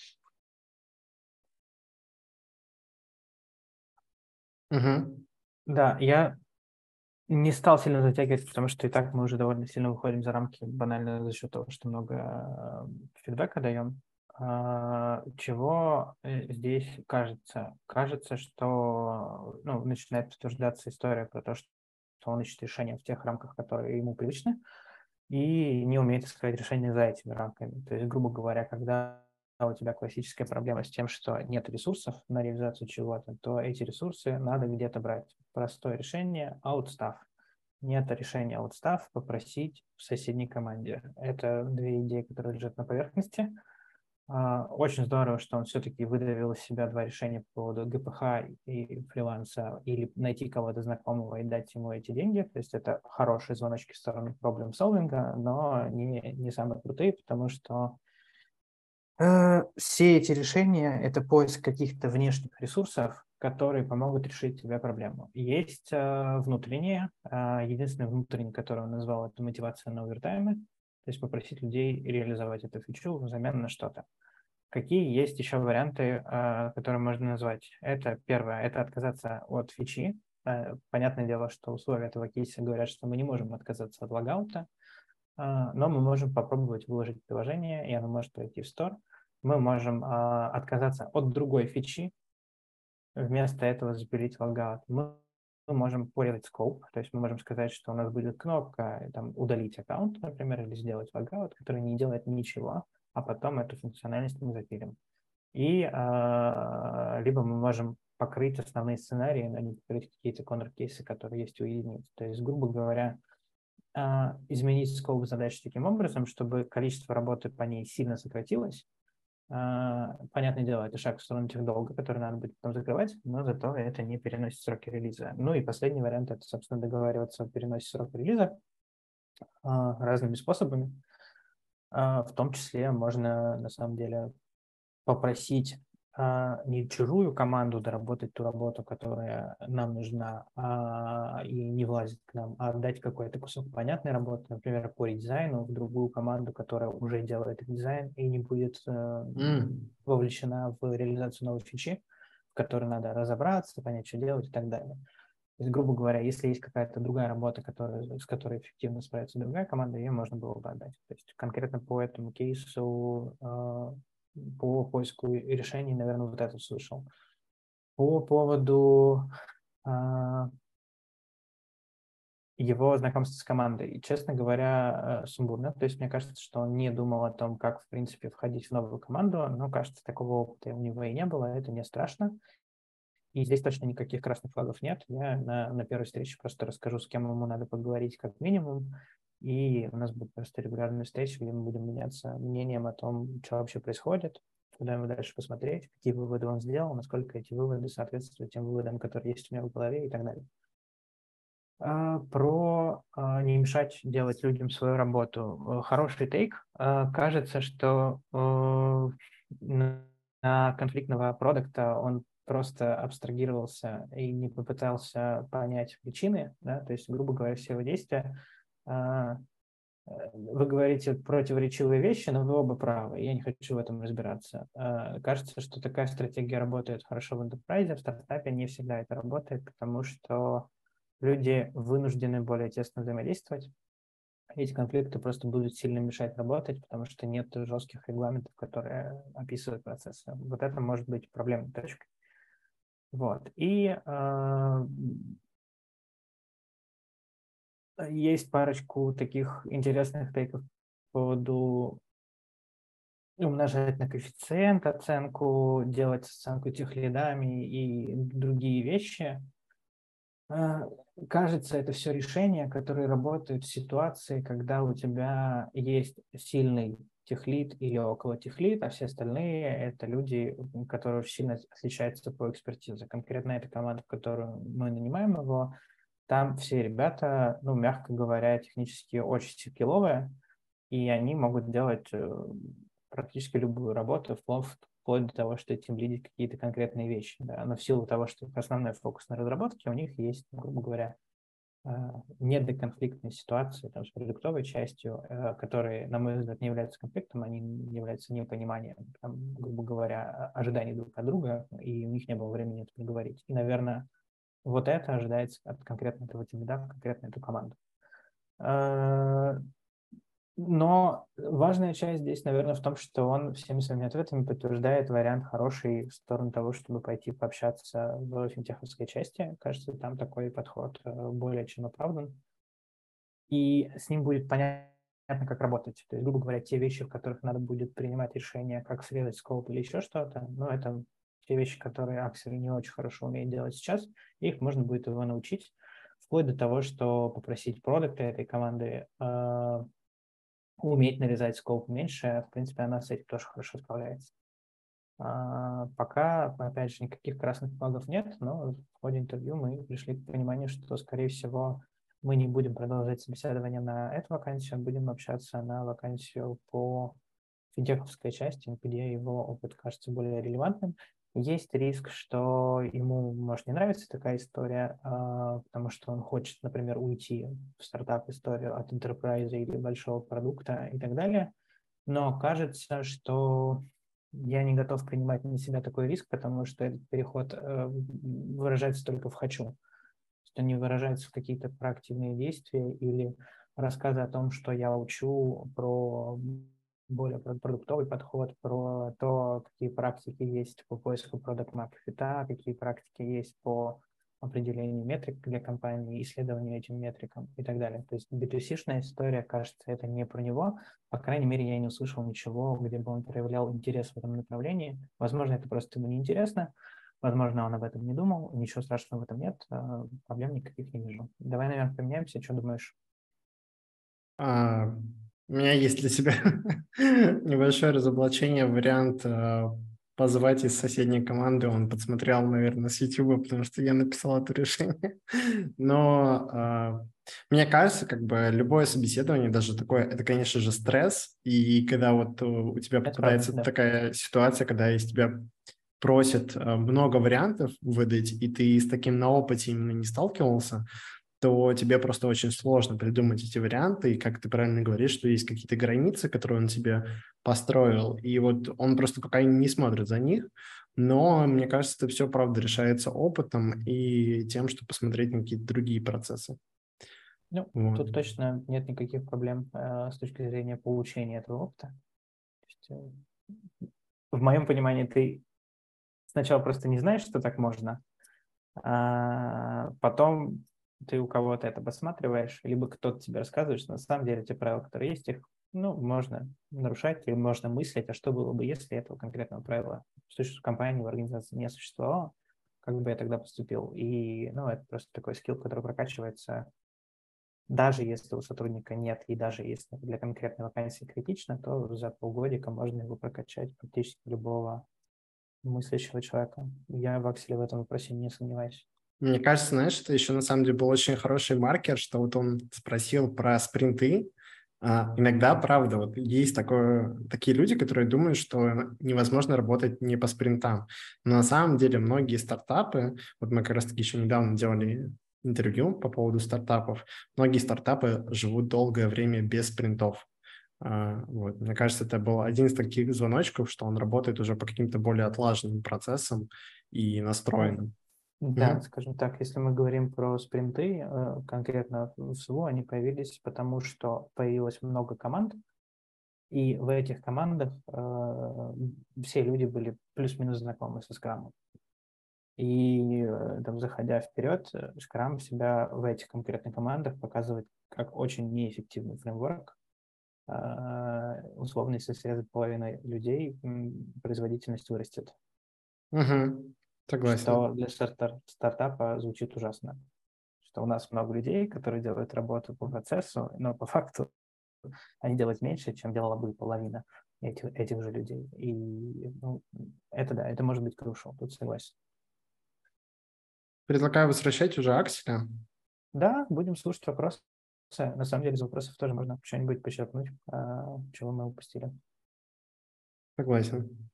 Угу. Да, я не стал сильно затягивать, потому что и так мы уже довольно сильно выходим за рамки банально за счет того, что много фидбэка даем. А, чего э, здесь кажется? Кажется, что ну, начинает подтверждаться история про то, что он ищет решение в тех рамках, которые ему привычны, и не умеет искать решение за этими рамками. То есть, грубо говоря, когда у тебя классическая проблема с тем, что нет ресурсов на реализацию чего-то, то эти ресурсы надо где-то брать. Простое решение – outstaff. Нет решения outstaff – попросить в соседней команде. Это две идеи, которые лежат на поверхности – очень здорово, что он все-таки выдавил из себя два решения по поводу ГПХ и фриланса, или найти кого-то знакомого и дать ему эти деньги. То есть это хорошие звоночки в сторону проблем солвинга, но не, не самые крутые, потому что э, все эти решения – это поиск каких-то внешних ресурсов, которые помогут решить тебе проблему. Есть э, внутренние, э, единственный внутренний, который он назвал, это мотивация на овертаймы, то есть попросить людей реализовать эту фичу взамен на что-то. Какие есть еще варианты, а, которые можно назвать? Это первое, это отказаться от фичи. Э, понятное дело, что условия этого кейса говорят, что мы не можем отказаться от логаута, а, но мы можем попробовать выложить приложение, и оно может пойти в стор. Мы можем а, отказаться от другой фичи, вместо этого запилить логаут. Мы мы можем порезать скоп, то есть мы можем сказать, что у нас будет кнопка там, удалить аккаунт, например, или сделать логаут, который не делает ничего, а потом эту функциональность мы запилим. И э, либо мы можем покрыть основные сценарии, но не покрыть какие-то контр-кейсы, которые есть у единиц. То есть, грубо говоря, э, изменить скоп задач таким образом, чтобы количество работы по ней сильно сократилось, понятное дело, это шаг в сторону тех долга, который надо будет потом закрывать, но зато это не переносит сроки релиза. Ну и последний вариант – это, собственно, договариваться о переносе срока релиза а, разными способами. А, в том числе можно, на самом деле, попросить а, не чужую команду доработать ту работу, которая нам нужна, а, и не влазит к нам, а отдать какой-то кусок понятной работы, например, по редизайну в другую команду, которая уже делает дизайн и не будет mm. вовлечена в реализацию новой фичи, в которой надо разобраться, понять, что делать и так далее. То есть, грубо говоря, если есть какая-то другая работа, которая, с которой эффективно справится другая команда, ее можно было бы отдать. То есть конкретно по этому кейсу по поиску решений, наверное, вот это слышал. По поводу а, его знакомства с командой. И, честно говоря, э, сумбурно. То есть мне кажется, что он не думал о том, как, в принципе, входить в новую команду, но, кажется, такого опыта у него и не было, это не страшно. И здесь точно никаких красных флагов нет. Я на, на первой встрече просто расскажу, с кем ему надо поговорить как минимум, и у нас будет просто регулярная встреча, где мы будем меняться мнением о том, что вообще происходит, куда ему дальше посмотреть, какие выводы он сделал, насколько эти выводы соответствуют тем выводам, которые есть у него в голове и так далее. А, про а, не мешать делать людям свою работу. Хороший тейк. А, кажется, что на конфликтного продукта он просто абстрагировался и не попытался понять причины, да, то есть, грубо говоря, все его действия вы говорите противоречивые вещи, но вы оба правы. Я не хочу в этом разбираться. А, кажется, что такая стратегия работает хорошо в enterprise, в стартапе не всегда это работает, потому что люди вынуждены более тесно взаимодействовать. Эти конфликты просто будут сильно мешать работать, потому что нет жестких регламентов, которые описывают процессы. Вот это может быть проблемной точкой. Вот. И э, есть парочку таких интересных тейков по поводу умножать на коэффициент оценку, делать оценку тех лидами и другие вещи. Э, кажется, это все решения, которые работают в ситуации, когда у тебя есть сильный техлит или около техлит, а все остальные – это люди, которые сильно отличаются по экспертизе. Конкретно эта команда, в которую мы нанимаем его, там все ребята, ну, мягко говоря, технически очень скилловые, и они могут делать э, практически любую работу, вплоть, до того, что этим лидить какие-то конкретные вещи. Да. Но в силу того, что основной фокус на разработке, у них есть, грубо говоря, э, недоконфликтные ситуации там, с продуктовой частью, э, которые, на мой взгляд, не являются конфликтом, они являются непониманием, там, грубо говоря, ожиданий друг от друга, и у них не было времени это проговорить. И, наверное, вот это ожидается от конкретно этого тебя, конкретно эту команду. Э, но важная часть здесь, наверное, в том, что он всеми своими ответами подтверждает вариант хороший в сторону того, чтобы пойти пообщаться в финтеховской части. Кажется, там такой подход э, более чем оправдан. И с ним будет понятно, как работать. То есть, грубо говоря, те вещи, в которых надо будет принимать решение, как срезать скоп или еще что-то, ну, это те вещи, которые Аксель не очень хорошо умеет делать сейчас, их можно будет его научить, вплоть до того, что попросить продукты этой команды э, уметь нарезать скоп меньше, в принципе, она с этим тоже хорошо справляется. А, пока, опять же, никаких красных флагов нет, но в ходе интервью мы пришли к пониманию, что, скорее всего, мы не будем продолжать собеседование на эту вакансию, а будем общаться на вакансию по финтеховской части, где его опыт кажется более релевантным. Есть риск, что ему может не нравиться такая история, а, потому что он хочет, например, уйти в стартап-историю от enterprise или большого продукта и так далее. Но кажется, что я не готов принимать на себя такой риск, потому что этот переход э, выражается только в «хочу». Что не выражается в какие-то проактивные действия или рассказы о том, что я учу про более продуктовый подход, про то, какие практики есть по поиску продукт fit, какие практики есть по определению метрик для компании, исследованию этим метрикам и так далее. То есть B2C-шная история, кажется, это не про него. По крайней мере, я не услышал ничего, где бы он проявлял интерес в этом направлении. Возможно, это просто ему неинтересно. Возможно, он об этом не думал. Ничего страшного в этом нет. А, проблем никаких не вижу. Давай, наверное, поменяемся. Что думаешь? А, у меня есть для себя небольшое разоблачение, вариант э, позвать из соседней команды. Он подсмотрел, наверное, с YouTube, потому что я написал это решение. Но э, мне кажется, как бы любое собеседование, даже такое, это, конечно же, стресс. И когда вот у тебя попадается правда, да. такая ситуация, когда из тебя просят э, много вариантов выдать, и ты с таким на опыте именно не сталкивался, то тебе просто очень сложно придумать эти варианты. И как ты правильно говоришь, что есть какие-то границы, которые он себе построил. И вот он просто пока не смотрит за них. Но мне кажется, это все, правда, решается опытом и тем, что посмотреть на какие-то другие процессы. Ну, вот. тут точно нет никаких проблем э, с точки зрения получения этого опыта. есть, э, в моем понимании, ты сначала просто не знаешь, что так можно, а потом ты у кого-то это посматриваешь, либо кто-то тебе рассказывает, что на самом деле те правила, которые есть, их ну, можно нарушать или можно мыслить, а что было бы, если этого конкретного правила в компании, в организации не существовало, как бы я тогда поступил. И, ну, это просто такой скилл, который прокачивается даже если у сотрудника нет, и даже если для конкретной вакансии критично, то за полгодика можно его прокачать практически любого мыслящего человека. Я в Акселе в этом вопросе не сомневаюсь. Мне кажется, знаешь, это еще на самом деле был очень хороший маркер, что вот он спросил про спринты. А, иногда, правда, вот есть такое, такие люди, которые думают, что невозможно работать не по спринтам. Но на самом деле многие стартапы, вот мы как раз-таки еще недавно делали интервью по поводу стартапов, многие стартапы живут долгое время без спринтов. А, вот. Мне кажется, это был один из таких звоночков, что он работает уже по каким-то более отлаженным процессам и настроенным. Да, mm-hmm. скажем так, если мы говорим про спринты, э, конкретно в СВУ, они появились потому, что появилось много команд, и в этих командах э, все люди были плюс-минус знакомы со скрамом. И э, там, заходя вперед, скрам себя в этих конкретных командах показывает как очень неэффективный фреймворк. Условно, если срезать половину людей, производительность вырастет. Угу. Согласен. Что для стартап, стартапа звучит ужасно. что у нас много людей, которые делают работу по процессу, но по факту они делают меньше, чем делала бы половина этих, этих же людей. И ну, это да, это может быть crucial, тут согласен. Предлагаю возвращать уже Акселя. Да, будем слушать вопросы. На самом деле из вопросов тоже можно что-нибудь почерпнуть, а, чего мы упустили. Согласен.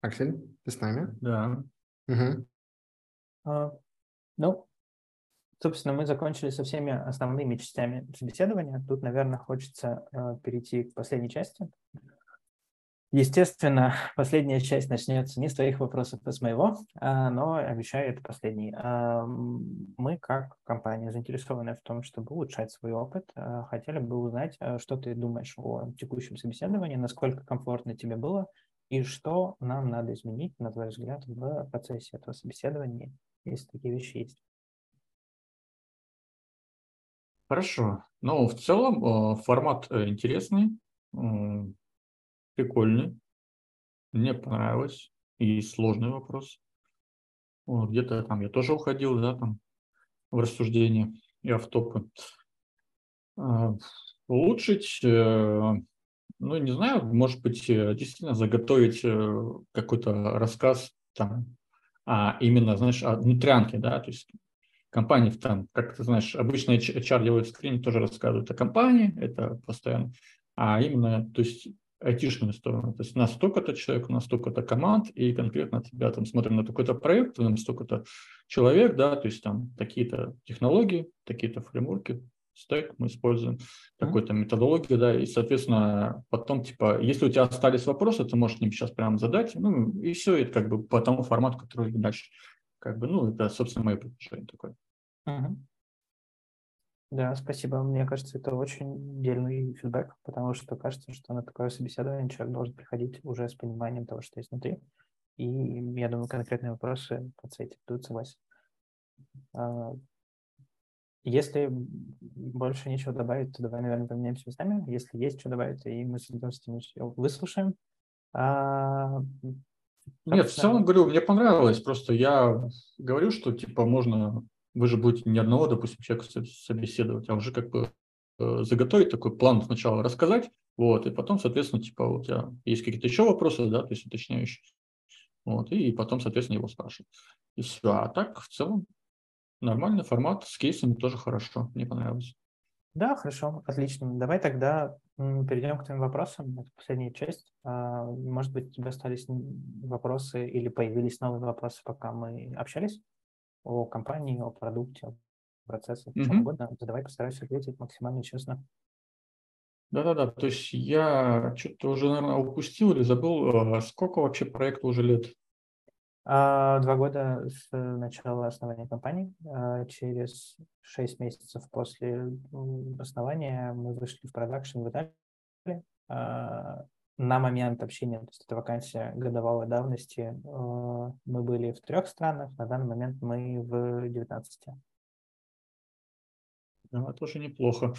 Аксель, ты с нами? Да. Угу. А, ну, собственно, мы закончили со всеми основными частями собеседования. Тут, наверное, хочется э, перейти к последней части. Естественно, последняя часть начнется не с твоих вопросов, а с моего, а, но обещаю, это последний. А, мы, как компания, заинтересованы в том, чтобы улучшать свой опыт. А, хотели бы узнать, что ты думаешь о текущем собеседовании, насколько комфортно тебе было, и что нам надо изменить, на твой взгляд, в процессе этого собеседования, если такие вещи есть. Хорошо. Ну, в целом формат э, интересный прикольный, мне понравилось, и сложный вопрос. Где-то там я тоже уходил, да, там, в рассуждение и автопы. А, улучшить, э, ну, не знаю, может быть, э, действительно заготовить э, какой-то рассказ там, а именно, знаешь, о внутрянке, да, то есть компании там, как ты знаешь, обычно HR делают скрининг, тоже рассказывают о компании, это постоянно, а именно, то есть айтишную сторону. То есть у нас столько-то человек, у нас столько-то команд, и конкретно тебя там смотрим на такой-то проект, у нас столько-то человек, да, то есть там такие-то технологии, такие-то фреймворки, стек мы используем, такой-то методологию, да, и, соответственно, потом, типа, если у тебя остались вопросы, ты можешь им сейчас прямо задать, ну, и все, это как бы по тому формату, который дальше, как бы, ну, это, собственно, мое предложение такое. Uh-huh. Да, спасибо. Мне кажется, это очень дельный фидбэк, потому что кажется, что на такое собеседование человек должен приходить уже с пониманием того, что есть внутри. И я думаю, конкретные вопросы по цете тут согласен. Если больше нечего добавить, то давай, наверное, поменяемся местами. Если есть что добавить, и мы с удовольствием выслушаем. А, Нет, в целом, говорю, мне понравилось. Просто я говорю, что, типа, можно вы же будете не одного, допустим, человека собеседовать, а уже как бы э, заготовить такой план сначала рассказать, вот, и потом, соответственно, типа, у тебя есть какие-то еще вопросы, да, то есть уточняющие, вот, и потом, соответственно, его спрашивать. И все. А так, в целом, нормальный формат, с кейсами тоже хорошо, мне понравилось. Да, хорошо, отлично. Давай тогда перейдем к твоим вопросам. Это последняя часть. А, может быть, у тебя остались вопросы или появились новые вопросы, пока мы общались? о компании, о продукте, о процессах, mm-hmm. чем угодно. Давай постараюсь ответить максимально честно. Да-да-да, то есть я что-то уже, наверное, упустил или забыл, а сколько вообще проекту уже лет? А, два года с начала основания компании. А, через шесть месяцев после основания мы вышли в продакшн в Италии на момент общения, то есть это вакансия годовалой давности, э, мы были в трех странах, на данный момент мы в 19. Да, тоже неплохо.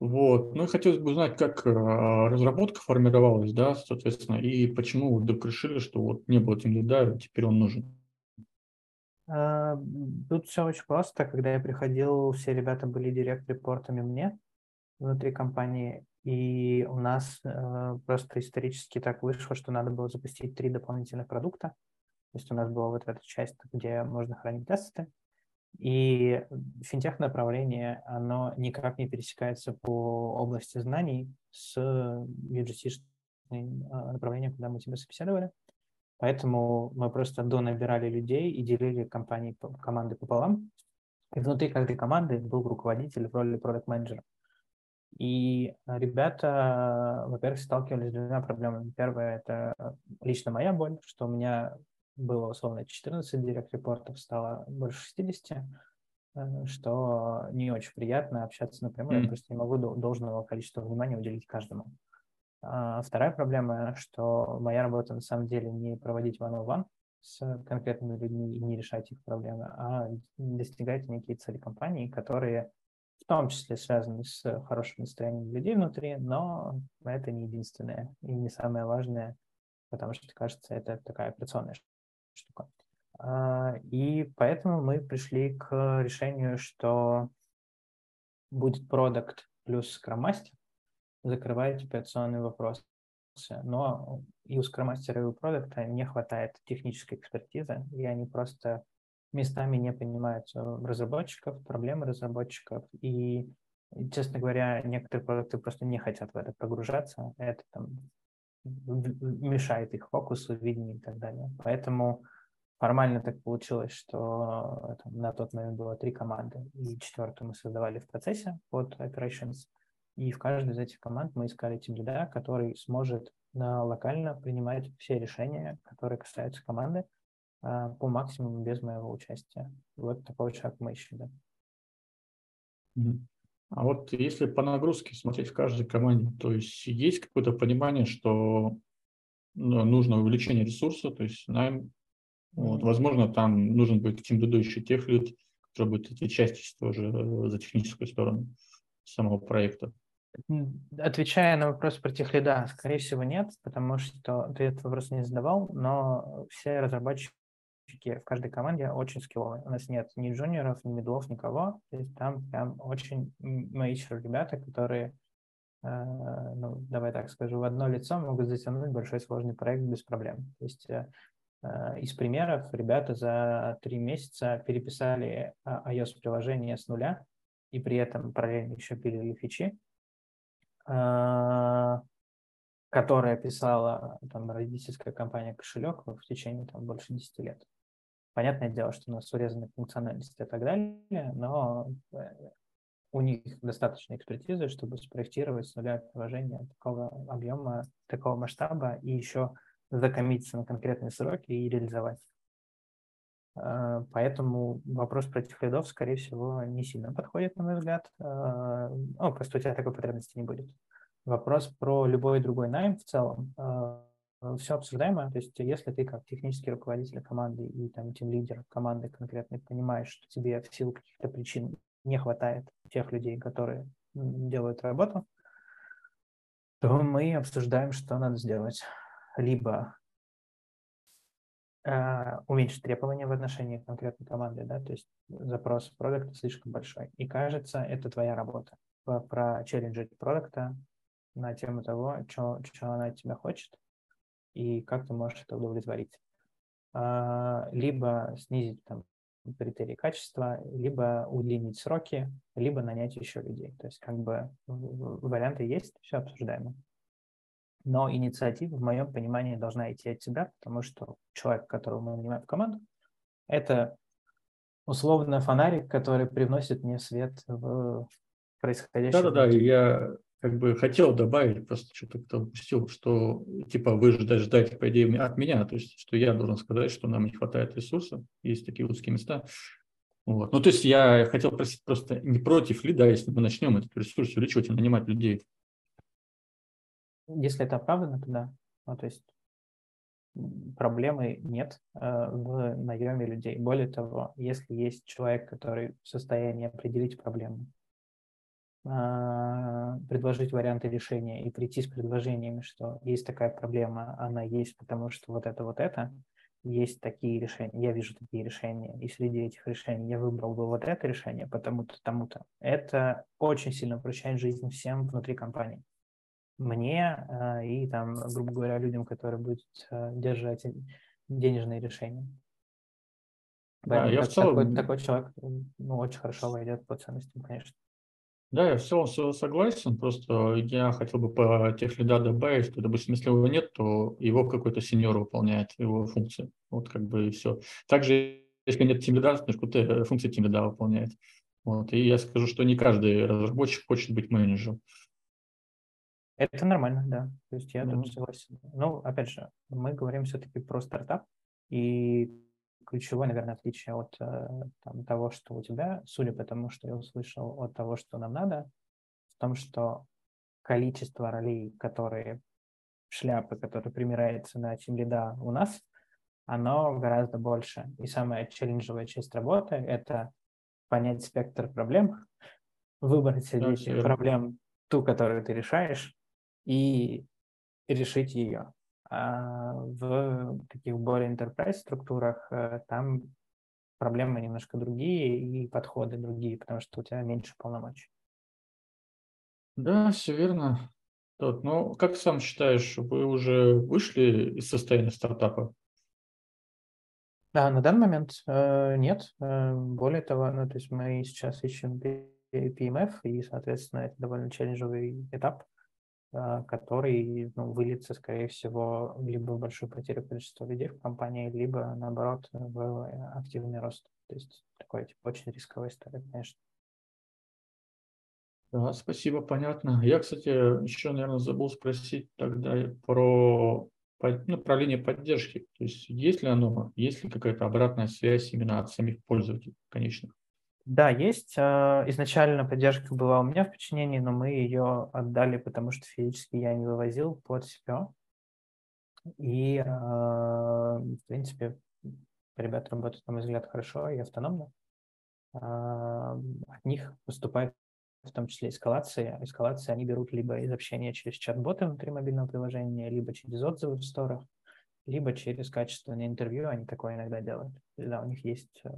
Вот. Ну и хотелось бы узнать, как э, разработка формировалась, да, соответственно, и почему вы вдруг решили, что вот не было тем лида, теперь он нужен. Э, тут все очень просто. Когда я приходил, все ребята были директ-репортами мне внутри компании, и у нас э, просто исторически так вышло, что надо было запустить три дополнительных продукта. То есть у нас была вот эта часть, где можно хранить тесты. И финтех направление, оно никак не пересекается по области знаний с UGC э, направлением, куда мы тебя собеседовали. Поэтому мы просто донабирали людей и делили компании, команды пополам. И внутри каждой команды был руководитель в роли продукт-менеджера. И ребята, во-первых, сталкивались с двумя проблемами. Первое – это лично моя боль, что у меня было условно 14 директ-репортов, стало больше 60, э, что не очень приятно общаться напрямую, mm-hmm. я просто не могу должного количества внимания уделить каждому. А вторая проблема, что моя работа на самом деле не проводить one-on-one с конкретными людьми и не решать их проблемы, а достигать некие цели компании, которые в том числе связаны с хорошим настроением людей внутри, но это не единственное и не самое важное, потому что, кажется, это такая операционная штука. А, и поэтому мы пришли к решению, что будет продукт плюс скромастер, закрывает операционные вопросы. Но и у скромастера, и у продукта не хватает технической экспертизы, и они просто местами не понимают разработчиков, проблемы разработчиков, и, честно говоря, некоторые продукты просто не хотят в это погружаться, это там мешает их фокусу, видению и так далее. Поэтому формально так получилось, что там, на тот момент было три команды, и четвертую мы создавали в процессе под Operations, и в каждой из этих команд мы искали тем лида, который сможет на локально принимать все решения, которые касаются команды, а, по максимуму без моего участия. Вот такой шаг мы ищем, да. А вот если по нагрузке смотреть в каждой команде, то есть есть какое-то понимание, что ну, нужно увеличение ресурса, то есть найм, вот, возможно, там нужен будет тимлиду еще тех лид, который будет отвечать тоже за техническую сторону самого проекта. Отвечая на вопрос про тех лида, скорее всего, нет, потому что ты этот вопрос не задавал, но все разработчики в каждой команде очень скилловые. У нас нет ни джуниоров, ни медлов, никого. То есть там прям очень мейчер ребята, которые, э, ну, давай так скажу, в одно лицо могут затянуть большой сложный проект без проблем. То есть э, э из примеров ребята за три месяца переписали э, iOS-приложение с нуля и при этом параллельно еще пилили фичи, э, которая писала там родительская компания кошелек в течение там больше 10 лет. Понятное дело, что у нас урезаны функциональности и так далее, но э, у них достаточно экспертизы, чтобы спроектировать с нуля приложение такого объема, такого масштаба и еще закоммититься на конкретные сроки и реализовать. Э, поэтому вопрос про тех лидов, скорее всего, не сильно подходит, на мой взгляд. Э, ну, просто у тебя такой потребности не будет. Вопрос про любой другой найм в целом все обсуждаемо. То есть если ты как технический руководитель команды и там тем лидер команды конкретно понимаешь, что тебе в силу каких-то причин не хватает тех людей, которые делают работу, то мы обсуждаем, что надо сделать. Либо э, уменьшить требования в отношении конкретной команды, да, то есть запрос продукта слишком большой. И кажется, это твоя работа про челленджить продукта на тему того, что она от тебя хочет, и как ты можешь это удовлетворить. А, либо снизить там критерии качества, либо удлинить сроки, либо нанять еще людей. То есть как бы варианты есть, все обсуждаемо. Но инициатива, в моем понимании, должна идти от тебя, потому что человек, которого мы нанимаем в команду, это условно фонарик, который привносит мне свет в происходящее. Да-да-да, я как бы хотел добавить, просто что-то как-то упустил, что типа вы ждать, ждать, по идее, от меня, то есть, что я должен сказать, что нам не хватает ресурсов, есть такие узкие места. Вот. Ну, то есть я хотел просить просто не против ли, да, если мы начнем этот ресурс увеличивать и нанимать людей. Если это оправдано, то да. Ну, то есть проблемы нет э, в наеме людей. Более того, если есть человек, который в состоянии определить проблему, предложить варианты решения и прийти с предложениями, что есть такая проблема, она есть, потому что вот это, вот это, есть такие решения, я вижу такие решения, и среди этих решений я выбрал бы вот это решение, потому-то, тому-то. Это очень сильно упрощает жизнь всем внутри компании. Мне а, и там, грубо говоря, людям, которые будут а, держать денежные решения. Да, я в целом... такой, такой человек ну, очень хорошо войдет по ценностям, конечно. Да, я в целом согласен, просто я хотел бы по тех лида добавить, что, допустим, если его нет, то его какой-то сеньор выполняет его функции. Вот как бы и все. Также, если нет тим лида, то какую-то э, функцию тим лида выполняет. Вот. И я скажу, что не каждый разработчик хочет быть менеджером. Это нормально, да. То есть я mm-hmm. согласен. Ну, опять же, мы говорим все-таки про стартап, и ключевое, наверное, отличие от э, там, того, что у тебя, судя по тому, что я услышал от того, что нам надо, в том, что количество ролей, которые шляпы, которые примиряются на тимлида у нас, оно гораздо больше. И самая челленджевая часть работы – это понять спектр проблем, выбрать среди проблем ту, которую ты решаешь, и решить ее. А в таких более enterprise структурах э, там проблемы немножко другие и подходы другие, потому что у тебя меньше полномочий. Да, все верно. Тот, ну, как сам считаешь, вы уже вышли из состояния стартапа? Да, на данный момент э, нет. Э, более того, ну, то есть мы сейчас ищем PMF, и, соответственно, это довольно челленджовый этап, который ну, выльется, скорее всего, либо в большую потерю количества людей в компании, либо, наоборот, в активный рост. То есть такой типа, очень рисковая история, конечно. Да, спасибо, понятно. Я, кстати, еще, наверное, забыл спросить тогда про направление поддержки. То есть есть ли оно, есть ли какая-то обратная связь именно от самих пользователей конечных? Да, есть. А, изначально поддержка была у меня в подчинении, но мы ее отдали, потому что физически я не вывозил под себя. И, а, в принципе, ребята работают, на мой взгляд, хорошо и автономно. А, от них поступает в том числе эскалация. Эскалации они берут либо из общения через чат-боты внутри мобильного приложения, либо через отзывы в сторах, либо через качественное интервью. Они такое иногда делают. Да, у них есть э,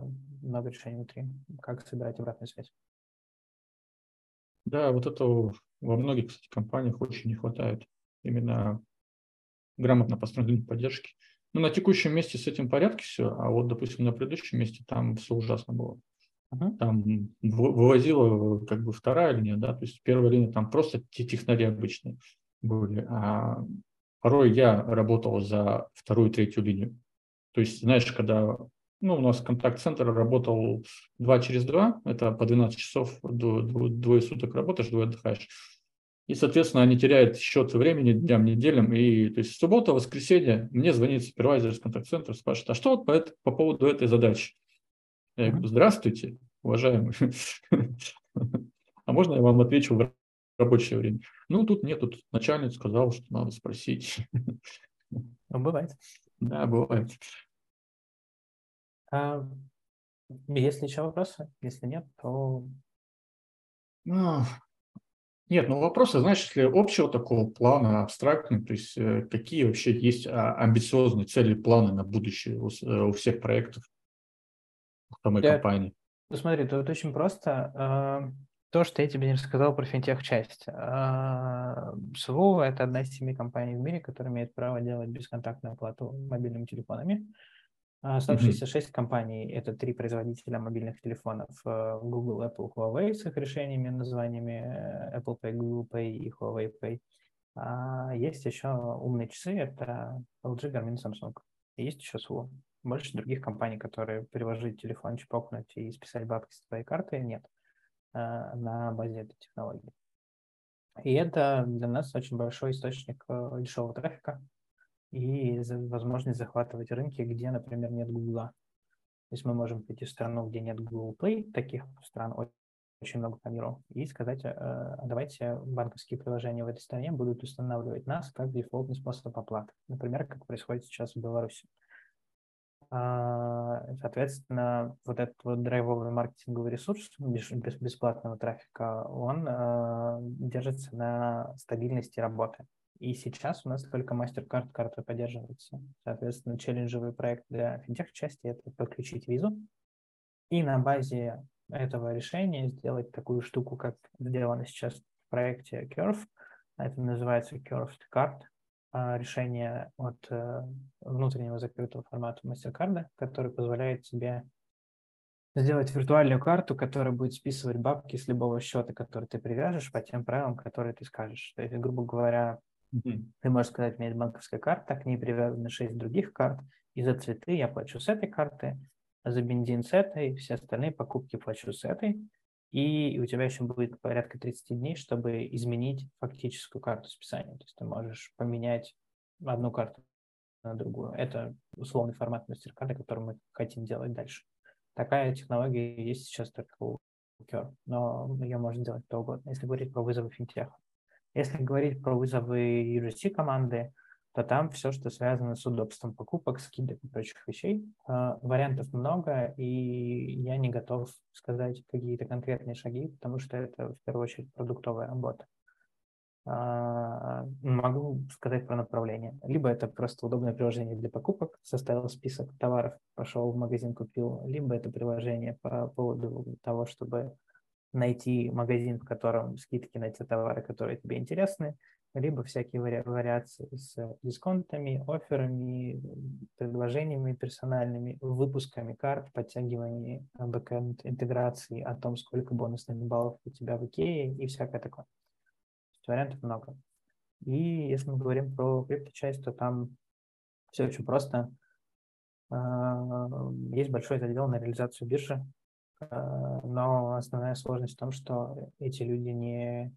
много решений внутри, как собирать обратную связь. Да, вот этого во многих, кстати, компаниях очень не хватает. Именно грамотно построенной поддержки. Ну, на текущем месте с этим порядке все, а вот, допустим, на предыдущем месте там все ужасно было. Uh-huh. Там вывозила как бы вторая линия, да, то есть первая линия там просто те технари обычные были, а порой я работал за вторую, третью линию. То есть, знаешь, когда ну, у нас контакт-центр работал два через два, это по 12 часов, двое суток работаешь, двое отдыхаешь. И, соответственно, они теряют счет времени дням, неделям. И то есть суббота, воскресенье мне звонит супервайзер из контакт-центра, спрашивает, а что вот по, это, по поводу этой задачи? Я говорю, здравствуйте, уважаемый. А можно я вам отвечу в рабочее время? Ну, тут нет, тут начальник сказал, что надо спросить. Ну, бывает. Да, бывает. А, есть ли еще вопросы? Если нет, то... Ну, нет, ну вопросы, знаешь, если общего такого плана, абстрактный, то есть э, какие вообще есть а, амбициозные цели, планы на будущее у, э, у всех проектов? самой я, компании? Ну, смотри, тут очень просто. А, то, что я тебе не рассказал про финтех-часть. А, – это одна из семи компаний в мире, которая имеет право делать бесконтактную оплату мобильными телефонами. Оставшиеся mm-hmm. шесть компаний – это три производителя мобильных телефонов э, Google, Apple, Huawei с их решениями, названиями э, Apple Pay, Google Pay и Huawei Pay. А есть еще умные часы – это LG, Garmin, Samsung. И есть еще Suvo больше других компаний, которые приложить телефон, чпокнуть и списать бабки с твоей карты, нет э, на базе этой технологии. И это для нас очень большой источник э, дешевого трафика и возможность захватывать рынки, где, например, нет Гугла. То есть мы можем прийти в страну, где нет Google Play, таких стран очень много по миру, и сказать, э, а давайте банковские приложения в этой стране будут устанавливать нас как дефолтный способ оплаты. Например, как происходит сейчас в Беларуси. А, соответственно, вот этот вот драйвовый маркетинговый ресурс без бесплатного трафика, он а, держится на стабильности работы. И сейчас у нас только MasterCard карта поддерживается. Соответственно, челленджевый проект для финтех-части – это подключить визу. И на базе этого решения сделать такую штуку, как сделано сейчас в проекте Curve. Это называется Curved Card. А, решение от э, внутреннего закрытого формата MasterCard, который позволяет тебе сделать виртуальную карту, которая будет списывать бабки с любого счета, который ты привяжешь по тем правилам, которые ты скажешь. То есть, грубо говоря, mm-hmm. ты можешь сказать, у меня есть банковская карта, к ней привязаны шесть других карт, и за цветы я плачу с этой карты, а за бензин с этой, все остальные покупки плачу с этой и у тебя еще будет порядка 30 дней, чтобы изменить фактическую карту списания. То есть ты можешь поменять одну карту на другую. Это условный формат MasterCard, который мы хотим делать дальше. Такая технология есть сейчас только у Cure, но ее можно делать кто угодно, если говорить про вызовы финтеха. Если говорить про вызовы UGC команды, то там все, что связано с удобством покупок, скидок и прочих вещей. Э, вариантов много, и я не готов сказать какие-то конкретные шаги, потому что это в первую очередь продуктовая работа. А, могу сказать про направление. Либо это просто удобное приложение для покупок, составил список товаров, пошел в магазин, купил, либо это приложение по поводу того, чтобы найти магазин, в котором скидки на те товары, которые тебе интересны, либо всякие вари- вариации с дисконтами, офферами, предложениями персональными, выпусками карт, подтягиванием бэкэнд интеграции, о том, сколько бонусных баллов у тебя в Икее и всякое такое. Вариантов много. И если мы говорим про крипто-часть, то там все очень просто. А, есть большой задел на реализацию биржи, а, но основная сложность в том, что эти люди не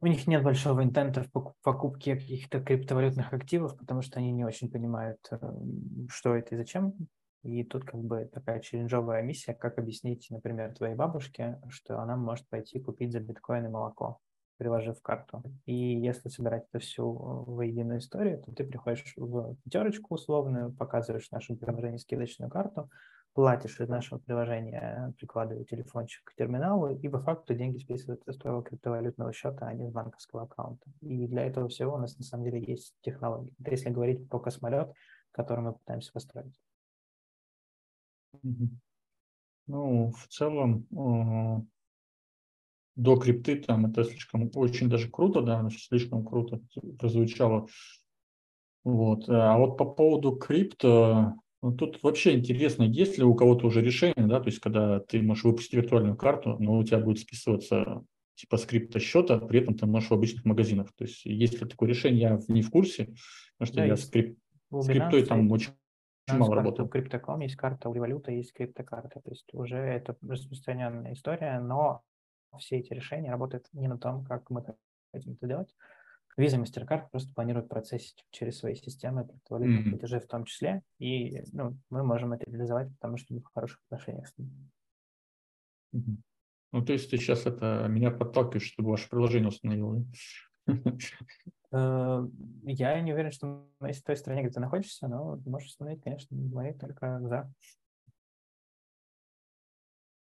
у них нет большого интента в покупке каких-то криптовалютных активов, потому что они не очень понимают, э, что это и зачем. И тут как бы такая челленджовая миссия, как объяснить, например, твоей бабушке, что она может пойти купить за биткоин и молоко, приложив карту. И если собирать это всю в единую историю, то ты приходишь в пятерочку условную, показываешь в нашем приложении скидочную карту, платишь из нашего приложения, прикладывая телефончик к терминалу, и по факту деньги списываются с твоего криптовалютного счета, а не с банковского аккаунта. И для этого всего у нас на самом деле есть технологии. Это если говорить про космолет, который мы пытаемся построить. Ну, в целом, э, до крипты там это слишком очень даже круто, да, слишком круто прозвучало. Вот. А вот по поводу крипто, ну, тут вообще интересно, есть ли у кого-то уже решение, да, то есть когда ты можешь выпустить виртуальную карту, но у тебя будет списываться типа скрипта счета, при этом ты можешь в обычных магазинах. То есть есть ли такое решение, я не в курсе, потому что да, я скрип... скриптой там очень, очень мало работал. У Crypto.com есть карта, у Revolut есть криптокарта, то есть уже это распространенная история, но все эти решения работают не на том, как мы хотим это делать, Visa и MasterCard просто планируют процессить через свои системы криптовалютных mm-hmm. платежей в том числе, и ну, мы можем это реализовать, потому что мы в хороших отношениях с ними. Mm-hmm. Ну, то есть ты сейчас это меня подталкиваешь, чтобы ваше приложение установило, э, Я не уверен, что если в той стране, где ты находишься, но можешь установить, конечно, мои только за.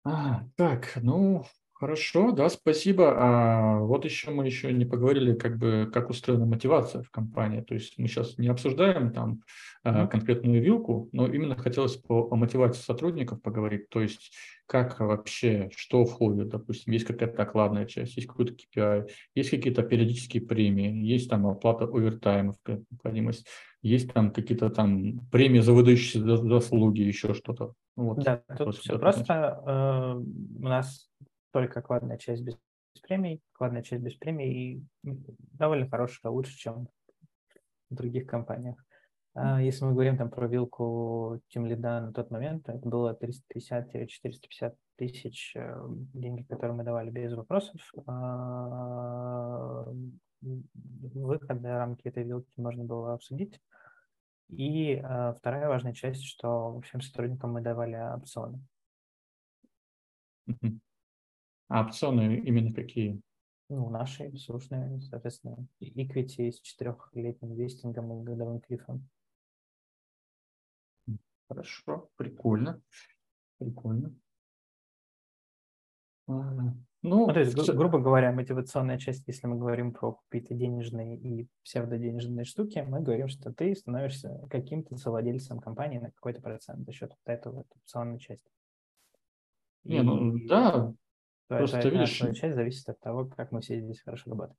А, так, ну, Хорошо, да, спасибо. А вот еще мы еще не поговорили, как бы, как устроена мотивация в компании. То есть мы сейчас не обсуждаем там mm-hmm. конкретную вилку, но именно хотелось по, о мотивации сотрудников поговорить. То есть как вообще, что входит, допустим, есть какая-то окладная часть, есть какой-то KPI, есть какие-то периодические премии, есть там оплата овертаймов, необходимость, есть там какие-то там премии за выдающиеся заслуги, еще что-то. Вот. Да, тут все просто. Э, у нас только кладная часть без, премий, кладная часть без премий и довольно хорошая, лучше, чем в других компаниях. А если мы говорим там про вилку Team Lead на тот момент, это было 350-450 тысяч э, деньги, которые мы давали без вопросов. А, выход на рамки этой вилки можно было обсудить. И а, вторая важная часть, что всем сотрудникам мы давали опционы. А опционы именно какие? Ну, наши сушные, соответственно, equity с четырехлетним вестингом и годовым клифом. Хорошо, прикольно. Прикольно. А, ну, ну, то есть, гру- грубо говоря, мотивационная часть, если мы говорим про какие-то денежные и псевдоденежные штуки, мы говорим, что ты становишься каким-то совладельцем компании на какой-то процент за счет вот этого опционной части. Не, ну да, Просто это, видишь, часть зависит от того, как мы все здесь хорошо работаем.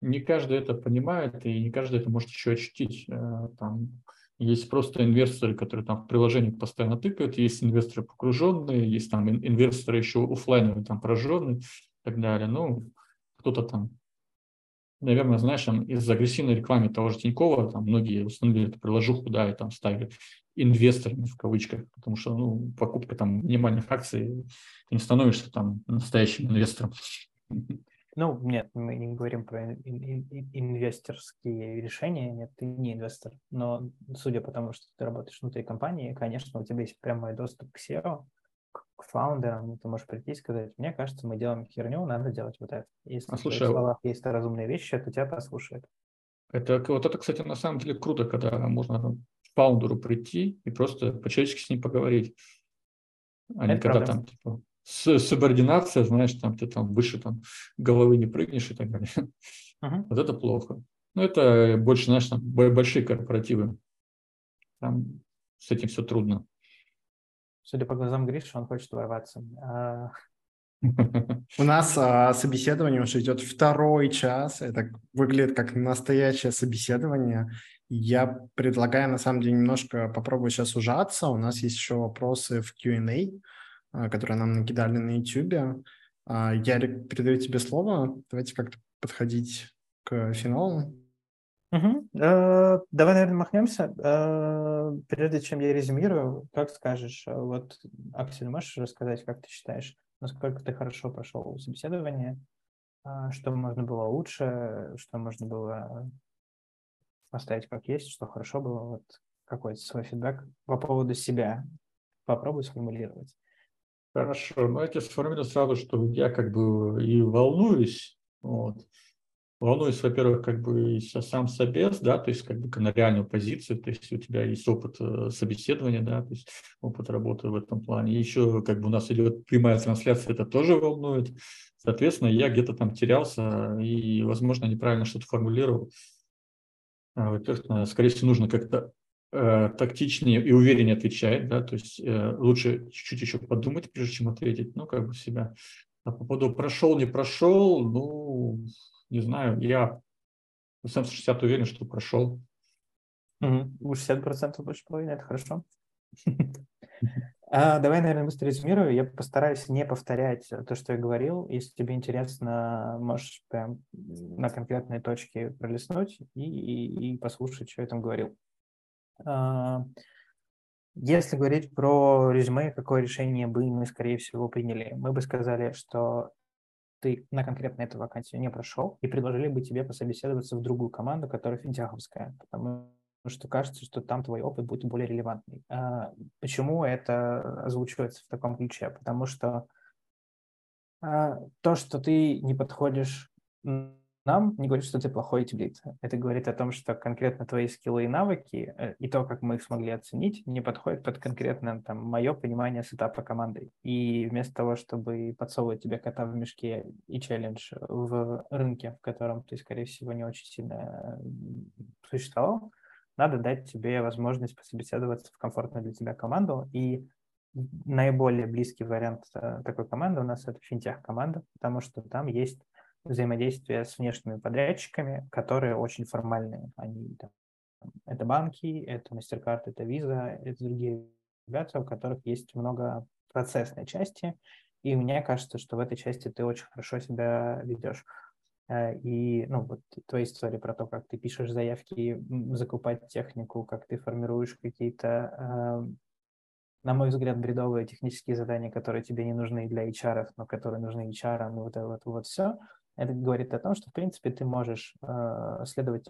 Не каждый это понимает, и не каждый это может еще ощутить. Э, там есть просто инвесторы, которые там в приложениях постоянно тыкают, есть инвесторы погруженные, есть там инвесторы еще офлайновые, там пораженные и так далее. Ну, кто-то там, наверное, знаешь, там из-за агрессивной рекламы того же Тинькова, там многие установили эту приложуху, да, и там ставили инвесторами в кавычках, потому что ну, покупка там минимальных акций, ты не становишься там настоящим инвестором. Ну, нет, мы не говорим про инвесторские решения, нет, ты не инвестор. Но судя по тому, что ты работаешь внутри компании, конечно, у тебя есть прямой доступ к SEO, к фаундерам, ты можешь прийти и сказать, мне кажется, мы делаем херню, надо делать вот это. Если а, слушай, в словах есть разумные вещи, то тебя послушают. Это, вот это, кстати, на самом деле круто, когда можно фаундеру прийти и просто по-человечески с ним поговорить. А не когда там, типа, субординация, знаешь, там ты там выше там головы не прыгнешь и так далее. Uh-huh. Вот это плохо. Ну, это больше, знаешь, там большие корпоративы. Там с этим все трудно. Судя по глазам Гриши, он хочет ворваться. А, У нас а, собеседование уже идет второй час. Это выглядит как настоящее собеседование. Я предлагаю, на самом деле, немножко попробовать сейчас ужаться. У нас есть еще вопросы в Q&A, а, которые нам накидали на YouTube. А, Ярик, передаю тебе слово. Давайте как-то подходить к финалу. Угу. Давай, наверное, махнемся. Э, прежде чем я резюмирую, как скажешь, э, вот, Аксель, можешь рассказать, как ты считаешь, насколько ты хорошо прошел собеседование, что можно было лучше, что можно было оставить как есть, что хорошо было, вот какой-то свой фидбэк по поводу себя. Попробуй сформулировать. Хорошо, ну я тебе сформулирую сразу, что я как бы и волнуюсь, вот, волнуюсь, во-первых, как бы сам собес, да, то есть как бы на реальную позицию, то есть у тебя есть опыт э, собеседования, да, то есть опыт работы в этом плане. И еще как бы у нас идет прямая трансляция, это тоже волнует. Соответственно, я где-то там терялся и, возможно, неправильно что-то формулировал. А, во-первых, скорее всего, нужно как-то э, тактичнее и увереннее отвечать, да, то есть э, лучше чуть-чуть еще подумать, прежде чем ответить, ну, как бы себя. А по поводу прошел, не прошел, ну, не знаю, я на 60 уверен, что прошел. Угу. 60% больше половины, это хорошо. А, давай, наверное, быстро резюмирую. Я постараюсь не повторять то, что я говорил. Если тебе интересно, можешь прям на конкретные точки пролистнуть и, и, и послушать, что я там говорил. А, если говорить про резюме, какое решение бы мы, скорее всего, приняли, мы бы сказали, что ты на конкретно эту вакансию не прошел, и предложили бы тебе пособеседоваться в другую команду, которая финтеховская, потому что кажется, что там твой опыт будет более релевантный. А почему это озвучивается в таком ключе? Потому что а, то, что ты не подходишь нам не говорит, что ты плохой теплит. Это говорит о том, что конкретно твои скиллы и навыки э, и то, как мы их смогли оценить, не подходит под конкретно там, мое понимание сетапа команды. И вместо того, чтобы подсовывать тебе кота в мешке и челлендж в рынке, в котором ты, скорее всего, не очень сильно существовал, надо дать тебе возможность пособеседоваться в комфортную для тебя команду. И наиболее близкий вариант э, такой команды у нас это финтех-команда, потому что там есть взаимодействие с внешними подрядчиками, которые очень формальные. Они там, это банки, это MasterCard, это Visa, это другие ребята, у которых есть много процессной части, и мне кажется, что в этой части ты очень хорошо себя ведешь. Э, и, ну, вот твоя история про то, как ты пишешь заявки, закупать технику, как ты формируешь какие-то, эм, на мой взгляд, бредовые технические задания, которые тебе не нужны для HR, но которые нужны HR, ну, вот это вот, вот все – это говорит о том, что, в принципе, ты можешь э, следовать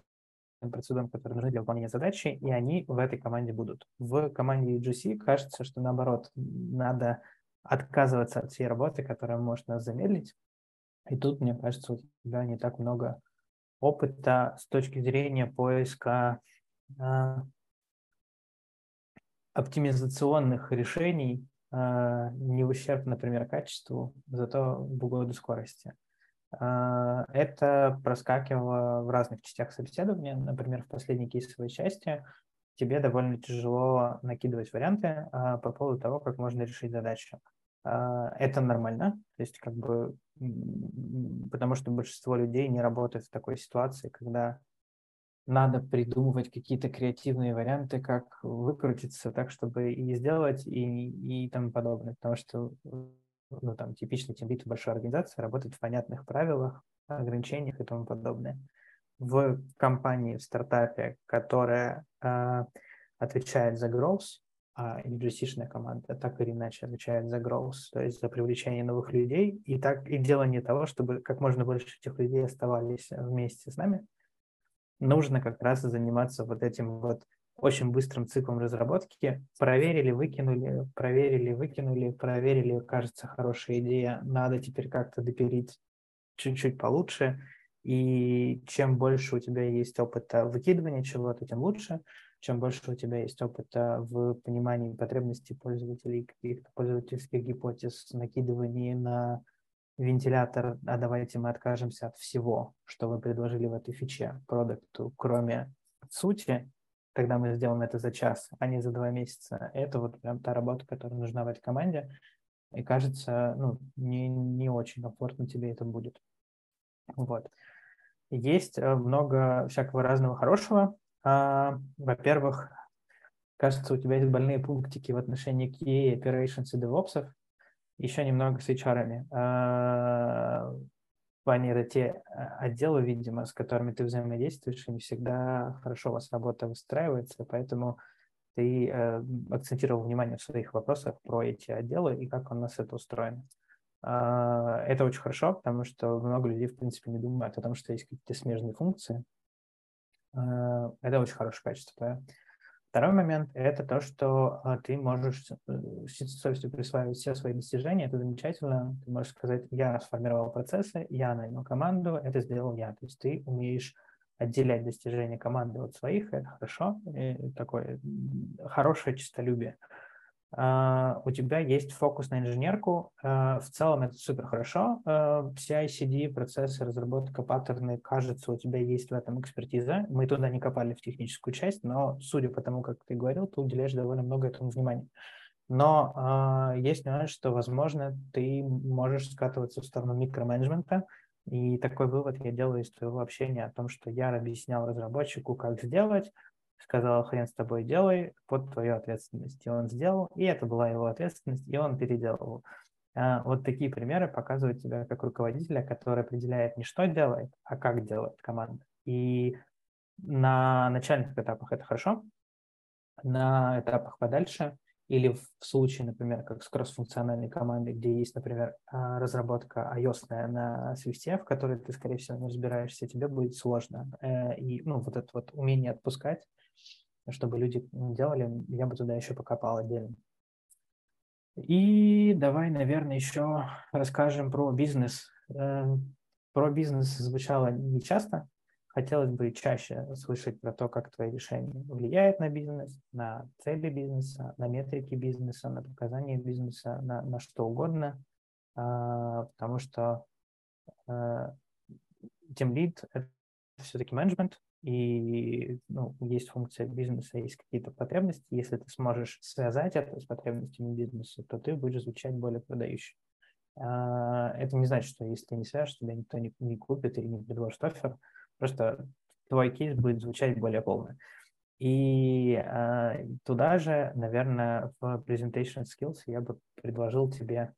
процедурам, которые нужны для выполнения задачи, и они в этой команде будут. В команде UGC кажется, что, наоборот, надо отказываться от всей работы, которая может нас замедлить. И тут, мне кажется, у тебя не так много опыта с точки зрения поиска э, оптимизационных решений, э, не в ущерб, например, качеству, зато в угоду скорости. А, это проскакивало в разных частях собеседования. Например, в последней кейсовой части тебе довольно тяжело накидывать варианты а, по поводу того, как можно решить задачу. А, это нормально, то есть как бы потому что большинство людей не работает в такой ситуации, когда надо придумывать какие-то креативные варианты, как выкрутиться так, чтобы и сделать, и, и тому подобное. Потому что ну, там, типичный тимлит в большой организации работать в понятных правилах, ограничениях и тому подобное. В компании, в стартапе, которая э, отвечает за growth, а UGC-шная команда так или иначе отвечает за growth, то есть за привлечение новых людей, и так и делание того, чтобы как можно больше этих людей оставались вместе с нами, нужно как раз заниматься вот этим вот очень быстрым циклом разработки. Проверили, выкинули, проверили, выкинули, проверили, кажется, хорошая идея, надо теперь как-то допилить чуть-чуть получше. И чем больше у тебя есть опыта выкидывания чего-то, тем лучше. Чем больше у тебя есть опыта в понимании потребностей пользователей, каких-то пользовательских гипотез, накидывании на вентилятор, а давайте мы откажемся от всего, что вы предложили в этой фиче продукту, кроме сути, тогда мы сделаем это за час, а не за два месяца. Это вот прям та работа, которая нужна в этой команде. И кажется, ну, не, не очень комфортно тебе это будет. Вот. Есть э, много всякого разного хорошего. А, во-первых, кажется, у тебя есть больные пунктики в отношении QA, Operations и DevOps. Еще немного с HR. А, в это те а, отделы, видимо, с которыми ты взаимодействуешь, и не всегда хорошо у вас работа выстраивается, поэтому ты э, акцентировал внимание в своих вопросах про эти отделы и как у нас это устроено. А, это очень хорошо, потому что много людей, в принципе, не думают о том, что есть какие-то смежные функции. А, это очень хорошее качество. Да? Второй момент – это то, что а, ты можешь с э, совестью присваивать все свои достижения. Это замечательно. Ты можешь сказать, я сформировал процессы, я нанял команду, это сделал я. То есть ты умеешь отделять достижения команды от своих, это хорошо, и такое хорошее честолюбие. У тебя есть фокус на инженерку. Uh, в целом это супер хорошо. Uh, CI-CD, процессы, разработка, паттерны, кажется, у тебя есть в этом экспертиза. Мы туда не копали в техническую часть, но судя по тому, как ты говорил, ты уделяешь довольно много этому внимания. Но есть нюанс, что, возможно, ты можешь скатываться в сторону микроменеджмента, и такой вывод я делаю из твоего общения о том, что я объяснял разработчику, как сделать, сказал, хрен с тобой делай, под твою ответственность. И он сделал, и это была его ответственность, и он переделал. А, вот такие примеры показывают тебя как руководителя, который определяет не что делает, а как делает команда. И на начальных этапах это хорошо, на этапах подальше или в случае, например, как с кросс-функциональной командой, где есть, например, а, разработка iOS на Swift, в которой ты, скорее всего, не разбираешься, тебе будет сложно. Э, и ну, вот это вот умение отпускать, чтобы люди делали, я бы туда еще покопал отдельно. И давай, наверное, еще расскажем про бизнес. Э, про бизнес звучало не часто, Хотелось бы чаще слышать про то, как твои решения влияют на бизнес, на цели бизнеса, на метрики бизнеса, на показания бизнеса, на, на что угодно, а, потому что а, тем лид – это все-таки менеджмент, и ну, есть функция бизнеса, есть какие-то потребности. Если ты сможешь связать это с потребностями бизнеса, то ты будешь звучать более продающе. А, это не значит, что если ты не свяжешь, тебя никто не, не купит или не предложит офер – Просто твой кейс будет звучать более полно. И э, туда же, наверное, в Presentation Skills я бы предложил тебе,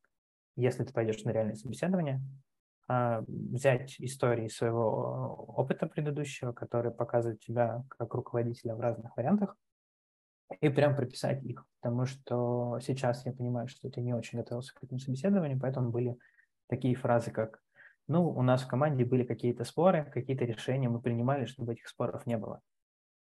если ты пойдешь на реальное собеседование, взять истории своего опыта предыдущего, который показывает тебя как руководителя в разных вариантах, и прям прописать их, потому что сейчас я понимаю, что ты не очень готовился к этому собеседованию, поэтому были такие фразы, как ну, у нас в команде были какие-то споры, какие-то решения мы принимали, чтобы этих споров не было.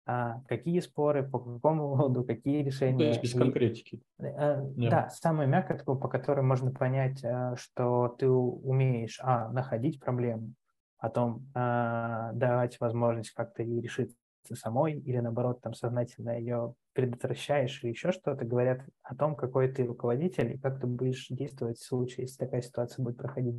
А какие споры, по какому поводу, какие решения. Без конкретики. А, yeah. Да, самое мягкое, по которой можно понять, э, что ты умеешь, а, находить проблему, потом а, давать возможность как-то ей решиться самой, или наоборот, там сознательно ее предотвращаешь или еще что-то, говорят о том, какой ты руководитель и как ты будешь действовать в случае, если такая ситуация будет проходить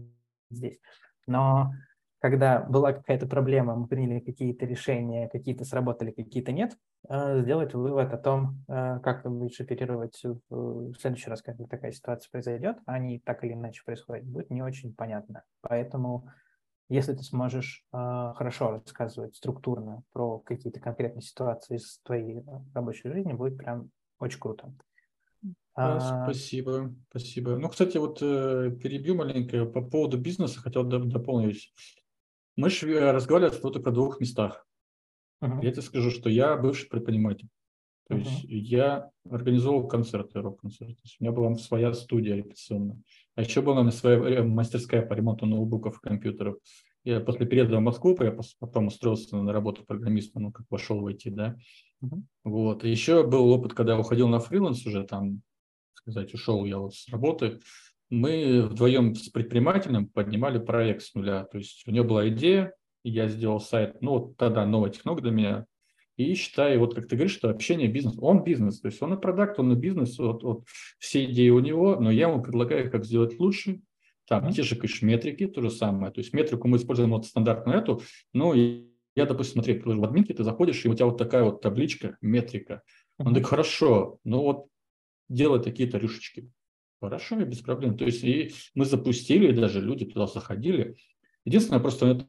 здесь. Но когда была какая-то проблема, мы приняли какие-то решения, какие-то сработали, какие-то нет, э, сделать вывод о том, э, как будешь оперировать в следующий раз, когда такая ситуация произойдет, а они так или иначе происходят, будет не очень понятно. Поэтому если ты сможешь э, хорошо рассказывать структурно про какие-то конкретные ситуации из твоей рабочей жизни, будет прям очень круто. А... Спасибо, спасибо. Ну, кстати, вот э, перебью маленько по поводу бизнеса, хотел дополнить. Мы же э, разговаривали с тобой о двух местах. Uh-huh. Я тебе скажу, что я бывший предприниматель. То uh-huh. есть я организовывал концерты, рок-концерты. У меня была своя студия репетиционная. А еще была своя мастерская по ремонту ноутбуков и компьютеров. Я после переезда в Москву, я потом устроился на работу программистом, ну, как вошел в IT, да. Uh-huh. Вот. И еще был опыт, когда я уходил на фриланс уже, там, сказать, ушел я вот с работы, мы вдвоем с предпринимателем поднимали проект с нуля. То есть у него была идея, я сделал сайт, ну вот тогда новая технология для меня, и считай, вот как ты говоришь, что общение бизнес, он бизнес, то есть он и продукт, он и бизнес, вот, вот все идеи у него, но я ему предлагаю, как сделать лучше, там mm-hmm. те же, конечно, метрики, то же самое, то есть метрику мы используем вот стандартную эту, ну, и я, допустим, смотри, в админке ты заходишь, и у тебя вот такая вот табличка, метрика. Он mm-hmm. такой, хорошо, ну вот делай такие-то рюшечки. Хорошо, без проблем. То есть и мы запустили, и даже люди туда заходили. Единственное, просто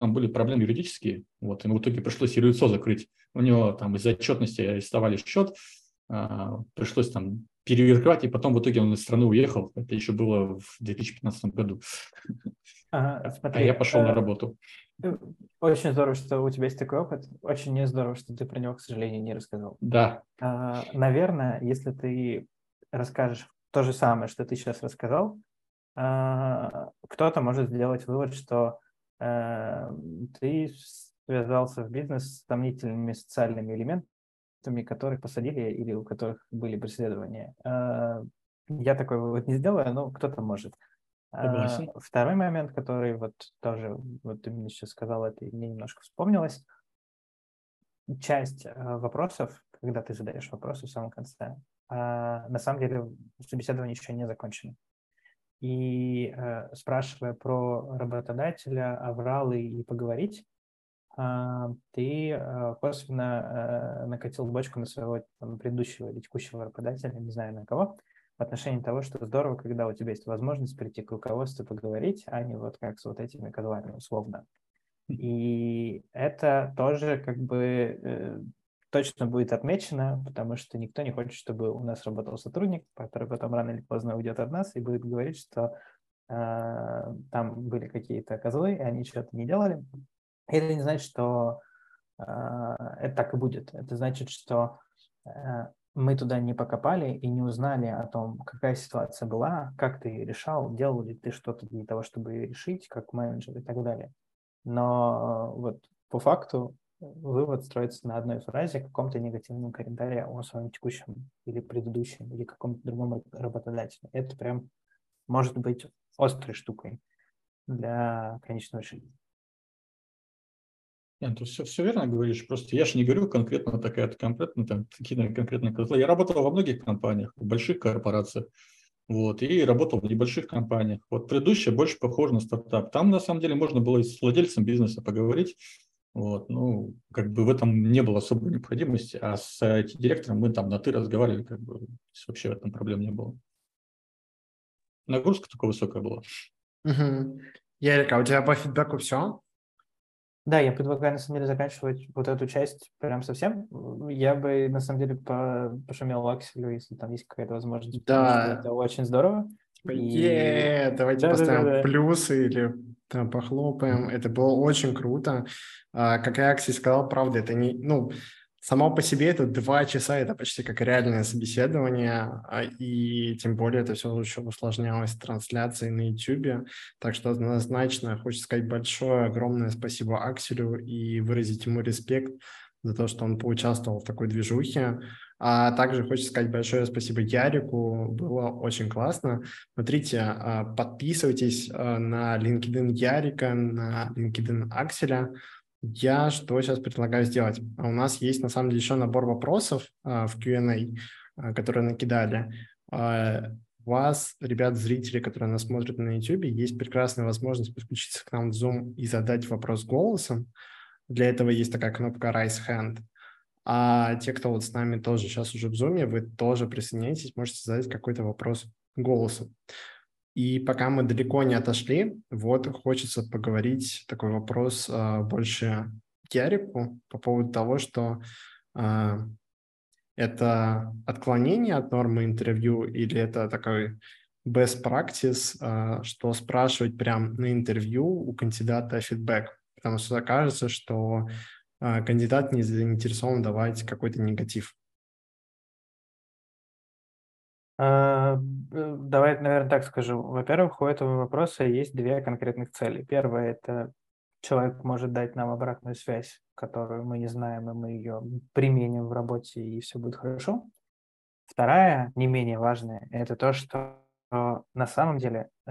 там были проблемы юридические, вот, ему в итоге пришлось и лицо закрыть. У него там из-за отчетности арестовали счет, а, пришлось там переверкать, и потом в итоге он из страны уехал. Это еще было в 2015 году. Ага, смотри, а я пошел на э, работу. Очень здорово, что у тебя есть такой опыт. Очень не здорово, что ты про него, к сожалению, не рассказал. Да. А, наверное, если ты расскажешь то же самое, что ты сейчас рассказал, а, кто-то может сделать вывод, что а, ты связался в бизнес с сомнительными социальными элементами, которых посадили или у которых были преследования. А, я такой вывод не сделаю, но кто-то может. Согласен. Второй момент, который вот тоже, вот ты мне сейчас сказал это, мне немножко вспомнилось. Часть вопросов, когда ты задаешь вопросы в самом конце, на самом деле собеседование еще не закончено. И э, спрашивая про работодателя, авралы и поговорить, э, ты э, косвенно э, накатил бочку на своего там, предыдущего или текущего работодателя, не знаю на кого, в отношении того, что здорово, когда у тебя есть возможность прийти к руководству поговорить, а не вот как с вот этими козлами условно. И это тоже как бы точно будет отмечено, потому что никто не хочет, чтобы у нас работал сотрудник, который потом рано или поздно уйдет от нас и будет говорить, что э, там были какие-то козлы, и они что-то не делали. Это не значит, что э, это так и будет. Это значит, что э, мы туда не покопали и не узнали о том, какая ситуация была, как ты ее решал, делал ли ты что-то для того, чтобы ее решить, как менеджер и так далее. Но вот по факту вывод строится на одной фразе, каком-то негативном комментарии о своем текущем или предыдущем, или каком-то другом работодателе. Это прям может быть острой штукой для конечного решения. Нет, ты все, все верно говоришь. Просто я же не говорю конкретно такая конкретно там такие конкретные козлы. Я работал во многих компаниях, в больших корпорациях, вот, и работал в небольших компаниях. Вот предыдущая больше похожа на стартап. Там на самом деле можно было с владельцем бизнеса поговорить, вот, ну, как бы в этом не было особой необходимости, а с IT-директором мы там на «ты» разговаривали, как бы вообще в этом проблем не было. Нагрузка такая высокая была. Угу. Ярик, а у тебя по фидбэку все? Да, я предлагаю, на самом деле, заканчивать вот эту часть прям совсем. Я бы, на самом деле, пошумел Акселю, если там есть какая-то возможность. Да. Это очень здорово. И... Давайте да, поставим да, да, да. плюсы или там, похлопаем. Это было очень круто. А, как я Акси сказал, правда, это не, ну, само по себе это два часа, это почти как реальное собеседование, а, и тем более это все еще усложнялось трансляцией на YouTube, так что однозначно хочется сказать большое, огромное спасибо Акселю и выразить ему респект за то, что он поучаствовал в такой движухе. А также хочется сказать большое спасибо Ярику, было очень классно. Смотрите, а, подписывайтесь на LinkedIn Ярика, на LinkedIn Акселя, я что сейчас предлагаю сделать? А у нас есть на самом деле еще набор вопросов а, в Q&A, а, которые накидали. А, у вас, ребят, зрители, которые нас смотрят на YouTube, есть прекрасная возможность подключиться к нам в Zoom и задать вопрос голосом. Для этого есть такая кнопка Raise Hand. А те, кто вот с нами тоже сейчас уже в Zoom, вы тоже присоединяйтесь, можете задать какой-то вопрос голосом. И пока мы далеко не отошли, вот хочется поговорить такой вопрос э, больше Ярику по поводу того, что э, это отклонение от нормы интервью или это такой best practice, э, что спрашивать прям на интервью у кандидата фидбэк, потому что кажется, что кандидат не заинтересован давать какой-то негатив. А, давай, наверное, так скажу. Во-первых, у этого вопроса есть две конкретных цели. Первая – это человек может дать нам обратную связь, которую мы не знаем, и мы ее применим в работе, и все будет хорошо. Вторая, не менее важная, это то, что на самом деле, э,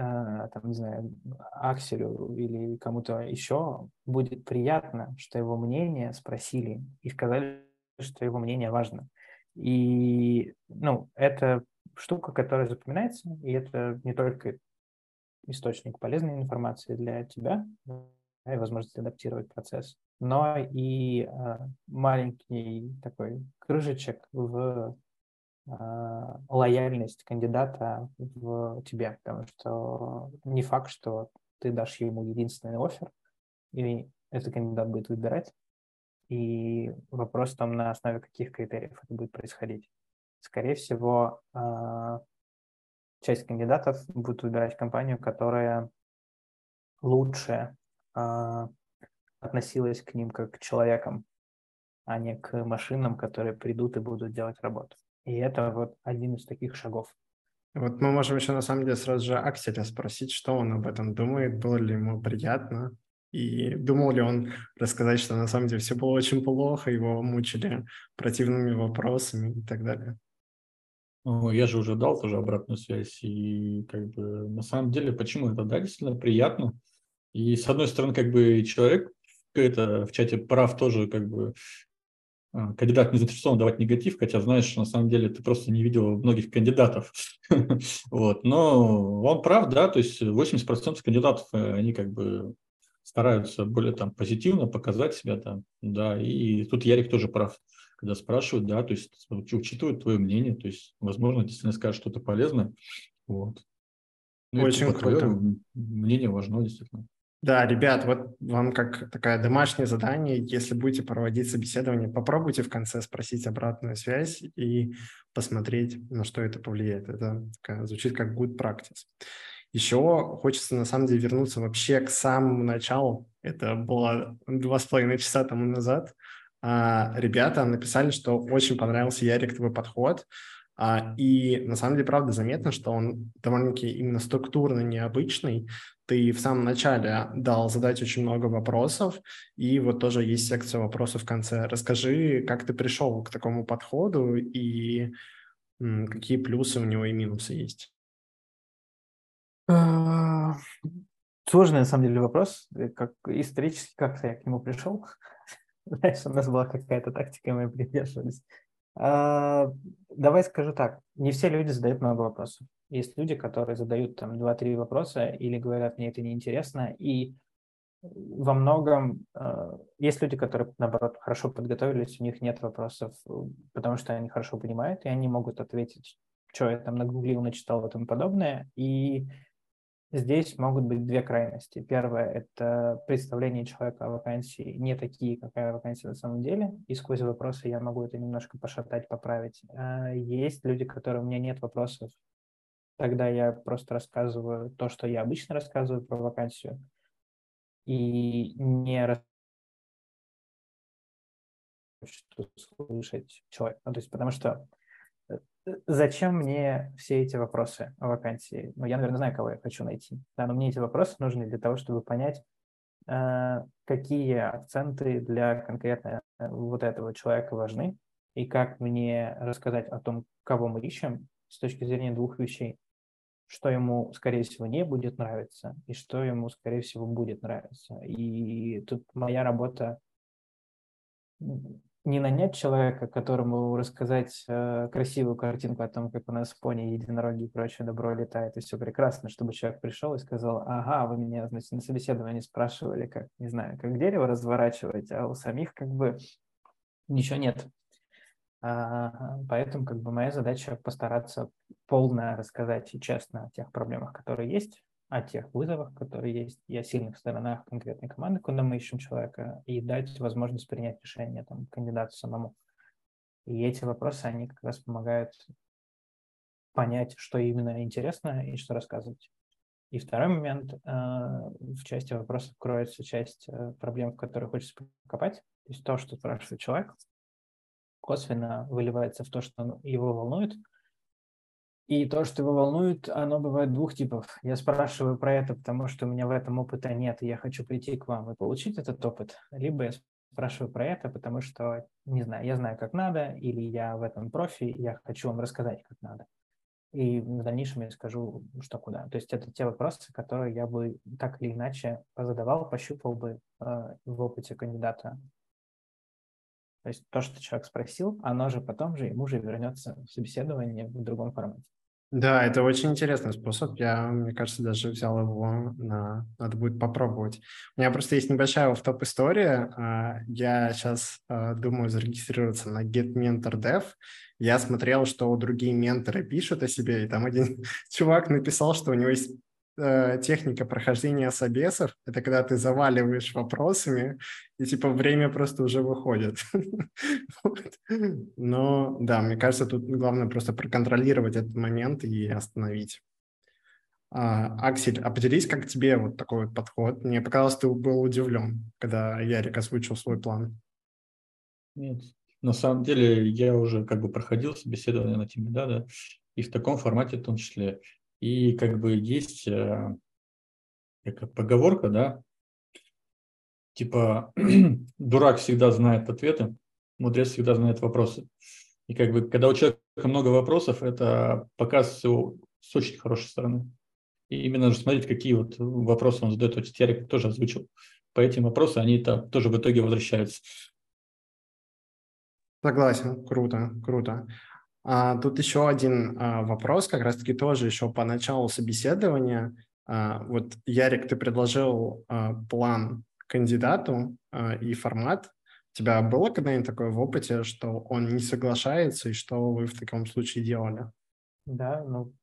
там, не знаю, Акселю или кому-то еще будет приятно, что его мнение спросили и сказали, что его мнение важно. И, ну, это штука, которая запоминается, и это не только источник полезной информации для тебя, да, и возможность адаптировать процесс, но и э, маленький такой кружечек в лояльность кандидата в тебе, потому что не факт, что ты дашь ему единственный офер, и этот кандидат будет выбирать, и вопрос там, на основе каких критериев это будет происходить. Скорее всего, э, часть кандидатов будут выбирать компанию, которая лучше а, относилась к ним как к человекам, а не к машинам, которые придут и будут делать работу. И это вот один из таких шагов. Вот мы можем еще на самом деле сразу же Акселя спросить, что он об этом думает, было ли ему приятно, и думал ли он рассказать, что на самом деле все было очень плохо, его мучили противными вопросами и так далее. Ну, я же уже дал тоже обратную связь, и как бы на самом деле, почему это, да, действительно приятно, и с одной стороны, как бы человек это в чате прав тоже, как бы кандидат не заинтересован давать негатив, хотя знаешь, что на самом деле ты просто не видел многих кандидатов. вот. Но он прав, да, то есть 80% кандидатов, э, они как бы стараются более там позитивно показать себя там, да, и тут Ярик тоже прав, когда спрашивают, да, то есть учитывают твое мнение, то есть, возможно, действительно скажут что-то полезное, вот. Ну, Очень круто. Мнение важно, действительно. Да, ребят, вот вам как такое домашнее задание, если будете проводить собеседование, попробуйте в конце спросить обратную связь и посмотреть, на что это повлияет. Это звучит как good practice. Еще хочется на самом деле вернуться вообще к самому началу. Это было два с половиной часа тому назад. А, ребята написали, что очень понравился Ярик твой подход. А, и на самом деле, правда, заметно, что он довольно-таки именно структурно необычный. Ты в самом начале дал задать очень много вопросов, и вот тоже есть секция вопросов в конце. Расскажи, как ты пришел к такому подходу и какие плюсы у него и минусы есть. А, сложный, на самом деле, вопрос. Э, как исторически как-то я к нему пришел. Знаешь, у нас была какая-то тактика, мы придерживались. А, давай скажу так, не все люди задают много вопросов. Есть люди, которые задают там 2-3 вопроса или говорят, мне это неинтересно, и во многом э, есть люди, которые, наоборот, хорошо подготовились, у них нет вопросов, потому что они хорошо понимают, и они могут ответить, что я там нагуглил, начитал и тому подобное, и Здесь могут быть две крайности. Первое – это представление человека о вакансии не такие, какая вакансия на самом деле, и сквозь вопросы я могу это немножко пошатать, поправить. А есть люди, которые у меня нет вопросов, тогда я просто рассказываю то, что я обычно рассказываю про вакансию, и не слушать человека. Ну, то есть, потому что зачем мне все эти вопросы о вакансии? Ну, я, наверное, знаю, кого я хочу найти. Да, но мне эти вопросы нужны для того, чтобы понять, э, какие акценты для конкретно э, вот этого человека важны, и как мне рассказать о том, кого мы ищем с точки зрения двух вещей. Что ему, скорее всего, не будет нравиться, и что ему, скорее всего, будет нравиться. И тут моя работа не нанять человека, которому рассказать э, красивую картинку о том, как у нас пони, единороги и прочее добро летает, и все прекрасно, чтобы человек пришел и сказал, ага, вы меня, значит, на собеседовании спрашивали, как, не знаю, как дерево разворачивать, а у самих как бы ничего нет. А, поэтому как бы моя задача постараться полно рассказать и честно о тех проблемах, которые есть, о тех вызовах, которые есть, и о сильных сторонах конкретной команды, куда мы ищем человека, и дать возможность принять решение там, кандидату самому. И эти вопросы, они как раз помогают понять, что именно интересно и что рассказывать. И второй момент, э, в части вопросов кроется часть э, проблем, в которые хочется покопать. То есть то, что спрашивает человек, косвенно выливается в то, что его волнует – и то, что его волнует, оно бывает двух типов. Я спрашиваю про это, потому что у меня в этом опыта нет, и я хочу прийти к вам и получить этот опыт. Либо я спрашиваю про это, потому что, не знаю, я знаю, как надо, или я в этом профи, я хочу вам рассказать, как надо. и в дальнейшем я скажу, что куда. То есть это те вопросы, которые я бы так или иначе задавал, пощупал бы э, в опыте кандидата. То есть то, что человек спросил, оно же потом же ему же вернется в собеседование в другом формате. Да, это очень интересный способ. Я, мне кажется, даже взял его на... Надо будет попробовать. У меня просто есть небольшая топ история. А, я сейчас а, думаю зарегистрироваться на GetMentorDev. Я смотрел, что другие менторы пишут о себе, и там один чувак написал, что у него есть э, техника прохождения собесов – это когда ты заваливаешь вопросами, и типа время просто уже выходит. Но да, мне кажется, тут главное просто проконтролировать этот момент и остановить. А, Аксель, а поделись, как тебе вот такой вот подход? Мне показалось, ты был удивлен, когда Ярик озвучил свой план. Нет, на самом деле я уже как бы проходил собеседование на теме, да, да, и в таком формате в том числе. И как бы есть э, как поговорка, да, типа дурак всегда знает ответы, мудрец всегда знает вопросы. И как бы когда у человека много вопросов, это показывается его с очень хорошей стороны. И именно же смотреть, какие вот вопросы он задает. Вот Ярик тоже озвучил. По этим вопросам они -то тоже в итоге возвращаются. Согласен, круто, круто. А, тут еще один а, вопрос, как раз-таки тоже еще по началу собеседования. А, вот, Ярик, ты предложил план кандидату и формат. У тебя было когда-нибудь такое в опыте, что он не соглашается, и что вы в таком случае делали? Да, ну,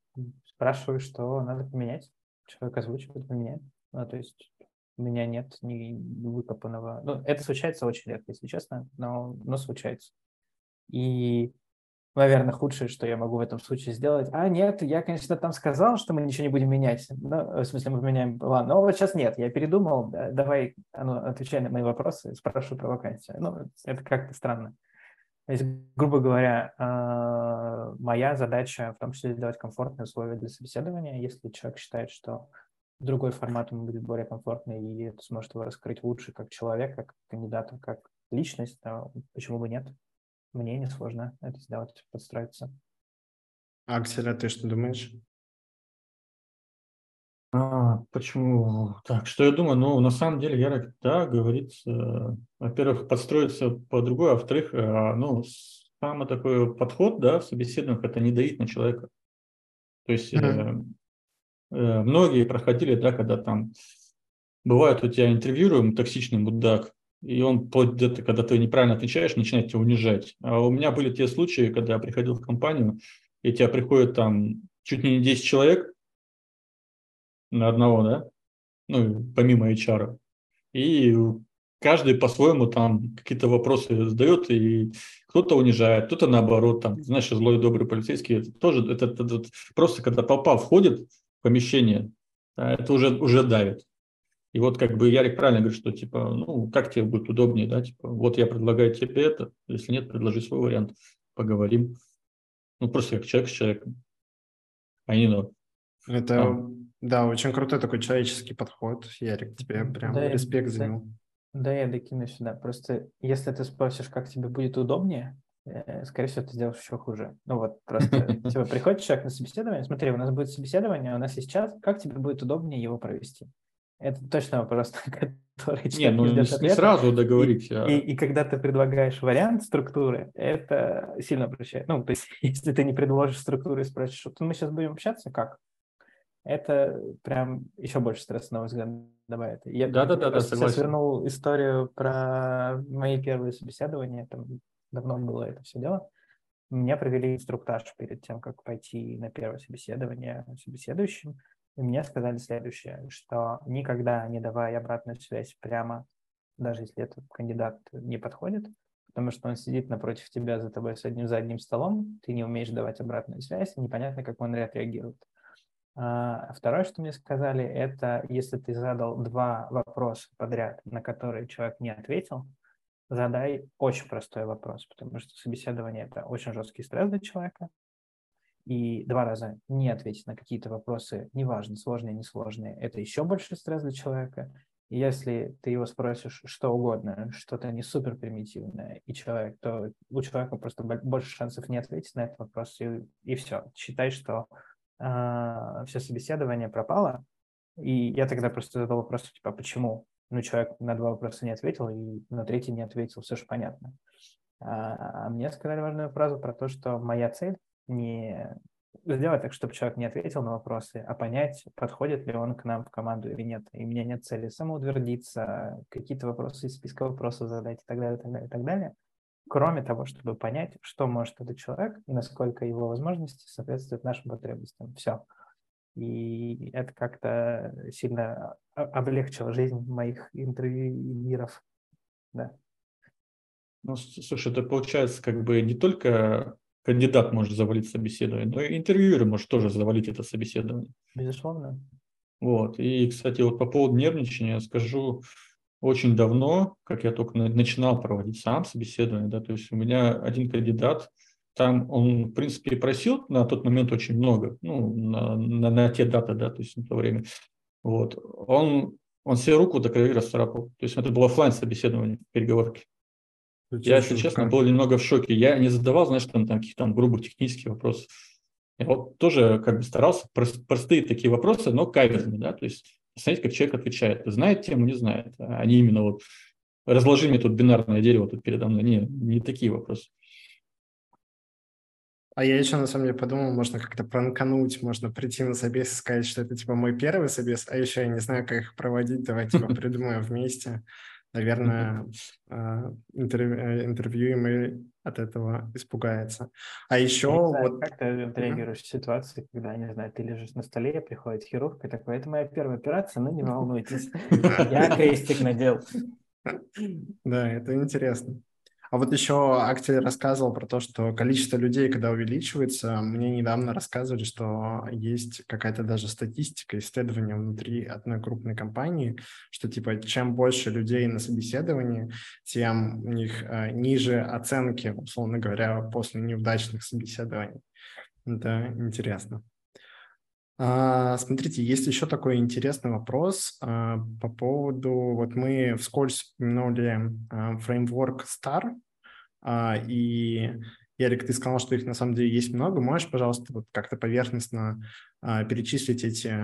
спрашиваю, что надо поменять. Человек озвучивает, поменять. Ну, то есть у меня нет ни выкопанного... Ну, это случается очень редко, если честно, но, но случается. И наверное, худшее, что я могу в этом случае сделать. А, нет, я, конечно, там сказал, что мы ничего не будем менять. Ну, в смысле, мы поменяем план. Но вот сейчас нет, я передумал. Давай, ну, отвечай на мои вопросы, спрашивай про вакансию. Ну, это как-то странно. То есть, грубо говоря, а, моя задача в том числе сделать комфортные условия для собеседования. Если человек считает, что другой формат ему будет более комфортный, и сможет его раскрыть лучше как человека, как кандидата, как личность, то почему бы нет? Мне несложно это сделать, подстроиться. Аксель, а ты что думаешь? А, почему? Так, что я думаю? Ну, на самом деле, Ярик, да, говорит, э, во-первых, подстроиться по другой, а во-вторых, э, ну, самый такой подход, да, в собеседованиях, это не давить на человека. То есть mm-hmm. э, многие проходили, да, когда там бывает у тебя интервьюируем токсичный мудак, и он, где-то, когда ты неправильно отвечаешь, начинает тебя унижать. А у меня были те случаи, когда я приходил в компанию, и тебя приходит там чуть не 10 человек на одного, да, ну, помимо HR, и каждый по-своему там какие-то вопросы задает, и кто-то унижает, кто-то наоборот, там, знаешь, злой добрый полицейский, это тоже, это, это, это просто когда толпа входит в помещение, это уже, уже давит. И вот как бы Ярик правильно говорит, что типа, ну, как тебе будет удобнее, да, типа, вот я предлагаю тебе это, если нет, предложи свой вариант, поговорим. Ну, просто как человек с человеком, а не ну. Это, а. да, очень крутой такой человеческий подход, Ярик, тебе прям да, респект за него. Да, я докину сюда. Просто если ты спросишь, как тебе будет удобнее, э, скорее всего, ты сделаешь еще хуже. Ну вот, просто типа, приходит человек на собеседование, смотри, у нас будет собеседование, у нас есть час, как тебе будет удобнее его провести? Это точно вопрос, который Не, ну не, не сразу договорить. И, а... и, и когда ты предлагаешь вариант структуры, это сильно обращает. Ну, то есть, если ты не предложишь структуру и спросишь, что мы сейчас будем общаться, как? Это прям еще больше стресса, на мой взгляд, добавит. Я да, да, да, да, согласен. вернул историю про мои первые собеседования, там давно было это все дело. Меня провели инструктаж перед тем, как пойти на первое собеседование собеседующим. И мне сказали следующее, что никогда не давай обратную связь прямо, даже если этот кандидат не подходит, потому что он сидит напротив тебя за тобой с одним задним столом, ты не умеешь давать обратную связь, непонятно, как он отреагирует. А второе, что мне сказали, это если ты задал два вопроса подряд, на которые человек не ответил, задай очень простой вопрос, потому что собеседование – это очень жесткий стресс для человека, и два раза не ответить на какие-то вопросы, неважно, сложные, несложные, это еще больше стресс для человека. Если ты его спросишь что угодно, что-то не супер примитивное, и человек, то у человека просто больше шансов не ответить на этот вопрос, и, и все. Считай, что э, а, все собеседование пропало. И я тогда просто задал вопрос, типа, почему? Ну, человек на два вопроса не ответил, и на третий не ответил, все же понятно. А, а мне сказали важную фразу про то, что моя цель не сделать так, чтобы человек не ответил на вопросы, а понять, подходит ли он к нам в команду или нет. И у меня нет цели самоутвердиться, какие-то вопросы из списка вопросов задать и так далее, и так далее, и так далее. Кроме того, чтобы понять, что может этот человек и насколько его возможности соответствуют нашим потребностям. Все. И это как-то сильно облегчило жизнь моих интервьюеров. Да. Ну, слушай, это получается как бы не только кандидат может завалить собеседование, но и интервьюер может тоже завалить это собеседование. Безусловно. Вот. И, кстати, вот по поводу нервничания скажу, очень давно, как я только начинал проводить сам собеседование, да, то есть у меня один кандидат, там он, в принципе, просил на тот момент очень много, ну, на, на, на те даты, да, то есть на то время. Вот. Он, он себе руку до крови расцарапал. То есть это было офлайн собеседование, переговорки. Я, если честно, был немного в шоке. Я не задавал, знаешь, там, там каких-то там грубых технических вопросов. Я вот тоже как бы старался простые такие вопросы, но каверзные, да, то есть смотреть, как человек отвечает. Знает тему, не знает. А не именно вот разложи мне тут бинарное дерево тут передо мной. Не, не такие вопросы. А я еще на самом деле подумал, можно как-то пранкануть, можно прийти на собес и сказать, что это типа мой первый собес, а еще я не знаю, как их проводить, давайте типа придумаем вместе наверное, а, интервью, э, интервьюемый от этого испугается. А еще... знаю, вот... Как ты реагируешь в ситуации, когда, не знаю, ты лежишь на столе, приходит хирург и такой, это моя первая операция, но не волнуйтесь, я крестик надел. Да, это интересно. А вот еще Актель рассказывал про то, что количество людей, когда увеличивается, мне недавно рассказывали, что есть какая-то даже статистика, исследование внутри одной крупной компании, что типа чем больше людей на собеседовании, тем у них э, ниже оценки, условно говоря, после неудачных собеседований. Это интересно. А, смотрите, есть еще такой интересный вопрос а, по поводу, вот мы вскользь упомянули а, фреймворк STAR, и Ярик, ты сказал, что их на самом деле есть много. Можешь, пожалуйста, вот как-то поверхностно перечислить эти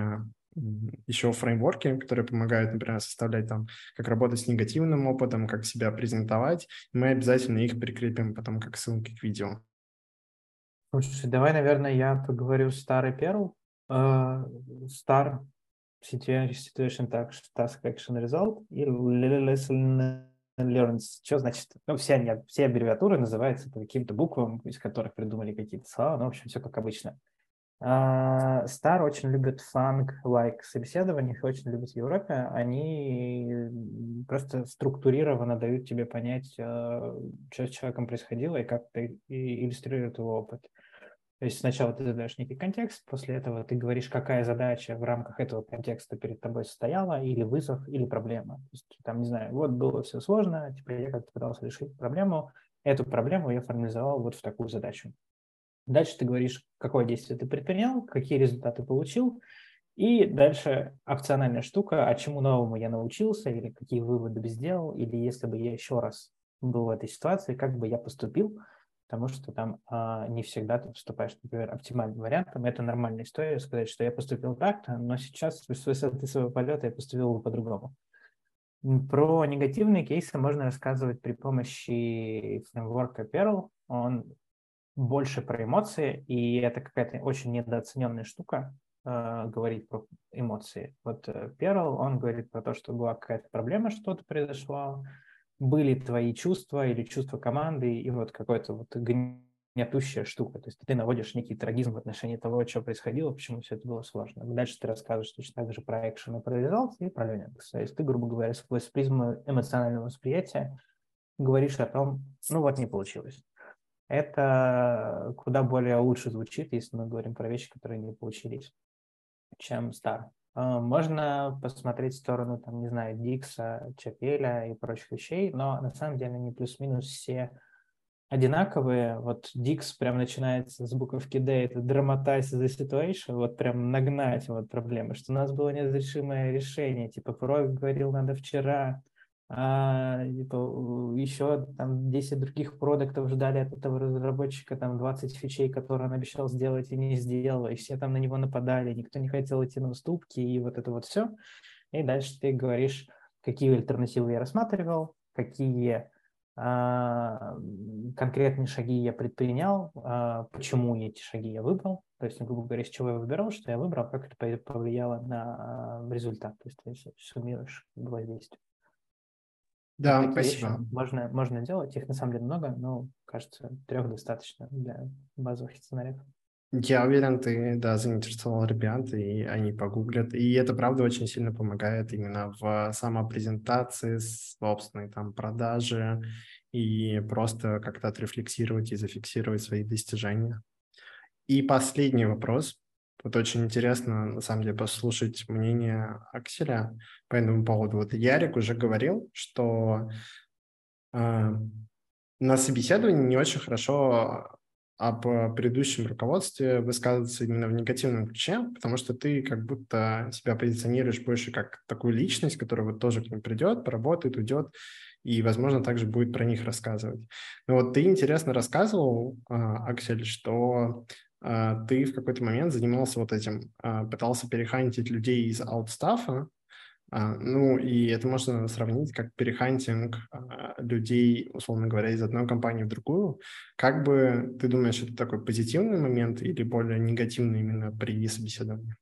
еще фреймворки, которые помогают, например, составлять там, как работать с негативным опытом, как себя презентовать. Мы обязательно их прикрепим потом как ссылки к видео. Слушай, давай, наверное, я поговорю старый Perl. Uh, star situation task action result и lesson learns. Что значит? Ну, все, они, все аббревиатуры называются по каким-то буквам, из которых придумали какие-то слова. Ну, в общем, все как обычно. Uh, Star очень любят фанк-лайк like собеседований, их очень любят в Европе. Они просто структурированно дают тебе понять, uh, что с человеком происходило и как ты иллюстрирует его опыт. То есть сначала ты задаешь некий контекст, после этого ты говоришь, какая задача в рамках этого контекста перед тобой стояла, или вызов, или проблема. То есть, там, не знаю, вот было все сложно, теперь я как-то пытался решить проблему, эту проблему я формализовал вот в такую задачу. Дальше ты говоришь, какое действие ты предпринял, какие результаты получил, и дальше опциональная штука, а чему новому я научился, или какие выводы сделал, или если бы я еще раз был в этой ситуации, как бы я поступил – потому что там а, не всегда ты поступаешь, например, оптимальным вариантом. Это нормальная история сказать, что я поступил так-то, но сейчас с высоты своего полета я поступил по-другому. Про негативные кейсы можно рассказывать при помощи фреймворка Perl. Он больше про эмоции, и это какая-то очень недооцененная штука, э, говорить про эмоции. Вот э, Perl, он говорит про то, что была какая-то проблема, что-то произошло, были твои чувства или чувства команды, и вот какой-то вот гнетущая штука. То есть ты наводишь некий трагизм в отношении того, что происходило, почему все это было сложно. Дальше ты рассказываешь точно так же про экшен и про результат и про learning. То есть ты, грубо говоря, сквозь призму эмоционального восприятия говоришь о том, ну вот не получилось. Это куда более лучше звучит, если мы говорим про вещи, которые не получились, чем стар. А, можно посмотреть в сторону, там, не знаю, Дикса, Чапеля и прочих вещей, но на самом деле они плюс-минус все одинаковые. Вот Dix прям начинается с буковки D, это dramatize the situation, вот прям нагнать вот проблемы, что у нас было неразрешимое решение, типа Прой говорил, надо вчера, а, типа, еще там 10 других продуктов ждали от этого разработчика, там 20 фичей, которые он обещал сделать и не сделал, и все там на него нападали, никто не хотел идти на уступки, и вот это вот все. И дальше ты говоришь, какие альтернативы я рассматривал, какие а, конкретные шаги я предпринял, а, почему эти шаги я выбрал, то есть, грубо говоря, с чего я выбирал, что я выбрал, как это повлияло на а, результат, то есть ты суммируешь воздействие. Да, Такие спасибо. Можно, можно делать, их на самом деле много, но, кажется, трех достаточно для базовых сценариев. Я уверен, ты, да, заинтересовал ребят, и они погуглят. И это, правда, очень сильно помогает именно в самопрезентации, собственной там продаже и просто как-то отрефлексировать и зафиксировать свои достижения. И последний вопрос. Вот очень интересно, на самом деле, послушать мнение Акселя по этому поводу. Вот Ярик уже говорил, что э, на собеседовании не очень хорошо об предыдущем руководстве высказываться именно в негативном ключе, потому что ты как будто себя позиционируешь больше как такую личность, которая вот тоже к ним придет, поработает, уйдет, и, возможно, также будет про них рассказывать. Но вот ты интересно рассказывал, а, Аксель, что ты в какой-то момент занимался вот этим, а, пытался перехантить людей из аутстафа, а, ну, и это можно сравнить как перехантинг а, людей, условно говоря, из одной компании в другую. Как бы ты думаешь, это такой позитивный момент или более негативный именно при собеседовании?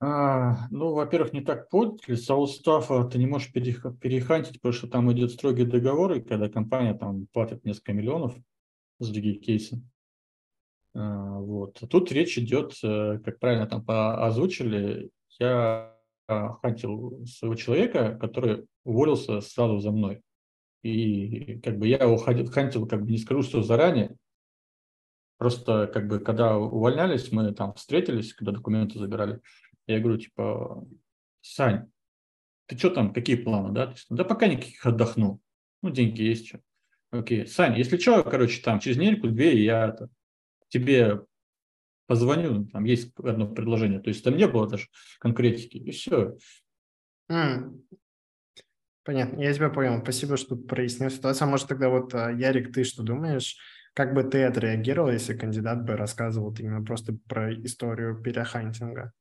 А, ну, во-первых, не так под. Для соустафа ты не можешь перехантить, потому что там идет строгий договор, и когда компания там платит несколько миллионов за другие кейсы. А, вот. Тут речь идет, э, как правильно там озвучили, я а, хантил своего человека, который уволился сразу за мной. И как бы я его хантил, как бы не скажу, что заранее. Просто как бы когда увольнялись, мы там встретились, когда документы забирали. Я говорю, типа, Сань, ты что там, какие планы, да? Да пока никаких отдохну. Ну, деньги есть что. Окей, Сань, если что, короче, там через недельку-две я это, тебе позвоню, там есть одно предложение. То есть там не было даже конкретики, и все. Mm. Понятно, я тебя понял. Спасибо, что прояснил ситуацию. А может тогда вот, а, Ярик, ты что думаешь? Как бы ты отреагировал, если кандидат бы рассказывал именно просто про историю перехантинга?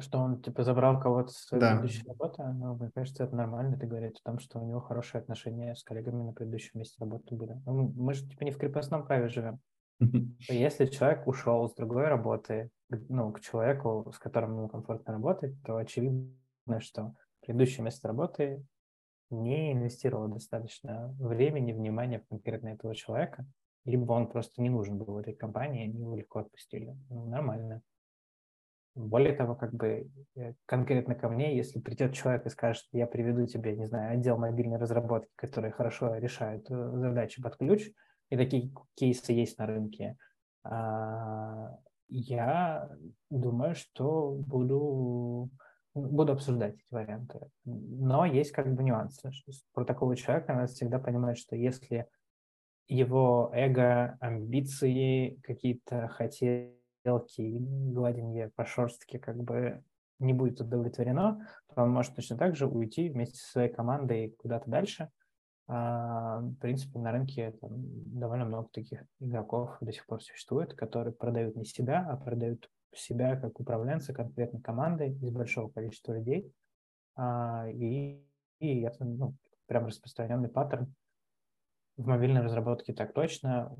Что он типа забрал кого-то с своей да. предыдущей работы? Ну, мне кажется, это нормально. Ты говоришь о том, что у него хорошие отношения с коллегами на предыдущем месте работы были. Ну, мы же типа не в крепостном праве живем. Если человек ушел с другой работы, ну, к человеку, с которым ему комфортно работать, то очевидно, что предыдущее место работы не инвестировало достаточно времени, внимания в конкретно этого человека, либо он просто не нужен был в этой компании, они его легко отпустили. Ну, нормально. Более того, как бы э, конкретно ко мне, если придет человек и скажет, я приведу тебе, не знаю, отдел мобильной разработки, который хорошо решает э, задачи под ключ, и такие кейсы есть на рынке, а, я думаю, что буду, буду обсуждать эти варианты. Но есть как бы нюансы. Про такого человека надо всегда понимать, что если его эго, амбиции, какие-то хотелки, гладенье по шерстке как бы не будет удовлетворено, то он может точно так же уйти вместе со своей командой куда-то дальше – а, в принципе, на рынке там, довольно много таких игроков до сих пор существует, которые продают не себя, а продают себя как управленца конкретной командой из большого количества людей. А, и, и это ну, прям распространенный паттерн. В мобильной разработке так точно,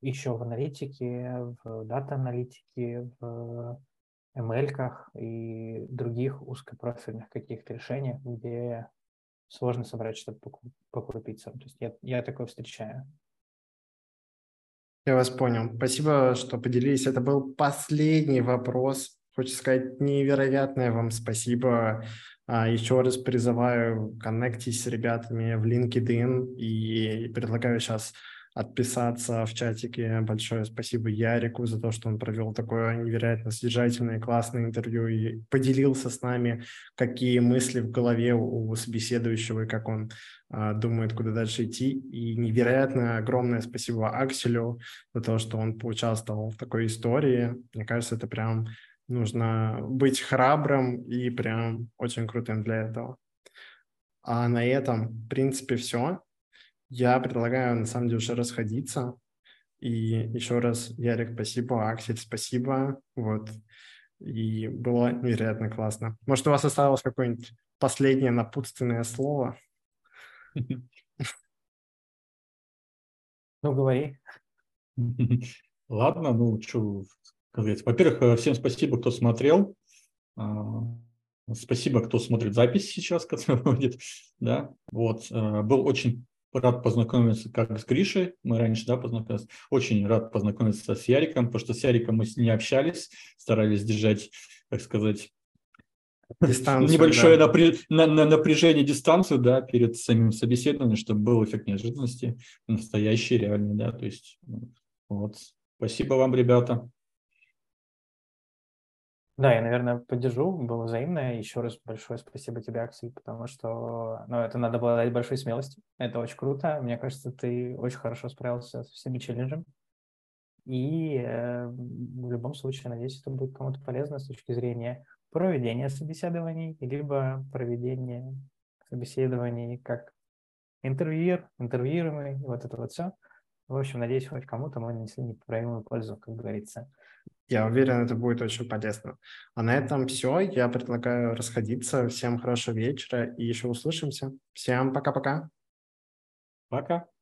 еще в аналитике, в дата-аналитике, в ML-ках и других узкопрофильных каких-то решениях, где сложно собрать что-то по, крупицам. То есть я, я такое встречаю. Я вас понял. Спасибо, что поделились. Это был последний вопрос. Хочется сказать невероятное вам спасибо. А, еще раз призываю, коннектись с ребятами в LinkedIn и предлагаю сейчас отписаться в чатике. Большое спасибо Ярику за то, что он провел такое невероятно содержательное классное интервью и поделился с нами, какие мысли в голове у собеседующего и как он а, думает, куда дальше идти. И невероятно огромное спасибо Акселю за то, что он поучаствовал в такой истории. Мне кажется, это прям нужно быть храбрым и прям очень крутым для этого. А на этом, в принципе, все. Я предлагаю, на самом деле, уже расходиться. И еще раз, Ярик, спасибо, Аксель, спасибо. Вот. И было невероятно классно. Может, у вас осталось какое-нибудь последнее напутственное слово? Ну, говори. Ладно, ну, что сказать. Во-первых, всем спасибо, кто смотрел. А, спасибо, кто смотрит запись сейчас, которая будет. Да, вот. Э, был очень рад познакомиться как с Гришей, мы раньше, да, познакомились, очень рад познакомиться с Яриком, потому что с Яриком мы не общались, старались держать, так сказать, Дистанцию, небольшое да. напря... на, на напряжение, дистанцию, да, перед самим собеседованием, чтобы был эффект неожиданности, настоящий, реальный, да, то есть ну, вот. Спасибо вам, ребята. Да, я, наверное, поддержу, было взаимно. Еще раз большое спасибо тебе, Аксель, потому что ну, это надо было дать большой смелости. Это очень круто. Мне кажется, ты очень хорошо справился со всеми челленджами. И э, в любом случае, надеюсь, это будет кому-то полезно с точки зрения проведения собеседований, либо проведения собеседований как интервьюер, интервьюируемый, вот это вот все. В общем, надеюсь, хоть кому-то мы нанесли непоправимую пользу, как говорится. Я уверен, это будет очень полезно. А на этом все. Я предлагаю расходиться. Всем хорошего вечера и еще услышимся. Всем пока-пока. Пока. -пока. пока.